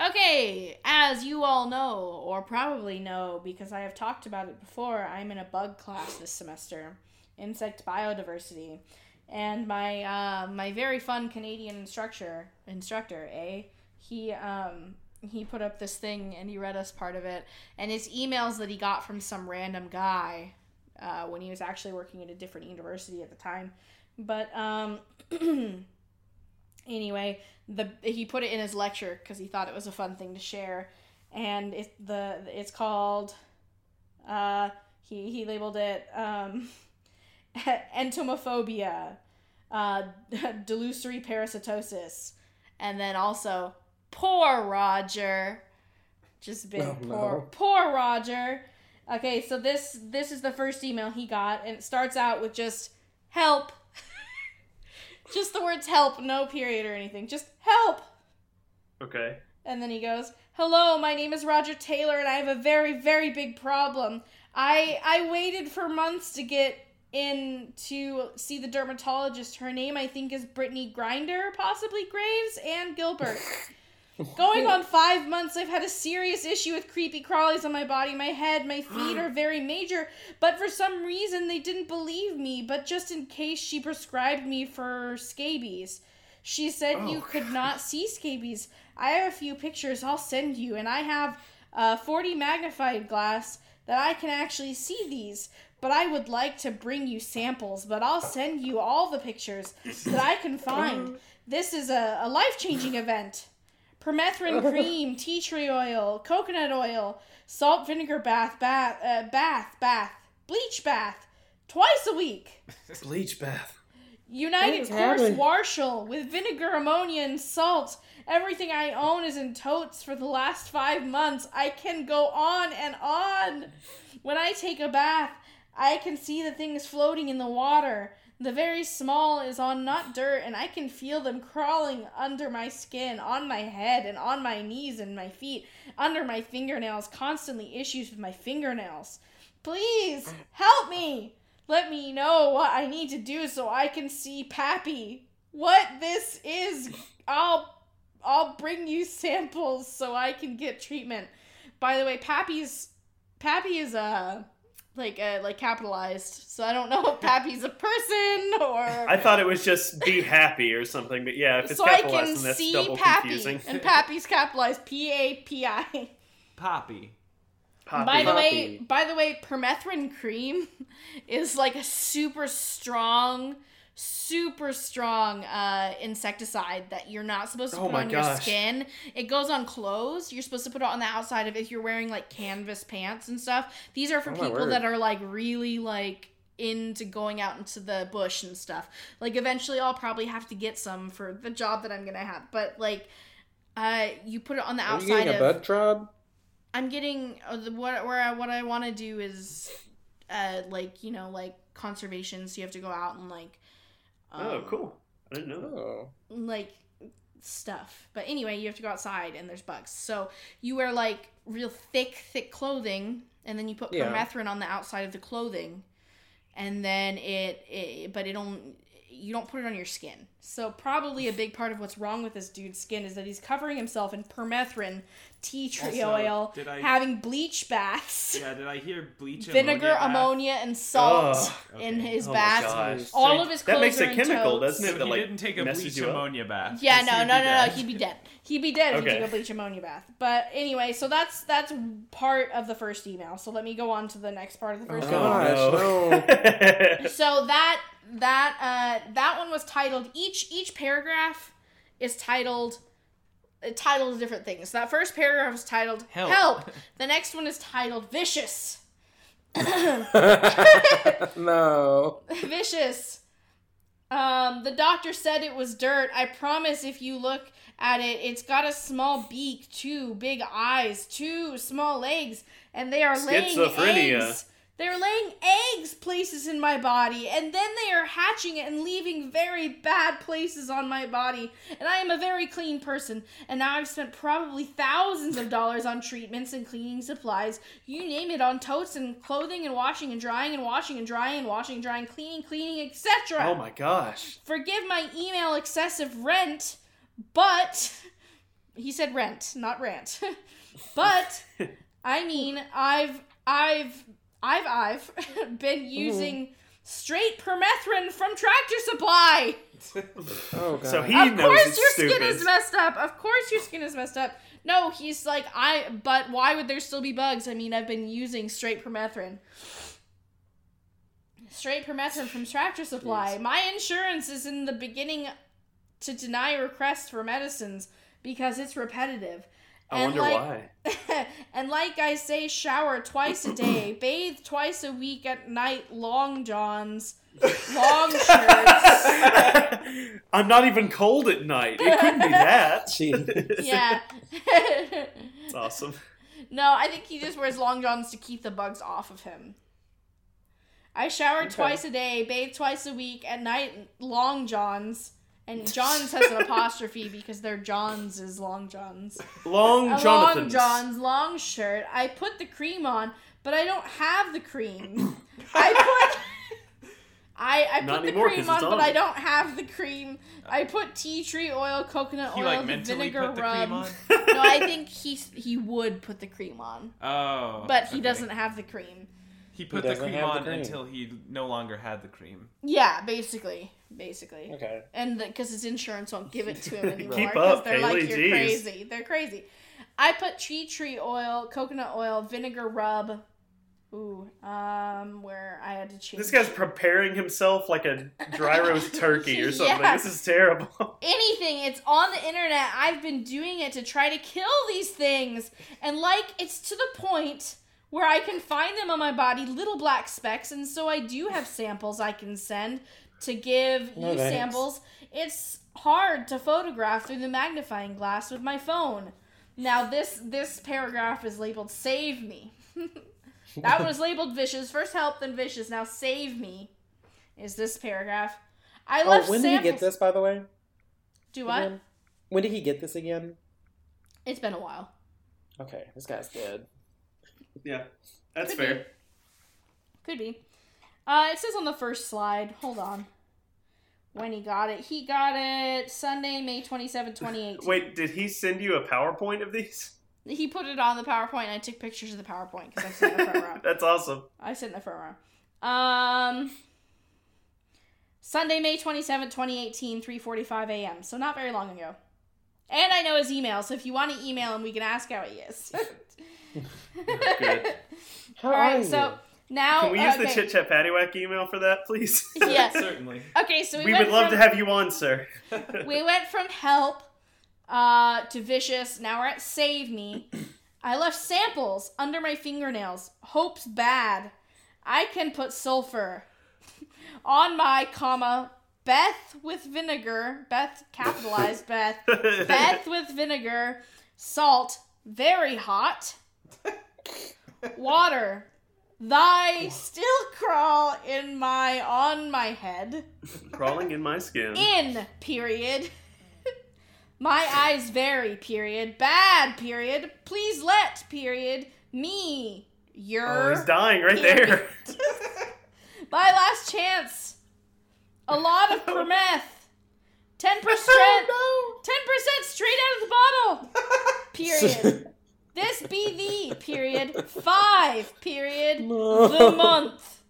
Okay, as you all know, or probably know, because I have talked about it before, I'm in a bug class this semester, insect biodiversity, and my uh, my very fun Canadian instructor instructor, eh? He um he put up this thing and he read us part of it, and it's emails that he got from some random guy uh, when he was actually working at a different university at the time. But um, anyway, the he put it in his lecture because he thought it was a fun thing to share, and it the it's called. Uh, he he labeled it um, entomophobia, uh, delusory parasitosis, and then also poor Roger. Just been Oh, poor no. poor Roger. Okay, so this this is the first email he got, and it starts out with just help. Just the words help, no period or anything. Just help. Okay. And then he goes, "Hello, my name is Roger Taylor, and I have a very, very big problem. I I waited for months to get in to see the dermatologist. Her name, I think, is Brittany Grinder, possibly Graves and Gilbert. Going on five months, I've had a serious issue with creepy crawlies on my body. My head, my feet are very major, but for some reason they didn't believe me. But just in case, she prescribed me for scabies. She said you could not see scabies. I have a few pictures I'll send you, and I have a 40 magnified glass that I can actually see these. But I would like to bring you samples, but I'll send you all the pictures that I can find. This is a, a life changing event. Permethrin cream, tea tree oil, coconut oil, salt vinegar bath, bath, uh, bath, bath, bleach bath, twice a week. Bleach bath. United is Course happening? Warshall with vinegar, ammonia, and salt. Everything I own is in totes for the last five months. I can go on and on. When I take a bath, I can see the things floating in the water. The very small is on not dirt, and I can feel them crawling under my skin, on my head, and on my knees and my feet, under my fingernails. Constantly issues with my fingernails. Please help me. Let me know what I need to do so I can see Pappy. What this is, I'll I'll bring you samples so I can get treatment. By the way, Pappy's Pappy is uh like uh like capitalized, so I don't know if Pappy's a person or I thought it was just be happy or something, but yeah, if it's so I capitalized, can then that's see double Pappy, confusing. and Pappy's capitalized P A P I. Poppy. Poppy. By the way, by the way, permethrin cream is like a super strong, super strong uh, insecticide that you're not supposed to Oh put on your skin. It goes on clothes. You're supposed to put it on the outside of if you're wearing like canvas pants and stuff. These are for Oh people that are like really like into going out into the bush and stuff. Like eventually I'll probably have to get some for the job that I'm going to have. But like uh you put it on the Are you outside getting a of bud job? I'm getting uh, the, what where I, what I want to do is uh like you know like conservation so you have to go out and like um, oh, cool. I didn't know that. Oh. like stuff but anyway you have to go outside and there's bugs so you wear like real thick thick clothing and then you put Yeah. permethrin on the outside of the clothing and then it, it but it don't you don't put it on your skin so probably a big part of what's wrong with this dude's skin is that he's covering himself in permethrin tea tree Also, oil did I- having bleach baths Yeah, did I hear bleach vinegar, ammonia? ammonia, and salt Ugh. in his Oh my bath. gosh. All So of his that makes clothes it in chemical, totes. doesn't it? So That he like didn't take a bleach ammonia bath. Yeah, 'cause no, he'd no, be no, no. He'd be dead. He'd be dead if he took a bleach ammonia bath. But anyway, so that's that's part of the first email. So let me go on to the next part of the first Oh, email. gosh, no. So that that uh that one was titled each each paragraph is titled titled different things. That first paragraph is titled Help. Help. The next one is titled Vicious. no. Vicious. Um, the doctor said it was dirt. I promise if you look at it, it's got a small beak, two big eyes, two small legs, and they are laying Schizophrenia. eggs. They're laying eggs places in my body, and then they are hatching it and leaving very bad places on my body. And I am a very clean person, and now I've spent probably thousands of dollars on treatments and cleaning supplies. You name it, on totes and clothing and washing and drying and washing and drying and washing and drying, cleaning, cleaning, etc. oh my gosh. Forgive my email excessive rent, but he said rent, not rant. but I mean, I've I've I've I've been mm-hmm. using straight permethrin from Tractor Supply. Oh god. So he of knows course it's your stupid. skin is messed up. Of course your skin is messed up. No, he's like I. But why would there still be bugs? I mean, I've been using straight permethrin. Straight permethrin from Tractor Supply. My insurance is in the beginning to deny requests for medicines because it's repetitive. I And wonder like- why. and like I say, shower twice a day, bathe twice a week at night, long johns, long shirts. I'm not even cold at night. It couldn't be that. Jeez. Yeah. It's awesome. no, I think he just wears long johns to keep the bugs off of him. I shower Okay. twice a day, bathe twice a week, at night, long johns. And Johns has an apostrophe because they're Johns is long johns. Long A long Jonathan's. johns, long shirt. I put the cream on, but I don't have the cream. I put I I Not put the anymore 'cause cream on, but. I don't have the cream. I put tea tree oil, coconut He oil, like the vinegar put the rub. cream on. no, I think he he would put the cream on, Oh. but he okay. doesn't have the cream. He put the cream have the on cream. until he no longer had the cream. Yeah, basically, basically. Okay. and because his insurance won't give it to him anymore. Keep 'cause up, they're like you're jeez." crazy. They're crazy. I put tea tree oil, coconut oil, vinegar rub. Ooh, um, where I had to change. This guy's preparing himself like a dry roast turkey or something. Yeah. This is terrible. anything. It's on the internet. I've been doing it to try to kill these things, and like it's to the point where I can find them on my body, little black specks, and so I do have samples I can send to give No you thanks. samples. It's hard to photograph through the magnifying glass with my phone. Now this this paragraph is labeled "Save me." that was labeled "Vicious." First help, then vicious. Now save me. Is this paragraph? I Oh, left when did he get this, by the way? Do what? Again? When did he get this again? It's been a while. Okay, this guy's dead. Yeah, that's Could be. fair. Could be. Uh, it says on the first slide. Hold on. When he got it, he got it Sunday, May 27, 2018. Wait, did he send you a PowerPoint of these? He put it on the PowerPoint, and I took pictures of the PowerPoint because I sit in the front row. That's awesome. I sit in the front row. Um, Sunday, May 27, 2018, 3:45 a.m. So not very long ago. And I know his email, so if you want to email him, we can ask how he is. Good. How All are you? so now Can we use the okay. Chit Chat Patty Whack email for that, please? Yes, Certainly. Okay, so we, we would love from- to have you on, sir. we went from help uh, to vicious. Now we're at save me. I left samples under my fingernails. Hope's bad. I can put sulfur on my comma Beth with vinegar. Beth capitalized Beth. Beth with vinegar. Salt very hot. Water. Thy still crawl in my on my head. Crawling in my skin. in period. My eyes vary period. Bad period. Please let period. Me. Your Oh, he's dying right Period. there. my last chance. A lot of permeth. 10% 10% straight out of the bottle. Period this be the period five period the month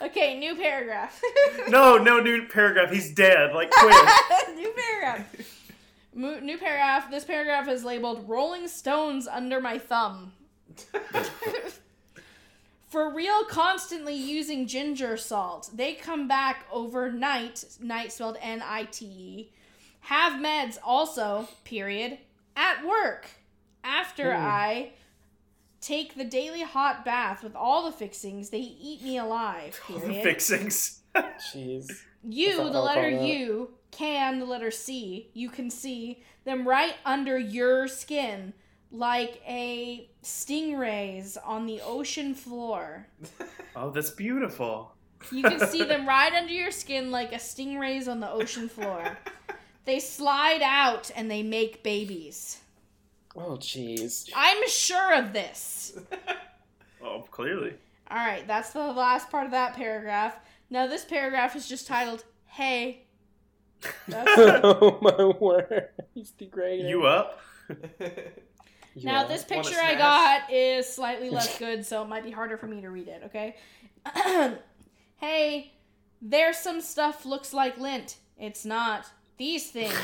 okay new paragraph no, no new paragraph. He's dead. Like quick. new paragraph. Mo- New paragraph. This paragraph is labeled "Rolling Stones under my thumb." For real, constantly using ginger salt. They come back overnight. Night spelled N-I-T-E. Have meds also. Period. At work. After Hmm. I take the daily hot bath with all the fixings, they eat me alive. Period. Fixings. Jeez. You, the letter alcohol, U, can, the letter C, you can see them right under your skin like a stingrays on the ocean floor. Oh, that's beautiful. You can see them right under your skin like a stingrays on the ocean floor. They slide out and they make babies. Oh, jeez. I'm sure of this. Oh, clearly. All right, that's the last part of that paragraph. Now, this paragraph is just titled, Hey. That's oh my word. He's degrading. You up? You Now, this picture I got is slightly less good, so it might be harder for me to read it, okay? hey, there's some stuff looks like lint. It's not. These things.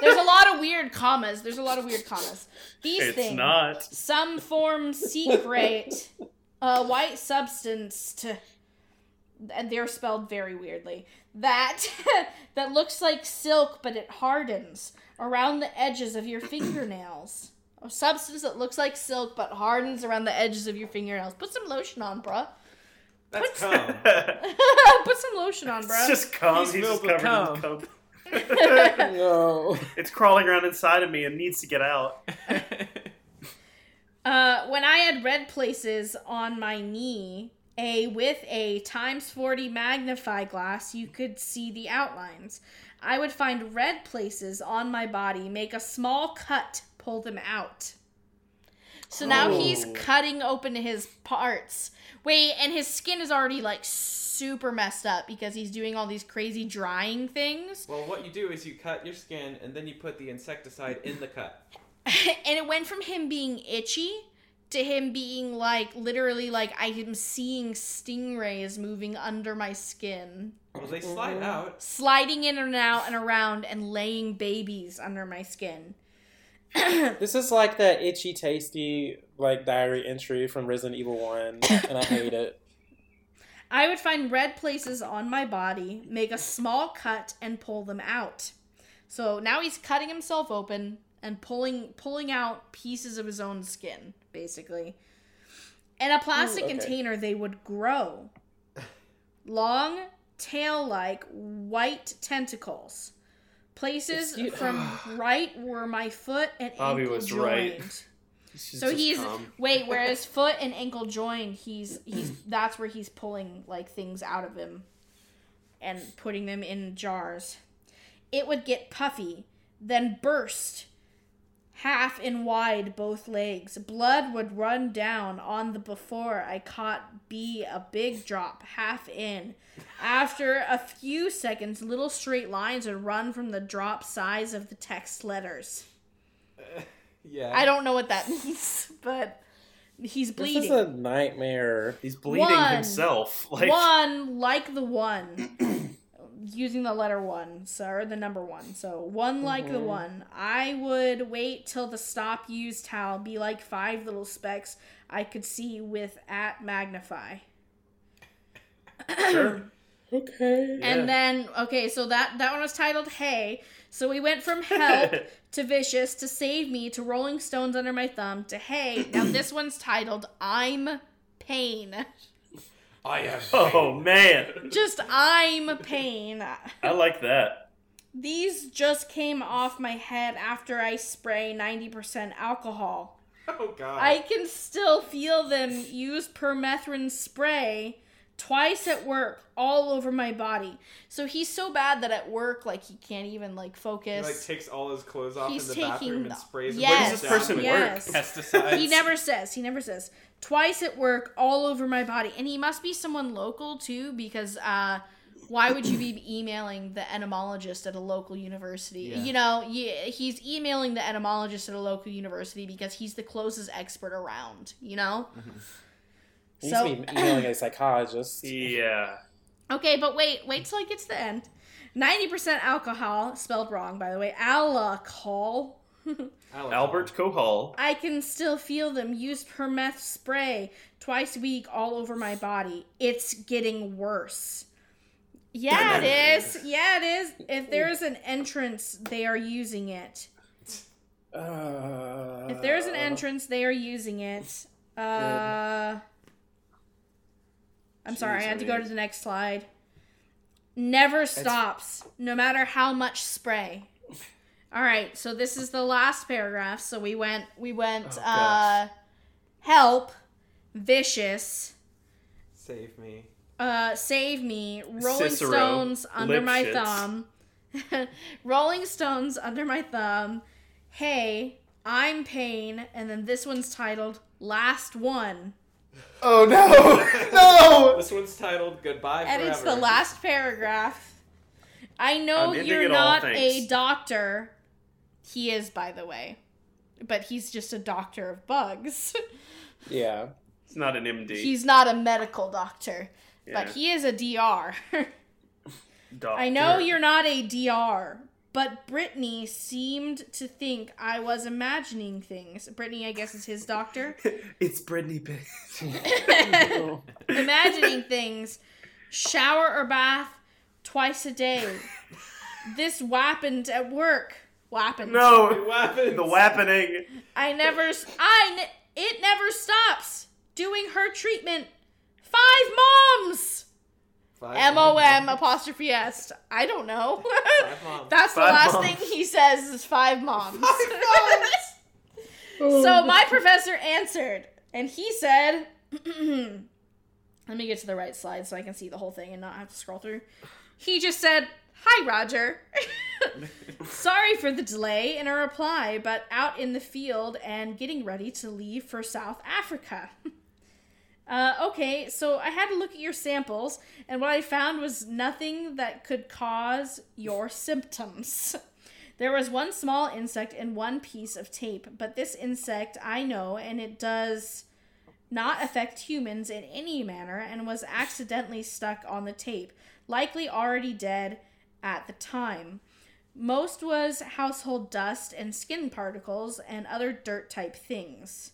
There's a lot of weird commas. There's a lot of weird commas. These It's things. not. Some form secret, a white substance to. And they're spelled very weirdly. That that looks like silk, but it hardens around the edges of your fingernails. A substance that looks like silk but hardens around the edges of your fingernails. Put some lotion on, bruh. That's cum. Put some lotion on, bruh. it's just cum. He's He's, just filled with covered in cum. Cum. No. it's crawling around inside of me and needs to get out. Uh, when I had red places on my knee, a with a times 40 magnify glass, you could see the outlines. I would find red places on my body, make a small cut, pull them out. So now he's Oh. cutting open his parts. Wait, and his skin is already like super messed up because he's doing all these crazy drying things. well, what you do is you cut your skin and then you put the insecticide in the cut. and it went from him being itchy to him being like literally like I am seeing stingrays moving under my skin, Well, they slide oh. out. sliding in and out and around and laying babies under my skin. This is like that itchy, tasty, like diary entry from Resident Evil 1, and I hate it. I would find red places on my body, make a small cut and pull them out. So now he's cutting himself open and pulling pulling out pieces of his own skin, basically. In a plastic Ooh, okay. container, they would grow. Long, tail-like, white tentacles. Places Excuse- from right where my foot and Bobby ankle was joined. right. So just he's cum. wait, where his foot and ankle join, he's he's that's where he's pulling like things out of him and putting them in jars. It would get puffy, then burst half in wide both legs. Blood would run down on the before I caught B a big drop half in. After a few seconds, little straight lines would run from the drop size of the text letters. Uh, yeah. I don't know what that means, but he's bleeding. This is a nightmare. He's bleeding One. himself. Like one like the one. Using the letter one, so or the number one. So one like the Mhm. one. I would wait till the stop use towel be like five little specks I could see with at magnify. sure. Okay. Yeah. And then okay, so that that one was titled Hey. So we went from help to vicious to save me to Rolling Stones under my thumb to Hey. Now this one's titled I'm Pain. I am. Oh man, Just I'm a Pain. I like that. These just came off my head after I spray 90% alcohol. Oh god. I can still feel them use permethrin spray twice at work all over my body. So he's so bad that at work like he can't even like focus He like takes all his clothes off He's in the bathroom taking- and sprays Yes, them Where does this person with yes. Pesticides. he never says. He never says. Twice at work, all over my body, and he must be someone local too, because uh, why would you be emailing the entomologist at a local university? Yeah. You know, yeah, he's emailing the entomologist at a local university because he's the closest expert around. You know. He So- needs to be emailing a psychologist. Yeah. Okay, but wait, wait till I get to the end. Ninety percent alcohol, spelled wrong by the way. Alcohol. Alcohol. Albert Kohal. I can still feel them use permeth spray twice a week all over my body. It's getting worse. Yeah, it is. Yeah, it is. If there's an entrance, they are using it. Uh, If there's an entrance, they are using it. Uh, I'm sorry, I had to go to the next slide. Never stops, no matter how much spray. All right, so this is the last paragraph. So we went, we went, Oh, uh, help, vicious, Save me. uh, save me, Rolling Cicero, Stones under my thumb, Rolling Stones under my thumb. Hey, I'm Pain, and then this one's titled Last One, Oh no! no! This one's titled Goodbye and it's the last paragraph. I know I'm you're it all, not thanks. a doctor. He is, by the way, but he's just a doctor of bugs. Yeah. It's not an MD. He's not a medical doctor. but he is a DR. Doctor. I know you're not a DR, but Brittany seemed to think I was imagining things. Brittany, I guess, is his doctor. It's Brittany Pitt. imagining things. Shower or bath twice a day. This happened at work. Happened. no, the wappening. I never. s- I. Ne- it never stops doing her treatment. Five moms. M O M apostrophe S. I don't know. That's the last moms. thing he says is five moms. so my professor answered, and he said, "Let me get to the right slide so I can see the whole thing and not have to scroll through." He just said, "Hi, Roger." Sorry for the delay in a reply, but out in the field and getting ready to leave for South Africa. Uh, okay, so I had to look at your samples, and what I found was nothing that could cause your symptoms. There was one small insect and one piece of tape, but this insect I know, and it does not affect humans in any manner, and was accidentally stuck on the tape, likely already dead at the time. Most was household dust and skin particles and other dirt type things.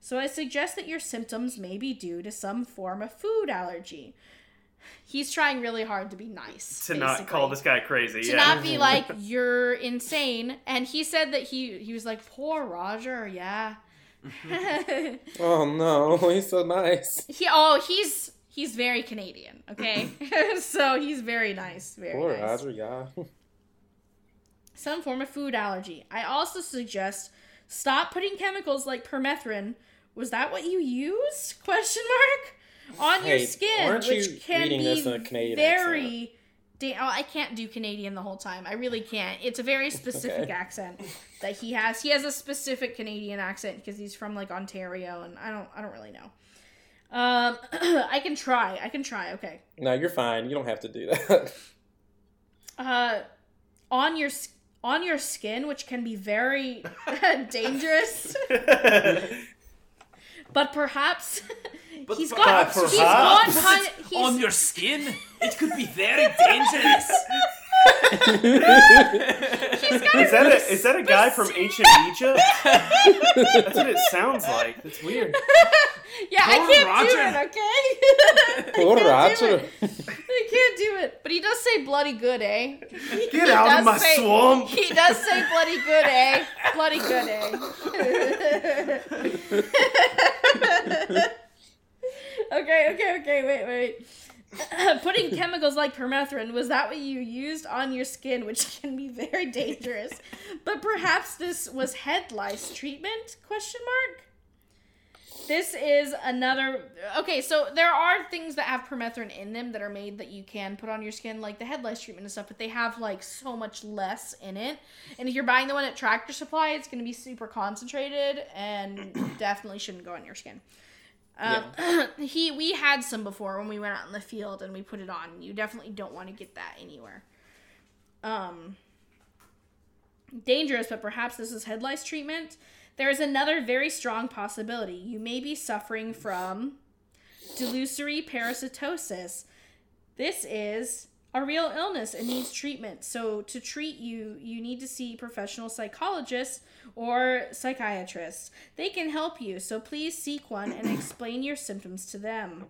So I suggest that your symptoms may be due to some form of food allergy. He's trying really hard to be nice. To not call this guy crazy. to yeah. not be like you're insane. And he said that he he was like poor Roger, yeah. Oh no, he's so nice. he oh he's he's very Canadian, okay? so he's very nice, very Poor nice. Roger, yeah. some form of food allergy. I also suggest stop putting chemicals like permethrin. Was that what you used? Question mark on your skin, aren't you which can reading be this in a Canadian very. Da- oh, I can't do Canadian the whole time. I really can't. It's a very specific Okay. accent that he has. He has a specific Canadian accent because he's from like Ontario, and I don't. I don't really know. Um, I can try. I can try. Okay. No, you're fine. You don't have to do that. uh, on your on your skin, which can be very dangerous. But perhaps he's but got he's got perhaps- kind he's, On your skin, it could be very dangerous. he's got Is that a is that a guy from ancient Egypt? That's what it sounds like. It's weird. yeah, I can't do it. Okay, Poor I can't do Roger. it. I can't do it. But he does say bloody good, eh? He Get out of my say- swamp. He does say bloody good, eh? Bloody good, eh? okay, okay, okay. Wait, wait. Putting chemicals like permethrin was that what you used on your skin, which can be very dangerous. But perhaps this was head lice treatment? Question mark. This is another. Okay, so there are things that have permethrin in them that are made that you can put on your skin, like the head lice treatment and stuff, but they have like so much less in it. And if you're buying the one at Tractor Supply, it's going to be super concentrated and definitely shouldn't go on your skin. Um, he we had some before when we went out in the field and we put it on. You definitely don't want to get that anywhere. Um, dangerous, but perhaps this is head lice treatment. There is another very strong possibility. You may be suffering from delusory parasitosis. This is a real illness and needs treatment. So to treat you, you need to see professional psychologists or psychiatrists. They can help you, so please seek one and explain your symptoms to them.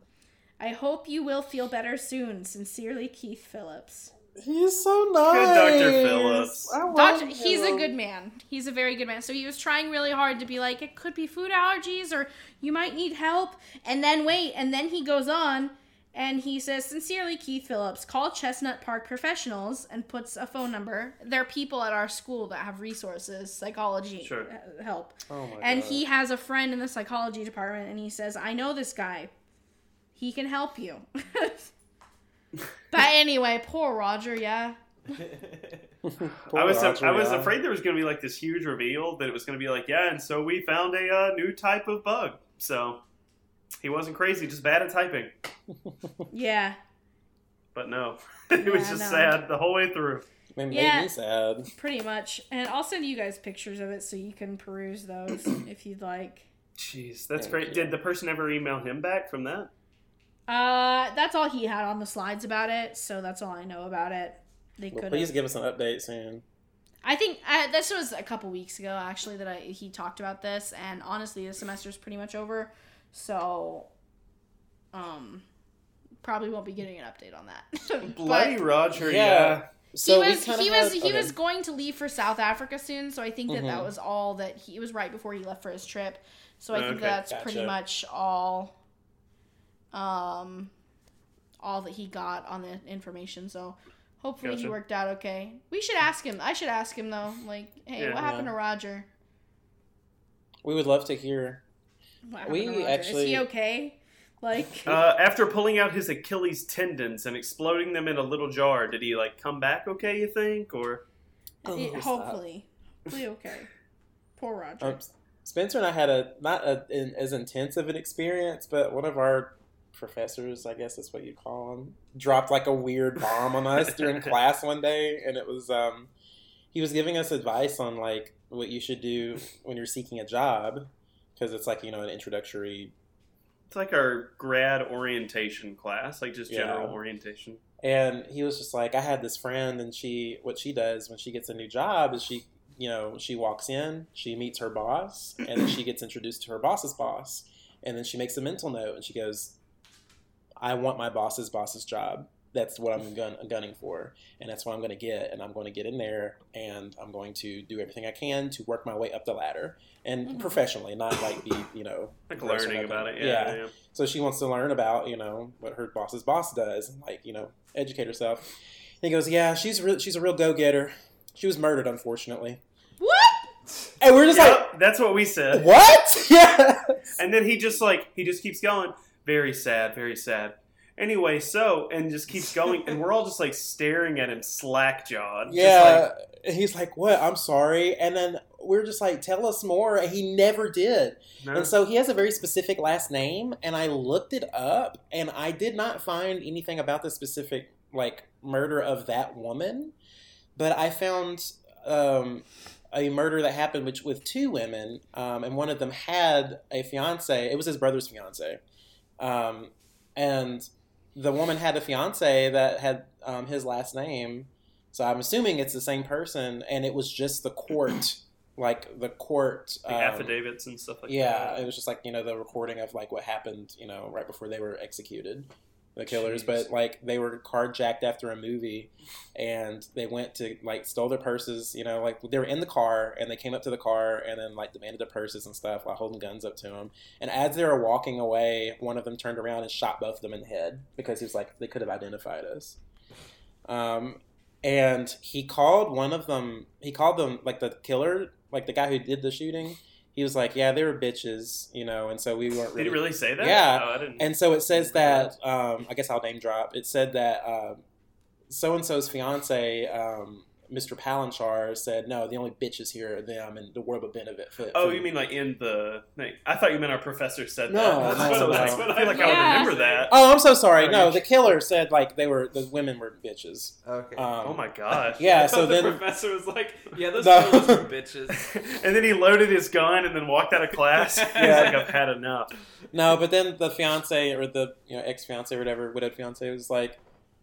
I hope you will feel better soon. Sincerely, Keith Phillips. He's so nice. Good Dr. Phillips. I love Doctor, he's a good man. He's a very good man. So he was trying really hard to be like, it could be food allergies or you might need help. And then wait, and then he goes on and he says, sincerely, Keith Phillips, call Chestnut Park professionals and puts a phone number. There are people at our school that have resources, psychology Sure. uh, help. Oh my And God. he has a friend in the psychology department and he says, I know this guy. He can help you. but anyway, poor Roger, yeah. I was Roger, I was yeah. afraid there was going to be like this huge reveal that it was going to be like yeah, and so we found a uh, new type of bug. So he wasn't crazy, just bad at typing. Yeah. But no, it was just no. sad the whole way through. It made Yeah. me sad. Pretty much. And I'll send you guys pictures of it so you can peruse those if you'd like. Jeez, that's Thank great. you. Did the person ever email him back from that? Uh, that's all he had on the slides about it, so that's all I know about it. They Well, could. please give us an update soon. I think uh, this was a couple weeks ago actually that I he talked about this, and honestly, the semester's pretty much over, so um, probably won't be getting an update on that. Bloody But Roger, Yeah. yeah. So he was kinda he had- was he okay. was going to leave for South Africa soon, so I think that that Mhm. was all that he it was right before he left for his trip. So I think Okay, that's pretty much all um all that he got on the information. So hopefully he worked out okay. We should ask him. I should ask him though. Like, hey, Yeah. what happened Yeah. to Roger? We would love to hear. What happened We to Roger? Is he okay? Like Uh, after pulling out his Achilles tendons and exploding them in a little jar, did he like come back okay? You think, or Oh, it- hopefully. Hopefully okay. Poor Roger. Um, Spencer and I had a not a, an, as intense of an experience, but one of our professors, I guess that's what you call him, dropped like a weird bomb on us during class one day, and it was um, he was giving us advice on like what you should do when you're seeking a job, because it's like you know an introductory it's like our grad orientation class, like just general Yeah. orientation. And he was just like, I had this friend, and she, what she does when she gets a new job is she, you know, she walks in, she meets her boss, and then she gets introduced to her boss's boss, and then she makes a mental note, and she goes, I want my boss's boss's job. That's what I'm gun- gunning for, and that's what I'm going to get, and I'm going to get in there, and I'm going to do everything I can to work my way up the ladder, and Mhm. professionally, not like be, you know, Like learning about it. Yeah, yeah. so she wants to learn about, you know, what her boss's boss does like, you know, educate herself. And he goes, "Yeah, she's re- she's a real go-getter. She was murdered unfortunately." what? And we're just Yep, that's what we said. "What?" Yeah. And then he just like he just keeps going. Very sad, very sad. Anyway, so and just keeps going, and we're all just like staring at him, slack jawed. Yeah. And he's like, "What? I'm sorry." And then we're just like, "Tell us more." And he never did. And so he has a very specific last name, and I looked it up, and I did not find anything about the specific like murder of that woman, but I found um, a murder that happened which with two women, um, and one of them had a fiance. It was his brother's fiance, um, and the woman had a fiance that had um, his last name. So I'm assuming it's the same person, and it was just the court, like the court the um, affidavits and stuff like yeah, that. Yeah, it was just like you know the recording of like what happened, you know, right before they were executed, the killers. Jeez. But like they were carjacked after a movie, and they went to like stole their purses. You know, like they were in the car, and they came up to the car, and then like demanded their purses and stuff while holding guns up to them. And as they were walking away, one of them turned around and shot both of them in the head because he was like they could have identified us. Um, and he called one of them. He called them like the killer, like the guy who did the shooting. He was like, "Yeah, they were bitches," you know, and so we weren't Did really. he really say that? Yeah. Oh, I didn't. And so it says that um, I guess I'll name drop. It said that um so and so's fiance, um, Mr. Palanchar, said, "No, the only bitches here are them, and the world would benefit." For, oh, for- you mean like in the thing? I thought you meant our professor said No, that. That's no, what, that's no. what I feel like I Yeah. would remember that. Oh, I'm so sorry. Oh, No, the killer said like they were the women were bitches. Okay. Um, Oh my gosh. Yeah, so thought the then professor was like, "Yeah, those No. killers are bitches." and then he loaded his gun and then walked out of class. He's Yeah. like, I've had enough. No, but then the fiance or the you know ex fiance or whatever widowed fiance was like,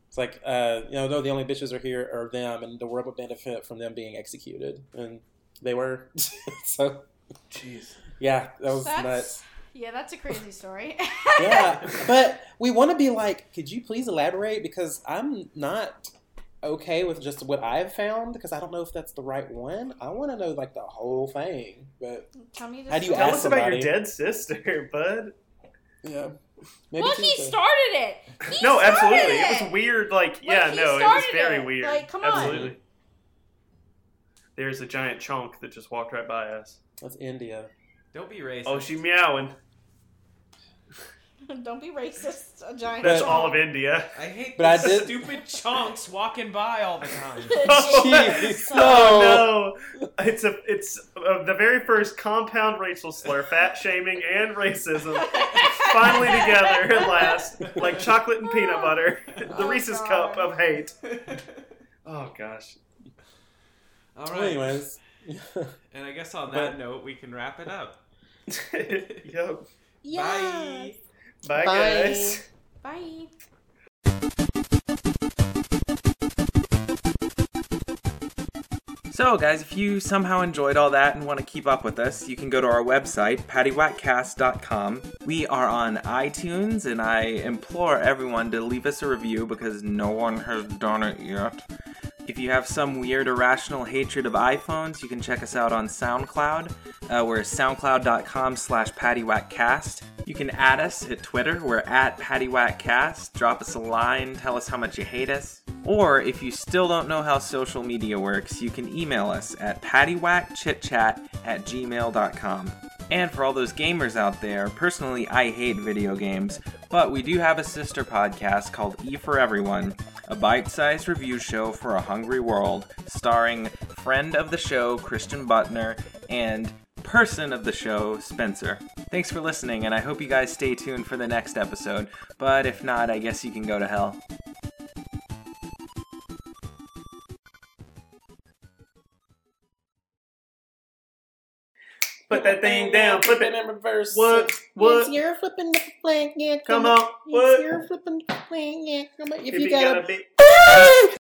it's like uh, you know no the only bitches are here are them and the world would benefit from them being executed and they were so Jeez. yeah that was That's- nuts Yeah, that's a crazy story. yeah but we want to be like could you please elaborate because I'm not okay with just what I've found because I don't know if that's the right one I want to know like the whole thing but Tell me. How do you Tell ask us about your dead sister, bud. yeah maybe Well, he started it. He no, started absolutely. It. It was weird. Like, yeah, he no, it was very it. weird. Like, come on. absolutely. There's a giant chunk that just walked right by us. that's India Don't be racist. Oh, she meowing. Don't be racist. A giant. That's But- all of India. I hate But I did- stupid chunks walking by all the time. Oh, Jeez. Oh no! It's a it's uh, the very first compound racial slur, fat shaming and racism, finally together at last, like chocolate and peanut butter, the Oh, Reese's God. cup of hate. Oh gosh. All right. Well, anyways And I guess on But- that note, we can wrap it up. yep. Yeah. Bye. Bye, Bye. guys. Bye. So, guys, if you somehow enjoyed all that and want to keep up with us, you can go to our website, pattywhackcast.com. We are on iTunes, and I implore everyone to leave us a review because no one has done it yet. If you have some weird irrational hatred of iPhones, you can check us out on SoundCloud. Uh, we're soundcloud.com slash pattywhackcast. You can add us at Twitter. We're at pattywhackcast. Drop us a line. Tell us how much you hate us. Or if you still don't know how social media works, you can email us at pattywhackchitchat at gmail.com. And for all those gamers out there, personally, I hate video games, but we do have a sister podcast called E for Everyone, a bite sized review show for a hungry world, starring friend of the show, Christian Butner, and person of the show, Spencer. Thanks for listening, and I hope you guys stay tuned for the next episode, but if not, I guess you can go to hell. Put that thing down, flip it. in reverse. What? What? Yes, you're flipping the plane. Yeah, Come on. on. Yes, What? you're flipping the plane. Yeah, come on. If, If you you got got a a big ah!